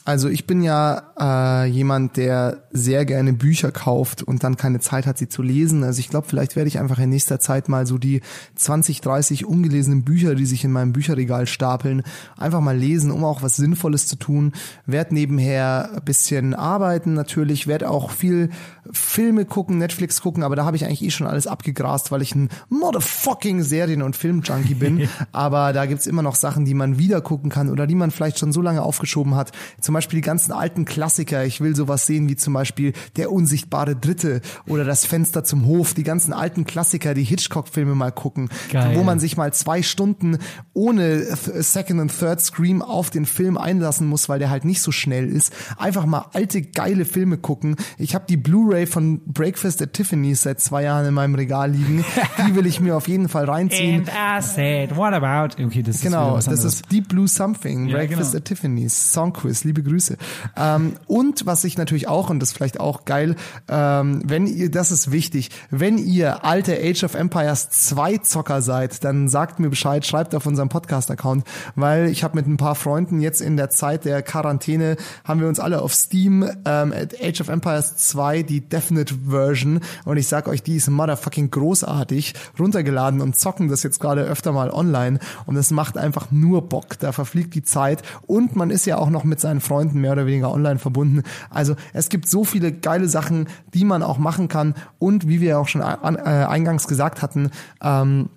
Also ich bin ja äh, jemand, der sehr gerne Bücher kauft und dann keine Zeit hat, sie zu lesen. Also ich glaube, vielleicht werde ich einfach in nächster Zeit mal so die 20, 30 ungelesenen Bücher, die sich in meinem Bücherregal stapeln, einfach mal lesen, um auch was Sinnvolles zu tun. Werd nebenher ein bisschen arbeiten natürlich, werd auch viel Filme gucken, Netflix gucken, aber da habe ich eigentlich eh schon alles abgegrast, weil ich ein motherfucking Serien- und Filmjunkie bin. aber da gibt's immer noch Sachen, die man wieder gucken kann oder die man vielleicht schon so lange aufgeschoben hat. Zum Beispiel die ganzen alten Klassiker. Ich will sowas sehen wie zum Beispiel Der unsichtbare Dritte oder Das Fenster zum Hof. Die ganzen alten Klassiker, die Hitchcock-Filme mal gucken, Geil. wo man sich mal zwei Stunden ohne Second und Third Scream auf den Film einlassen muss, weil der halt nicht so schnell ist. Einfach mal alte, geile Filme gucken. Ich habe die Blu-ray von Breakfast at Tiffany's seit zwei Jahren in meinem Regal liegen. Die will ich mir auf jeden Fall reinziehen. And I said, what about? Okay, das ist wieder Genau, das ist Deep Blue Something, Ja, Breakfast genau. at Tiffany's, Songquiz, liebe Grüße. Ähm, und was ich natürlich auch, und das ist vielleicht auch geil, ähm, wenn ihr, das ist wichtig, wenn ihr alte Age of Empires 2 Zocker seid, dann sagt mir Bescheid, schreibt auf unserem Podcast-Account, weil ich habe mit ein paar Freunden jetzt in der Zeit der Quarantäne, haben wir uns alle auf Steam ähm, Age of Empires 2, die Definite Version, und ich sag euch, die ist motherfucking großartig, runtergeladen und zocken das jetzt gerade öfter mal online und es macht einfach nur Bock, da verfliegt die Zeit und man ist ja auch noch mit seinen Freunden mehr oder weniger online verbunden. Also es gibt so viele geile Sachen, die man auch machen kann und wie wir auch schon äh, eingangs gesagt hatten, ähm,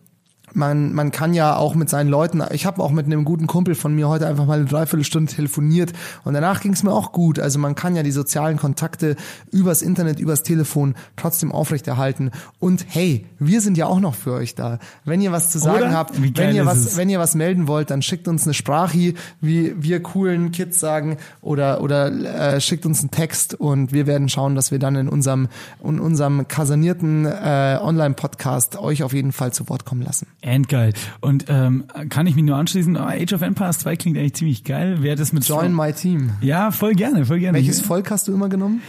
man, man kann ja auch mit seinen Leuten, ich habe auch mit einem guten Kumpel von mir heute einfach mal eine Dreiviertelstunde telefoniert und danach ging es mir auch gut. Also man kann ja die sozialen Kontakte übers Internet, übers Telefon trotzdem aufrechterhalten. Und hey, wir sind ja auch noch für euch da. Wenn ihr was zu sagen Oder? habt, wenn ihr was, es? wenn ihr was melden wollt, dann schickt uns eine Sprache, wie wir coolen Kids sagen, oder oder äh, schickt uns einen Text und wir werden schauen, dass wir dann in unserem in unserem kasernierten äh, Online-Podcast euch auf jeden Fall zu Wort kommen lassen. Endgeil. Und ähm, kann ich mich nur anschließen, oh, Age of Empires 2 klingt eigentlich ziemlich geil. Wer das mit Join my team. Ja, voll gerne, voll gerne. Welches Ich- Volk hast du immer genommen?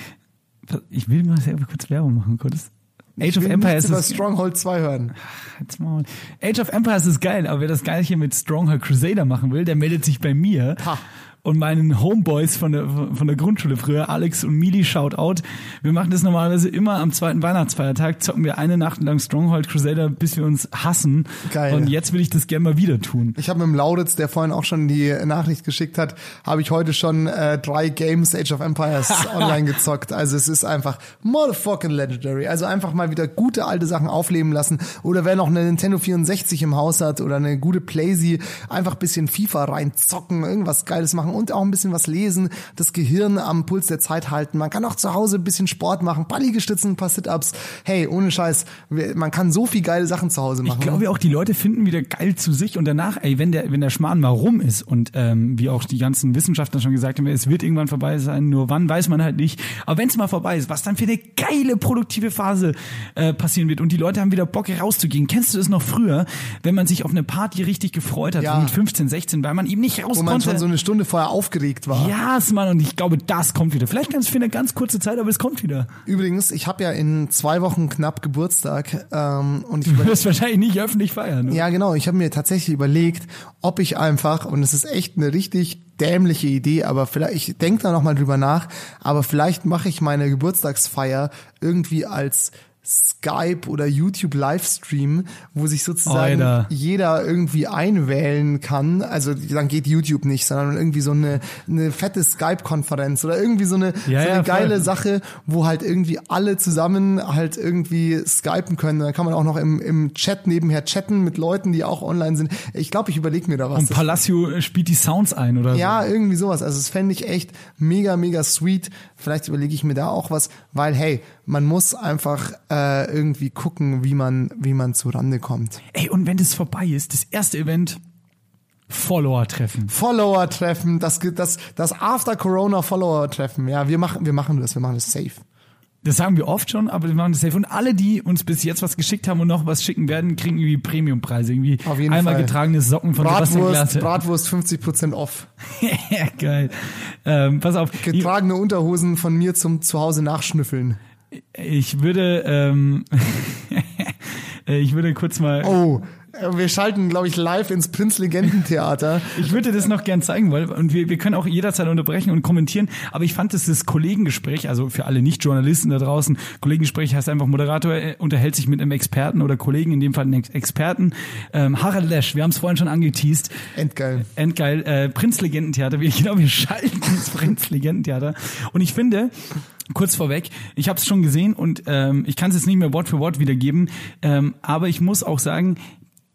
Ich will mal selber kurz Werbung machen, kurz. Ich Age of will Empires nichts über ist Stronghold 2 hören. Halt's Maul. Age of Empires ist geil, aber wer das Geilche mit Stronghold Crusader machen will, der meldet sich bei mir. Und meinen Homeboys von der, von der Grundschule früher, Alex und Mili, shout out. Wir machen das normalerweise immer am zweiten Weihnachtsfeiertag, zocken wir eine Nacht lang Stronghold Crusader, bis wir uns hassen. Geil. Und jetzt will ich das gerne mal wieder tun. Ich habe mit dem Lauritz, der vorhin auch schon die Nachricht geschickt hat, habe ich heute schon äh, drei Games Age of Empires online gezockt. Also es ist einfach motherfucking legendary. Also einfach mal wieder gute alte Sachen aufleben lassen. Oder wer noch eine Nintendo 64 im Haus hat oder eine gute Playsee, einfach bisschen FIFA reinzocken, irgendwas Geiles machen und auch ein bisschen was lesen, das Gehirn am Puls der Zeit halten. Man kann auch zu Hause ein bisschen Sport machen, ein paar Liegestützen, ein paar Sit-Ups. Hey, ohne Scheiß, man kann so viel geile Sachen zu Hause machen. Ich glaube auch, die Leute finden wieder geil zu sich und danach, ey, wenn der, wenn der Schmarrn mal rum ist und ähm, wie auch die ganzen Wissenschaftler schon gesagt haben, es wird irgendwann vorbei sein, nur wann weiß man halt nicht. Aber wenn es mal vorbei ist, was dann für eine geile produktive Phase äh, passieren wird und die Leute haben wieder Bock rauszugehen. Kennst du das noch früher, wenn man sich auf eine Party richtig gefreut hat, Ja. so mit 15, 16, weil man eben nicht raus wo man konnte. schon so eine Stunde vorher aufgeregt war. ja, es Mann, und ich glaube, das kommt wieder. Vielleicht ganz für eine ganz kurze Zeit, aber es kommt wieder. Übrigens, ich habe ja in zwei Wochen knapp Geburtstag ähm, und ich Du wirst wahrscheinlich nicht öffentlich feiern. Ne? ja genau, ich habe mir tatsächlich überlegt, ob ich einfach und es ist echt eine richtig dämliche Idee, aber vielleicht ich denke da noch mal drüber nach, aber vielleicht mache ich meine Geburtstagsfeier irgendwie als Skype oder YouTube Livestream, wo sich sozusagen Alter. jeder irgendwie einwählen kann. Also dann geht YouTube nicht, sondern irgendwie so eine, eine fette Skype-Konferenz oder irgendwie so eine, Ja, so eine ja, voll. geile Sache, wo halt irgendwie alle zusammen halt irgendwie skypen können. Dann kann man auch noch im, im Chat nebenher chatten mit Leuten, die auch online sind. Ich glaube, ich überlege mir da was. Und Palacio spielt die Sounds ein oder Ja, so. irgendwie sowas. Also das fände ich echt mega, mega sweet. Vielleicht überlege ich mir da auch was, weil hey, man muss einfach äh, irgendwie gucken, wie man, wie man zu Rande kommt. Ey, und wenn das vorbei ist, das erste Event, Follower-Treffen. Follower-Treffen, das, das, das After-Corona-Follower-Treffen. Ja, wir machen, wir machen das, wir machen das safe. Das sagen wir oft schon, aber wir machen das safe. Und alle, die uns bis jetzt was geschickt haben und noch was schicken werden, kriegen irgendwie Premiumpreise. Irgendwie Auf jeden einmal Fall. getragene Socken von Sebastian Bratwurst, Glate. Bratwurst 50% off. ja, geil. Ähm, pass auf. Getragene Unterhosen von mir zum Zuhause nachschnüffeln. Ich würde, ähm, ich würde kurz mal. Oh, Wir schalten, glaube ich, live ins Prinzlegendentheater. Ich würde das noch gern zeigen wollen und wir, wir können auch jederzeit unterbrechen und kommentieren, aber ich fand, dass das Kollegengespräch, also für alle Nicht-Journalisten da draußen, Kollegengespräch heißt einfach, Moderator äh, unterhält sich mit einem Experten oder Kollegen, in dem Fall einen Experten. Ähm, Harald Lesch, wir haben es vorhin schon angeteased. Endgeil. Endgeil. Äh, Prinzlegendentheater, wir, genau, wir schalten ins Prinzlegendentheater. Und ich finde, kurz vorweg, ich habe es schon gesehen und ähm, ich kann es jetzt nicht mehr Wort für Wort wiedergeben, ähm, aber ich muss auch sagen,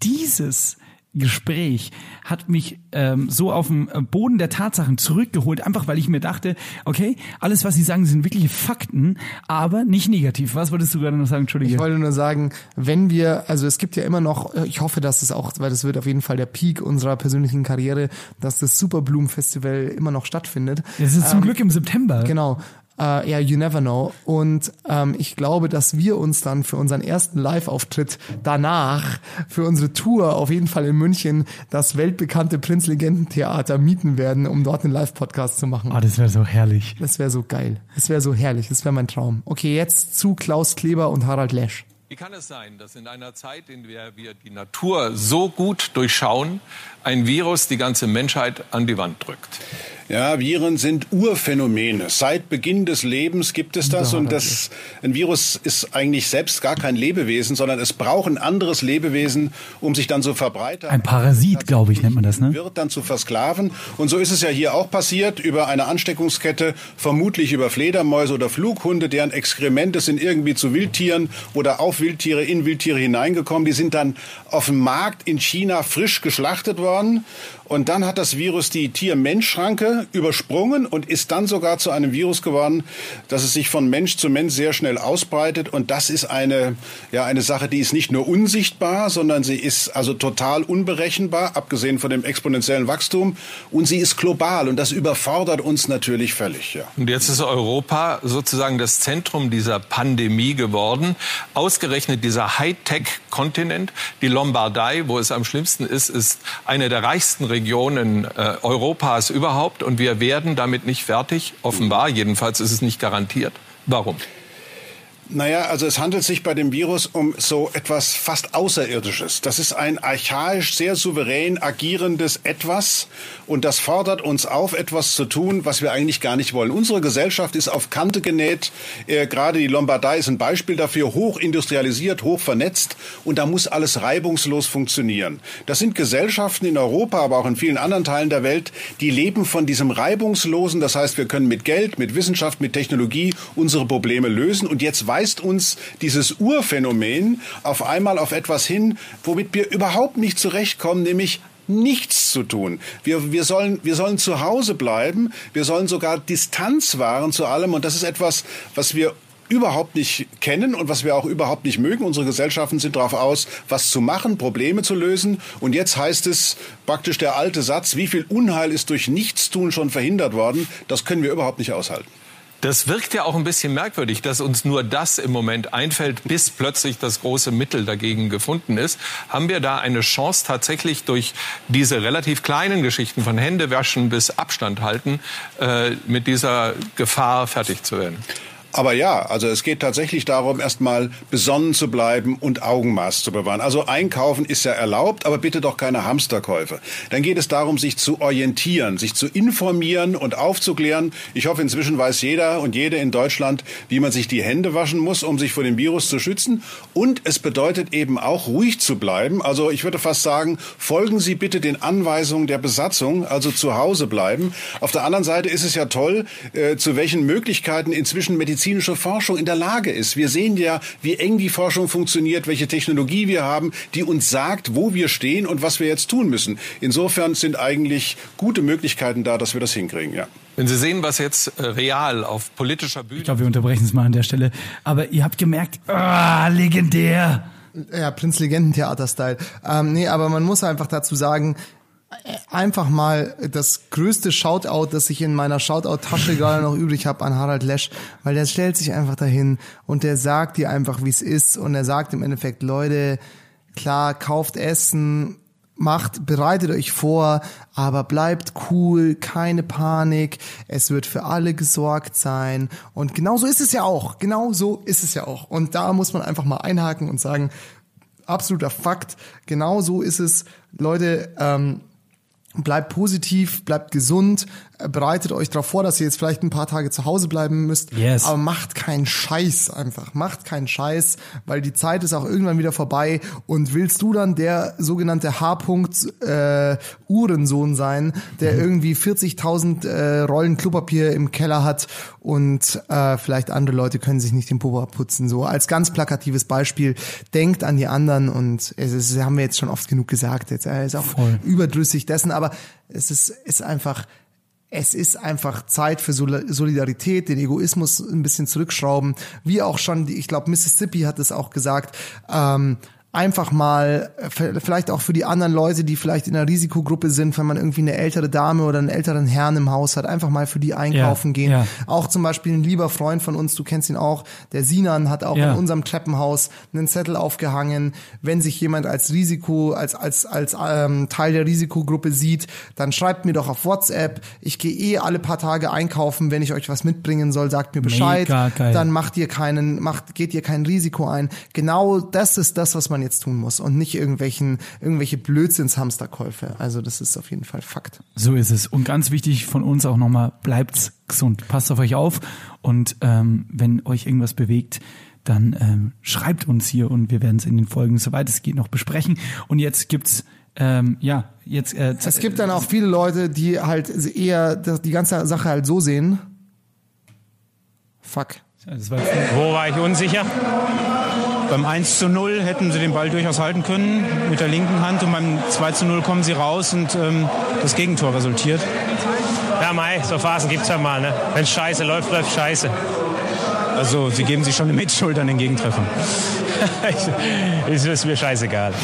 dieses Gespräch hat mich ähm, so auf den Boden der Tatsachen zurückgeholt, einfach weil ich mir dachte, okay, alles, was Sie sagen, sind wirkliche Fakten, aber nicht negativ. Was wolltest du gerade noch sagen? Entschuldige. Ich wollte nur sagen, wenn wir, also es gibt ja immer noch, ich hoffe, dass es auch, weil das wird auf jeden Fall der Peak unserer persönlichen Karriere, dass das Superblumen Festival immer noch stattfindet. Es ist zum Glück im September. Genau. Äh, ja, you never know. Und ähm, ich glaube, dass wir uns dann für unseren ersten Live-Auftritt danach, für unsere Tour auf jeden Fall in München, das weltbekannte Prinzlegendentheater mieten werden, um dort einen Live-Podcast zu machen. Ah, das wäre so herrlich. Das wäre so geil. Das wäre so herrlich. Das wäre mein Traum. Okay, jetzt zu Klaus Kleber und Harald Lesch. Wie kann es sein, dass in einer Zeit, in der wir die Natur so gut durchschauen, ein Virus die ganze Menschheit an die Wand drückt? Ja, Viren sind Urphänomene. Seit Beginn des Lebens gibt es das und das, ein Virus ist eigentlich selbst gar kein Lebewesen, sondern es braucht ein anderes Lebewesen, um sich dann zu verbreitern. Ein Parasit, glaube ich, nennt man das, ne? Wird dann zu versklaven. Und so ist es ja hier auch passiert, über eine Ansteckungskette, vermutlich über Fledermäuse oder Flughunde, deren Exkremente sind irgendwie zu Wildtieren oder auf Wildtiere, in Wildtiere hineingekommen. Die sind dann auf dem Markt in China frisch geschlachtet worden. Und dann hat das Virus die Tier-Mensch-Schranke übersprungen und ist dann sogar zu einem Virus geworden, dass es sich von Mensch zu Mensch sehr schnell ausbreitet. Und das ist eine, ja, eine Sache, die ist nicht nur unsichtbar, sondern sie ist also total unberechenbar, abgesehen von dem exponentiellen Wachstum. Und sie ist global und das überfordert uns natürlich völlig. Ja. Und jetzt ist Europa sozusagen das Zentrum dieser Pandemie geworden. Ausgerechnet dieser Hightech-Kontinent, die Lombardei, wo es am schlimmsten ist, ist eine der reichsten Regionen äh, Europas überhaupt und wir werden damit nicht fertig. Offenbar, jedenfalls ist es nicht garantiert. Warum? Naja, also es handelt sich bei dem Virus um so etwas fast Außerirdisches. Das ist ein archaisch, sehr souverän agierendes Etwas und das fordert uns auf, etwas zu tun, was wir eigentlich gar nicht wollen. Unsere Gesellschaft ist auf Kante genäht. Äh, gerade die Lombardei ist ein Beispiel dafür, hoch industrialisiert, hoch vernetzt und da muss alles reibungslos funktionieren. Das sind Gesellschaften in Europa, aber auch in vielen anderen Teilen der Welt, die leben von diesem reibungslosen. Das heißt, wir können mit Geld, mit Wissenschaft, mit Technologie unsere Probleme lösen und jetzt weist uns dieses Urphänomen auf einmal auf etwas hin, womit wir überhaupt nicht zurechtkommen, nämlich nichts zu tun. Wir, wir, sollen, wir sollen zu Hause bleiben, wir sollen sogar Distanz wahren zu allem und das ist etwas, was wir überhaupt nicht kennen und was wir auch überhaupt nicht mögen. Unsere Gesellschaften sind darauf aus, was zu machen, Probleme zu lösen. Und jetzt heißt es praktisch der alte Satz, wie viel Unheil ist durch Nichtstun schon verhindert worden. Das können wir überhaupt nicht aushalten. Das wirkt ja auch ein bisschen merkwürdig, dass uns nur das im Moment einfällt, bis plötzlich das große Mittel dagegen gefunden ist. Haben wir da eine Chance, tatsächlich durch diese relativ kleinen Geschichten von Händewaschen bis Abstand halten, äh, mit dieser Gefahr fertig zu werden? Aber ja, also es geht tatsächlich darum, erstmal besonnen zu bleiben und Augenmaß zu bewahren. Also einkaufen ist ja erlaubt, aber bitte doch keine Hamsterkäufe. Dann geht es darum, sich zu orientieren, sich zu informieren und aufzuklären. Ich hoffe, inzwischen weiß jeder und jede in Deutschland, wie man sich die Hände waschen muss, um sich vor dem Virus zu schützen. Und es bedeutet eben auch, ruhig zu bleiben. Also ich würde fast sagen, folgen Sie bitte den Anweisungen der Besatzung, also zu Hause bleiben. Auf der anderen Seite ist es ja toll, äh, zu welchen Möglichkeiten inzwischen Medizin medizinische Forschung in der Lage ist. Wir sehen ja, wie eng die Forschung funktioniert, welche Technologie wir haben, die uns sagt, wo wir stehen und was wir jetzt tun müssen. Insofern sind eigentlich gute Möglichkeiten da, dass wir das hinkriegen, ja. Wenn Sie sehen, was jetzt äh, real auf politischer Bühne. Ich glaube, wir unterbrechen es mal an der Stelle. Aber ihr habt gemerkt, ah, legendär. Ja, Prinz-Legendentheater-Style. Ähm, nee, aber man muss einfach dazu sagen, einfach mal das größte Shoutout, das ich in meiner Shoutout-Tasche gerade noch übrig habe an Harald Lesch, weil der stellt sich einfach dahin und der sagt dir einfach, wie es ist und er sagt im Endeffekt, Leute, klar, kauft Essen, macht, bereitet euch vor, aber bleibt cool, keine Panik, es wird für alle gesorgt sein und genau so ist es ja auch, genau so ist es ja auch und da muss man einfach mal einhaken und sagen, absoluter Fakt. Genau so ist es. Leute, ähm, bleibt positiv, bleibt gesund, bereitet euch darauf vor, dass ihr jetzt vielleicht ein paar Tage zu Hause bleiben müsst. Yes. Aber macht keinen Scheiß einfach. Macht keinen Scheiß, weil die Zeit ist auch irgendwann wieder vorbei. Und willst du dann der sogenannte H-Punkt äh, Uhrensohn sein, der Mhm. irgendwie 40.000 äh, Rollen Klopapier im Keller hat und äh, vielleicht andere Leute können sich nicht den Popo abputzen. So als ganz plakatives Beispiel, denkt an die anderen und es ist, haben wir jetzt schon oft genug gesagt. Jetzt er ist auch Voll. überdrüssig dessen, aber es ist, ist einfach es ist einfach Zeit für Sol- Solidarität, den Egoismus ein bisschen zurückschrauben. Wie auch schon, ich glaube, Mississippi hat es auch gesagt, ähm, einfach mal, äh, vielleicht auch für die anderen Leute, die vielleicht in einer Risikogruppe sind, wenn man irgendwie eine ältere Dame oder einen älteren Herrn im Haus hat, einfach mal für die einkaufen Ja, gehen. ja. Auch zum Beispiel ein lieber Freund von uns, du kennst ihn auch, der Sinan hat auch Ja. in unserem Treppenhaus einen Zettel aufgehangen, wenn sich jemand als Risiko, als, als, als ähm, Teil der Risikogruppe sieht, dann schreibt mir doch auf WhatsApp. Ich gehe eh alle paar Tage einkaufen, wenn ich euch was mitbringen soll, sagt mir Bescheid. Dann macht ihr keinen, macht, geht ihr kein Risiko ein. Genau das ist das, was man jetzt tun muss und nicht irgendwelchen, irgendwelche Blödsinns-Hamsterkäufe. Also das ist auf jeden Fall Fakt. So ist es. Und ganz wichtig von uns auch nochmal, bleibt's gesund. Passt auf euch auf. Und ähm, wenn euch irgendwas bewegt, dann ähm, schreibt uns hier und wir werden es in den Folgen, soweit es geht, noch besprechen. Und jetzt gibt's ähm, ja, jetzt äh, Es gibt dann auch viele Leute, die halt eher die ganze Sache halt so sehen. Fuck. Wo war ich unsicher? Beim 1 zu 0 hätten sie den Ball durchaus halten können mit der linken Hand und beim 2 zu 0 kommen sie raus und ähm, das Gegentor resultiert. Ja, Mai, so Phasen gibt's ja mal, ne? Wenn scheiße läuft, läuft scheiße. Also sie geben sich schon eine Mitschuld an den Gegentreffern. ist, ist mir scheißegal.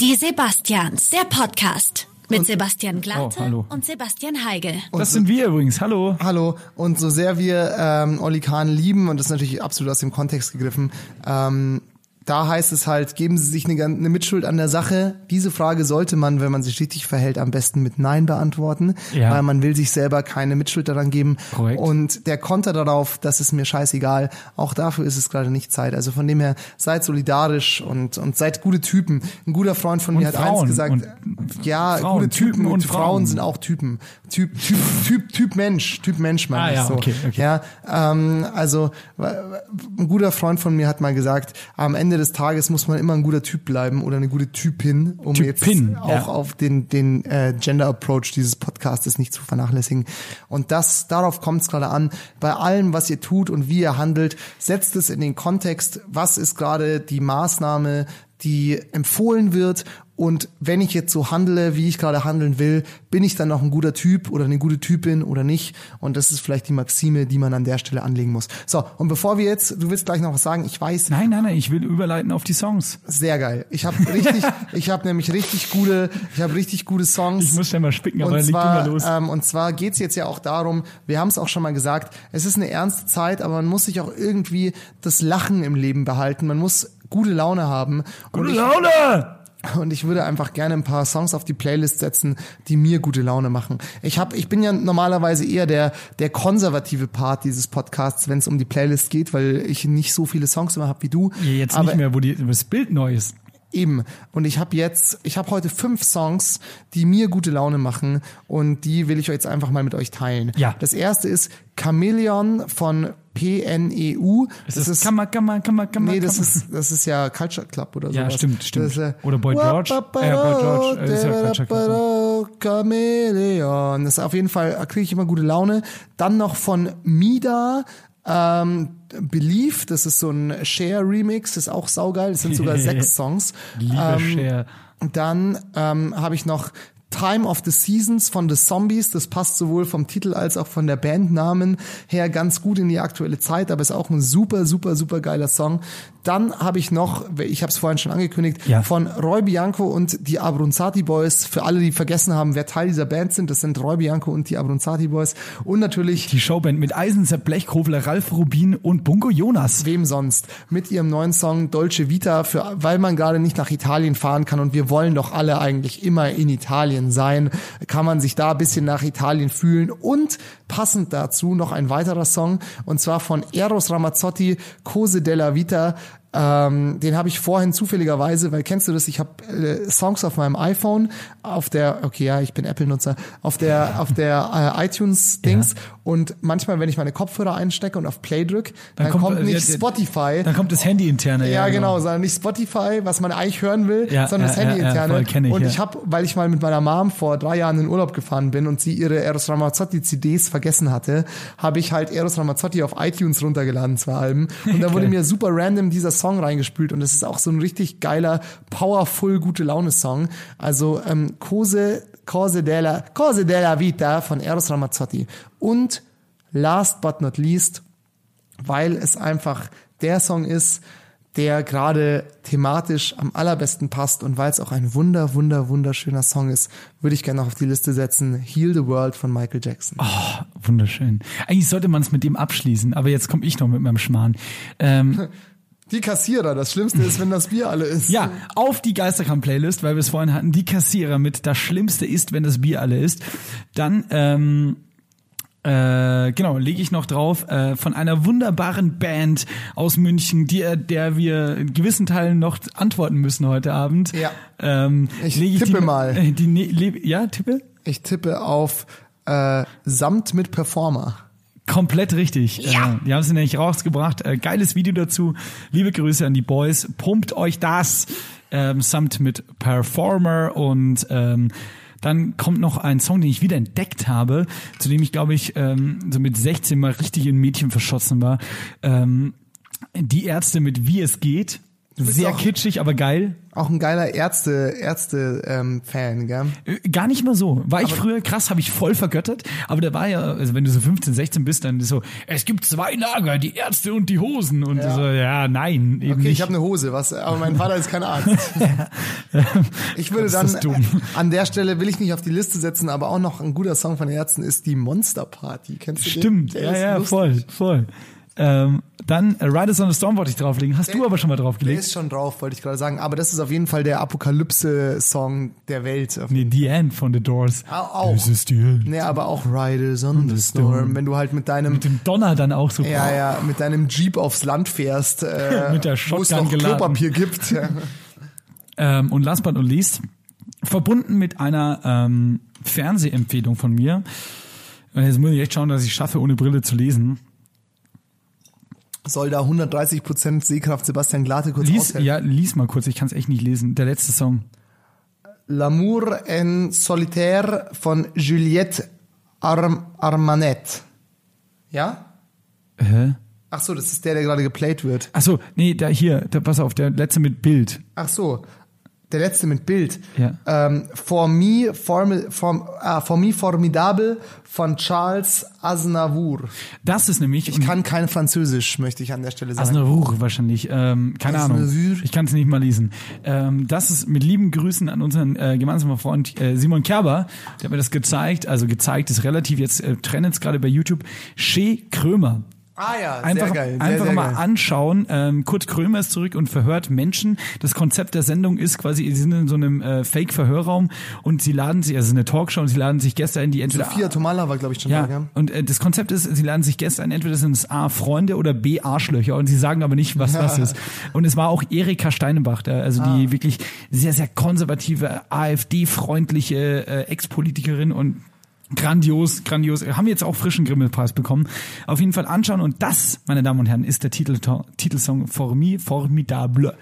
Die Sebastians, der Podcast mit Sebastian Glatte Oh, und Sebastian Heigel. Das sind wir übrigens. Hallo. Hallo. Und so sehr wir ähm, Olli Kahn lieben, und das ist natürlich absolut aus dem Kontext gegriffen, ähm, da heißt es halt, geben Sie sich eine, eine Mitschuld an der Sache. Diese Frage sollte man, wenn man sich richtig verhält, am besten mit Nein beantworten, Ja. weil man will sich selber keine Mitschuld daran geben. Korrekt. Und der Konter darauf, das ist mir scheißegal, auch dafür ist es gerade nicht Zeit. Also von dem her, seid solidarisch und, und seid gute Typen. Ein guter Freund von Und mir hat Frauen. eins gesagt, Und ja, Frauen, gute Typen, Typen und Frauen Frauen. sind auch Typen. Typ, Typ, Typ, Typ Mensch, Typ Mensch meine Ah, ich ja, so. okay, okay. Ja, ähm, also ein guter Freund von mir hat mal gesagt, am Ende des Tages muss man immer ein guter Typ bleiben oder eine gute Typin, um Typin, jetzt auch ja. auf den den äh, Gender Approach dieses Podcastes nicht zu vernachlässigen. Und das darauf kommt es gerade an. Bei allem, was ihr tut und wie ihr handelt, setzt es in den Kontext. Was ist gerade die Maßnahme, die empfohlen wird? Und wenn ich jetzt so handle, wie ich gerade handeln will, bin ich dann noch ein guter Typ oder eine gute Typin oder nicht? Und das ist vielleicht die Maxime, die man an der Stelle anlegen muss. So, und bevor wir jetzt, du willst gleich noch was sagen, ich weiß. Nein, nein, nein, ich will überleiten auf die Songs. Sehr geil. Ich habe richtig, ich habe nämlich richtig gute, ich habe richtig gute Songs. Ich muss ja mal spicken, aber und leg zwar, du mal los. Ähm, und zwar geht's jetzt ja auch darum, wir haben es auch schon mal gesagt, es ist eine ernste Zeit, aber man muss sich auch irgendwie das Lachen im Leben behalten. Man muss gute Laune haben. Gute Laune! Und ich würde einfach gerne ein paar Songs auf die Playlist setzen, die mir gute Laune machen. Ich hab, ich bin ja normalerweise eher der der konservative Part dieses Podcasts, wenn es um die Playlist geht, weil ich nicht so viele Songs immer habe wie du. Jetzt Aber nicht mehr, wo die, wo das Bild neu ist. Eben. Und ich habe jetzt, ich habe heute fünf Songs, die mir gute Laune machen und die will ich jetzt einfach mal mit euch teilen. Ja. Das erste ist Chameleon von PNEU. Das ist Kammer, Kammer, Kammer, Kammer. Nee, das ist, das ist ja Culture Club oder so. Ja, stimmt, stimmt. Das äh, Oder Boy George. Äh, Boy George, äh, ist ja Culture Club. Chameleon. Das ist auf jeden Fall, kriege ich immer gute Laune. Dann noch von Mida. Ähm, Belief, das ist so ein Share-Remix, das ist auch saugeil. Das sind sogar sechs Songs. Liebe ähm, Cher. Dann ähm, habe ich noch Time of the Seasons von The Zombies. Das passt sowohl vom Titel als auch von der Bandnamen her ganz gut in die aktuelle Zeit, aber ist auch ein super, super, super geiler Song. Dann habe ich noch, ich habe es vorhin schon angekündigt, Ja. von Roy Bianco und die Abronzati Boys. Für alle, die vergessen haben, wer Teil dieser Band sind, das sind Roy Bianco und die Abronzati Boys. Und natürlich Die Showband mit Eisensepp Blechkofler, Ralf Rubin und Bungo Jonas. Wem sonst? Mit ihrem neuen Song Dolce Vita, für, weil man gerade nicht nach Italien fahren kann und wir wollen doch alle eigentlich immer in Italien sein, kann man sich da ein bisschen nach Italien fühlen. Und passend dazu noch ein weiterer Song, und zwar von Eros Ramazzotti, Cose della Vita. Ähm, den habe ich vorhin zufälligerweise, weil kennst du das? Ich habe äh, Songs auf meinem iPhone, auf der, okay, ja, ich bin Apple-Nutzer, auf der, auf der äh, iTunes-Dings und manchmal, wenn ich meine Kopfhörer einstecke und auf Play drück, dann, kommt, äh, nicht ja, Spotify. Dann kommt das Handy interne. Ja, genau, sondern nicht Spotify, was man eigentlich hören will, Ja, sondern das ja, Handy ja, ja, interne. voll, ich, und ja. ich habe, weil ich mal mit meiner Mom vor drei Jahren in Urlaub gefahren bin und sie ihre Eros Ramazzotti CDs vergessen hatte, habe ich halt Eros Ramazzotti auf iTunes runtergeladen, zwei Alben. Und da wurde mir super random dieser Song reingespült und es ist auch so ein richtig geiler, powerful, gute Laune-Song. Also ähm, Cose, Cose della, Cose della Vita von Eros Ramazzotti. Und last but not least, weil es einfach der Song ist, der gerade thematisch am allerbesten passt und weil es auch ein wunder, wunder, wunderschöner Song ist, würde ich gerne noch auf die Liste setzen. Heal the World von Michael Jackson. Oh, wunderschön. Eigentlich sollte man es mit dem abschließen, aber jetzt komme ich noch mit meinem Schmarrn. Ähm, Die Kassierer, das Schlimmste ist, wenn das Bier alle ist. Ja, auf die Geisterkram-Playlist, weil wir es vorhin hatten, die Kassierer mit Das Schlimmste ist, wenn das Bier alle ist. Dann, ähm, äh, genau, lege ich noch drauf äh, von einer wunderbaren Band aus München, die, äh, der wir in gewissen Teilen noch antworten müssen heute Abend. Ja. Ähm, Ich lege tippe die, mal. Die, ne- le- ja, tippe? Ich tippe auf äh, Samt mit Performer. Komplett richtig. Ja. Äh, die haben es nämlich rausgebracht. Äh, geiles Video dazu. Liebe Grüße an die Boys. Pumpt euch das. Ähm, samt mit Performer und ähm, dann kommt noch ein Song, den ich wieder entdeckt habe, zu dem ich, glaube ich, ähm, so mit 16 mal richtig in Mädchen verschossen war. Ähm, die Ärzte mit Wie es geht. Sehr auch- kitschig, aber geil. Auch ein geiler Ärzte, Ärzte ähm, Fan, gell? Äh, Gar nicht mal so. War ich früher krass, habe ich voll vergöttert. Aber da war ja, also wenn du so 15, 16 bist, dann ist so, es gibt zwei Lager, die Ärzte und die Hosen. Und Ja. so, ja, nein, eben Okay, nicht. ich habe eine Hose, was, aber mein Vater ist kein Arzt. Ich würde dann an der Stelle will ich nicht auf die Liste setzen, aber auch noch ein guter Song von Ärzten ist die Monster Party. Kennst du Stimmt, den? ja, ist ja, lustig. voll, voll. Ähm, dann Riders on the Storm wollte ich drauflegen. Hast du aber schon mal Der draufgelegt? ist schon drauf, wollte ich gerade sagen. Aber das ist auf jeden Fall der Apokalypse-Song der Welt. Nee, The End von The Doors. Au- Auch. Das ist die End. Nee, aber auch Riders on the Storm. Wenn du halt mit deinem, Mit dem Donner dann auch so. ja, ja, mit deinem Jeep aufs Land fährst, äh, Mit der wo es Shotgun noch geladen. Klopapier gibt. Ähm, und last but not least, verbunden mit einer ähm, Fernsehempfehlung von mir. Und jetzt muss ich echt schauen, dass ich schaffe, ohne Brille zu lesen. Soll da 130% Sehkraft Sebastian Glate kurz Lies, aushelfen? ja, lies mal kurz, ich kann es echt nicht lesen. Der letzte Song. L'amour en solitaire von Juliette Arm Armanet. Ja? Hä? Ach so, das ist der, der gerade geplayt wird. Ach so, nee, da hier, da, pass auf, der letzte mit Bild. Ach so, der letzte mit Bild. Ja. Ähm, for, me, formi, form, ah, for me Formidable von Charles Aznavour. Das ist nämlich. Ich kann kein Französisch, möchte ich an der Stelle sagen. Aznavour wahrscheinlich. Ähm, keine Ahnung. Ich kann es nicht mal lesen. Ähm, das ist mit lieben Grüßen an unseren äh, gemeinsamen Freund äh, Simon Kerber. Der hat mir das gezeigt. Also gezeigt ist relativ jetzt äh, trennt es gerade bei YouTube. Shea Krömer. Ah ja, Einfach, sehr geil. Sehr, einfach sehr mal geil. anschauen. Ähm, Kurt Krömer ist zurück und verhört Menschen. Das Konzept der Sendung ist quasi, sie sind in so einem äh, Fake-Verhörraum und sie laden sich, also eine Talkshow und sie laden sich Gäste ein, die entweder Sophia Tomala war, glaube ich, schon ja, da, gell? und äh, das Konzept ist, sie laden sich Gäste ein, entweder sind es A, Freunde oder B, Arschlöcher und sie sagen aber nicht, was was ist. Und es war auch Erika Steinebach, da, also Ah. die wirklich sehr, sehr konservative, AfD-freundliche äh, Ex-Politikerin und grandios, grandios. Haben jetzt auch frischen Grimme-Preis bekommen. Auf jeden Fall anschauen und das, meine Damen und Herren, ist der Titel, Titelsong For Me, Formidable.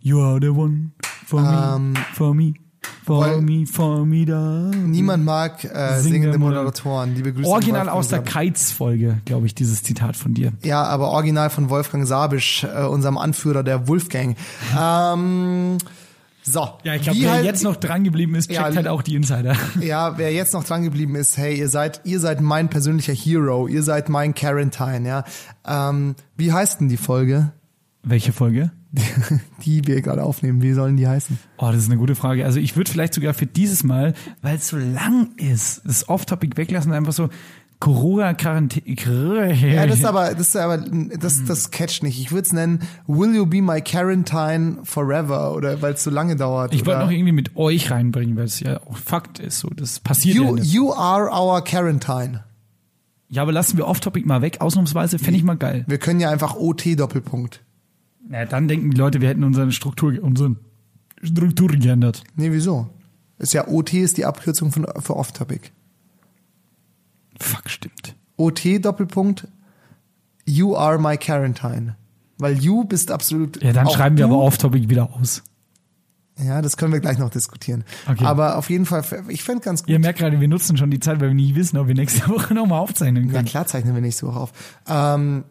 You are the one for Ähm, me, for me, for weil- me, formidable. Niemand mag äh, singende Moderatoren. Liebe Grüße. Original aus der. Kites-Folge, glaube ich, dieses Zitat von dir. Ja, aber original von Wolfgang Sabisch, äh, unserem Anführer der Wolfgang. ähm, so. Ja, ich glaube, wer halt- jetzt noch dran geblieben ist, checkt Ja, halt auch die Insider. Ja, wer jetzt noch dran geblieben ist, hey, ihr seid, ihr seid mein persönlicher Hero, ihr seid mein Quarantine, ja. Ähm, wie heißt denn die Folge, Welche Folge? die wir gerade aufnehmen? Wie sollen die heißen? Oh, das ist eine gute Frage. Also ich würde vielleicht sogar für dieses Mal, weil es so lang ist, das Off-Topic weglassen und einfach so Corona-Quarantäne. Ja, das ist aber, das ist aber, das, das catcht nicht. Ich würde es nennen, Will you be my Quarantine forever? Oder weil es so lange dauert. Ich wollte noch irgendwie mit euch reinbringen, weil es ja auch Fakt ist. So, das passiert ja you, nicht. you are our Quarantine. Ja, aber lassen wir Off-Topic mal weg, ausnahmsweise, fände ich mal geil. Wir können ja einfach OT Doppelpunkt. Na, dann denken die Leute, wir hätten unsere Struktur, unsere Struktur geändert. Nee, wieso? Ist ja OT ist die Abkürzung von, für Off-Topic. Fuck, stimmt. OT Doppelpunkt You are my Quarantine. Weil you bist absolut. Ja, dann schreiben wir aber Off-Topic wieder aus. Ja, das können wir gleich noch diskutieren. Okay. Aber auf jeden Fall, ich fände ganz gut. Ihr merkt gerade, wir nutzen schon die Zeit, weil wir nicht wissen, ob wir nächste Woche nochmal aufzeichnen Ja, können. klar zeichnen wir nächste Woche auf. Ähm,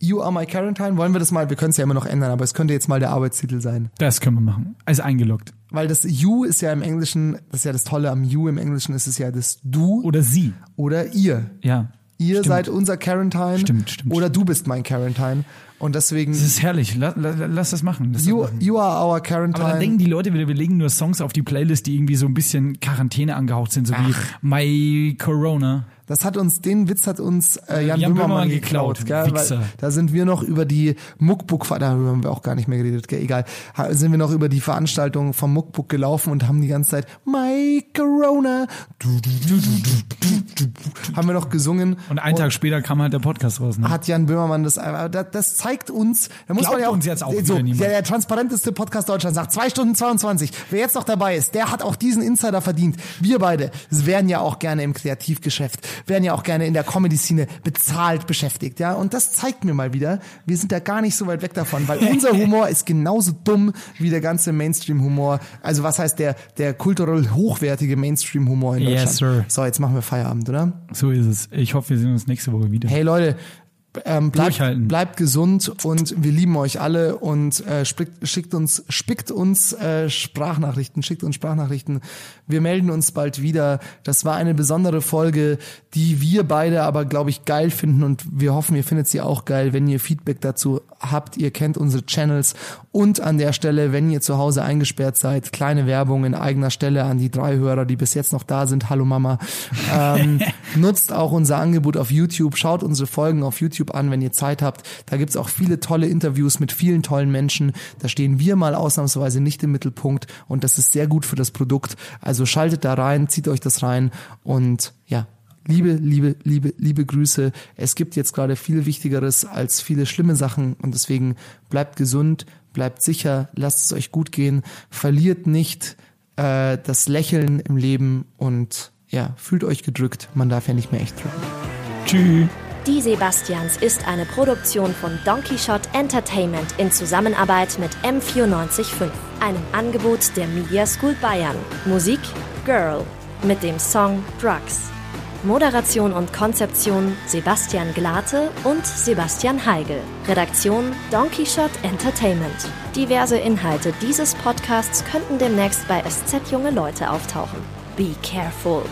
you are my Quarantine, wollen wir das mal, wir können es ja immer noch ändern, aber es könnte jetzt mal der Arbeitstitel sein. Das können wir machen. Also eingeloggt. Weil das you ist ja im Englischen, das ist ja das Tolle am you im Englischen, ist es ja das du. Oder sie. Oder ihr. Ja. Ihr Stimmt. seid unser Quarantine. Stimmt, stimmt, Oder du bist mein Quarantine. Und deswegen. Das ist herrlich. Lass, lass, das machen. Lass das You, machen. you are our Quarantine. Aber dann denken die Leute wieder, wir legen nur Songs auf die Playlist, die irgendwie so ein bisschen Quarantäne angehaucht sind, so wie My Corona. Das hat uns, den Witz hat uns äh, Jan, Jan Böhmermann, geklaut. geklaut, Gell? Weil, da sind wir noch über die Muckbook, darüber haben wir auch gar nicht mehr geredet, gell? egal. Ha- Sind wir noch über die Veranstaltung vom Muckbook gelaufen und haben die ganze Zeit My Corona du, du, du, du, du, du, haben wir noch gesungen. Und einen Tag später kam halt der Podcast raus. Ne? Hat Jan Böhmermann das, äh, das, das zeigt uns, da muss Glaubt man ja auch, uns jetzt auch so, der, der transparenteste Podcast Deutschlands sagt, zwei Stunden 22. Wer jetzt noch dabei ist, der hat auch diesen Insider verdient. Wir beide wären ja auch gerne im Kreativgeschäft, wären ja auch gerne in der Comedy-Szene bezahlt beschäftigt, ja. Und das zeigt mir mal wieder, wir sind da gar nicht so weit weg davon, weil unser Humor ist genauso dumm wie der ganze Mainstream-Humor. Also was heißt der, der kulturell hochwertige Mainstream-Humor in Deutschland? Yes, sir. So, jetzt machen wir Feierabend, oder? So ist es. Ich hoffe, wir sehen uns nächste Woche wieder. Hey Leute, ähm, bleibt, bleibt gesund und wir lieben euch alle und äh, spickt, schickt uns, spickt uns äh, Sprachnachrichten, schickt uns Sprachnachrichten. Wir melden uns bald wieder. Das war eine besondere Folge, die wir beide aber, glaube ich, geil finden und wir hoffen, ihr findet sie auch geil. Wenn ihr Feedback dazu habt, ihr kennt unsere Channels und an der Stelle, wenn ihr zu Hause eingesperrt seid, kleine Werbung in eigener Stelle an die drei Hörer, die bis jetzt noch da sind. Hallo Mama. Ähm, nutzt auch unser Angebot auf YouTube, schaut unsere Folgen auf YouTube an, wenn ihr Zeit habt. Da gibt's auch viele tolle Interviews mit vielen tollen Menschen. Da stehen wir mal ausnahmsweise nicht im Mittelpunkt und das ist sehr gut für das Produkt. Also schaltet da rein, zieht euch das rein und ja, Liebe, liebe, liebe, liebe Grüße. Es gibt jetzt gerade viel Wichtigeres als viele schlimme Sachen und deswegen bleibt gesund, bleibt sicher, lasst es euch gut gehen, verliert nicht äh, das Lächeln im Leben und ja, fühlt euch gedrückt. Man darf ja nicht mehr echt drücken. Tschüss. Die Sebastians ist eine Produktion von Donkey Shot Entertainment in Zusammenarbeit mit M945, einem Angebot der Media School Bayern. Musik Girl mit dem Song Drugs. Moderation und Konzeption Sebastian Glate und Sebastian Heigel. Redaktion Donkey Shot Entertainment. Diverse Inhalte dieses Podcasts könnten demnächst bei SZ Junge Leute auftauchen. Be careful.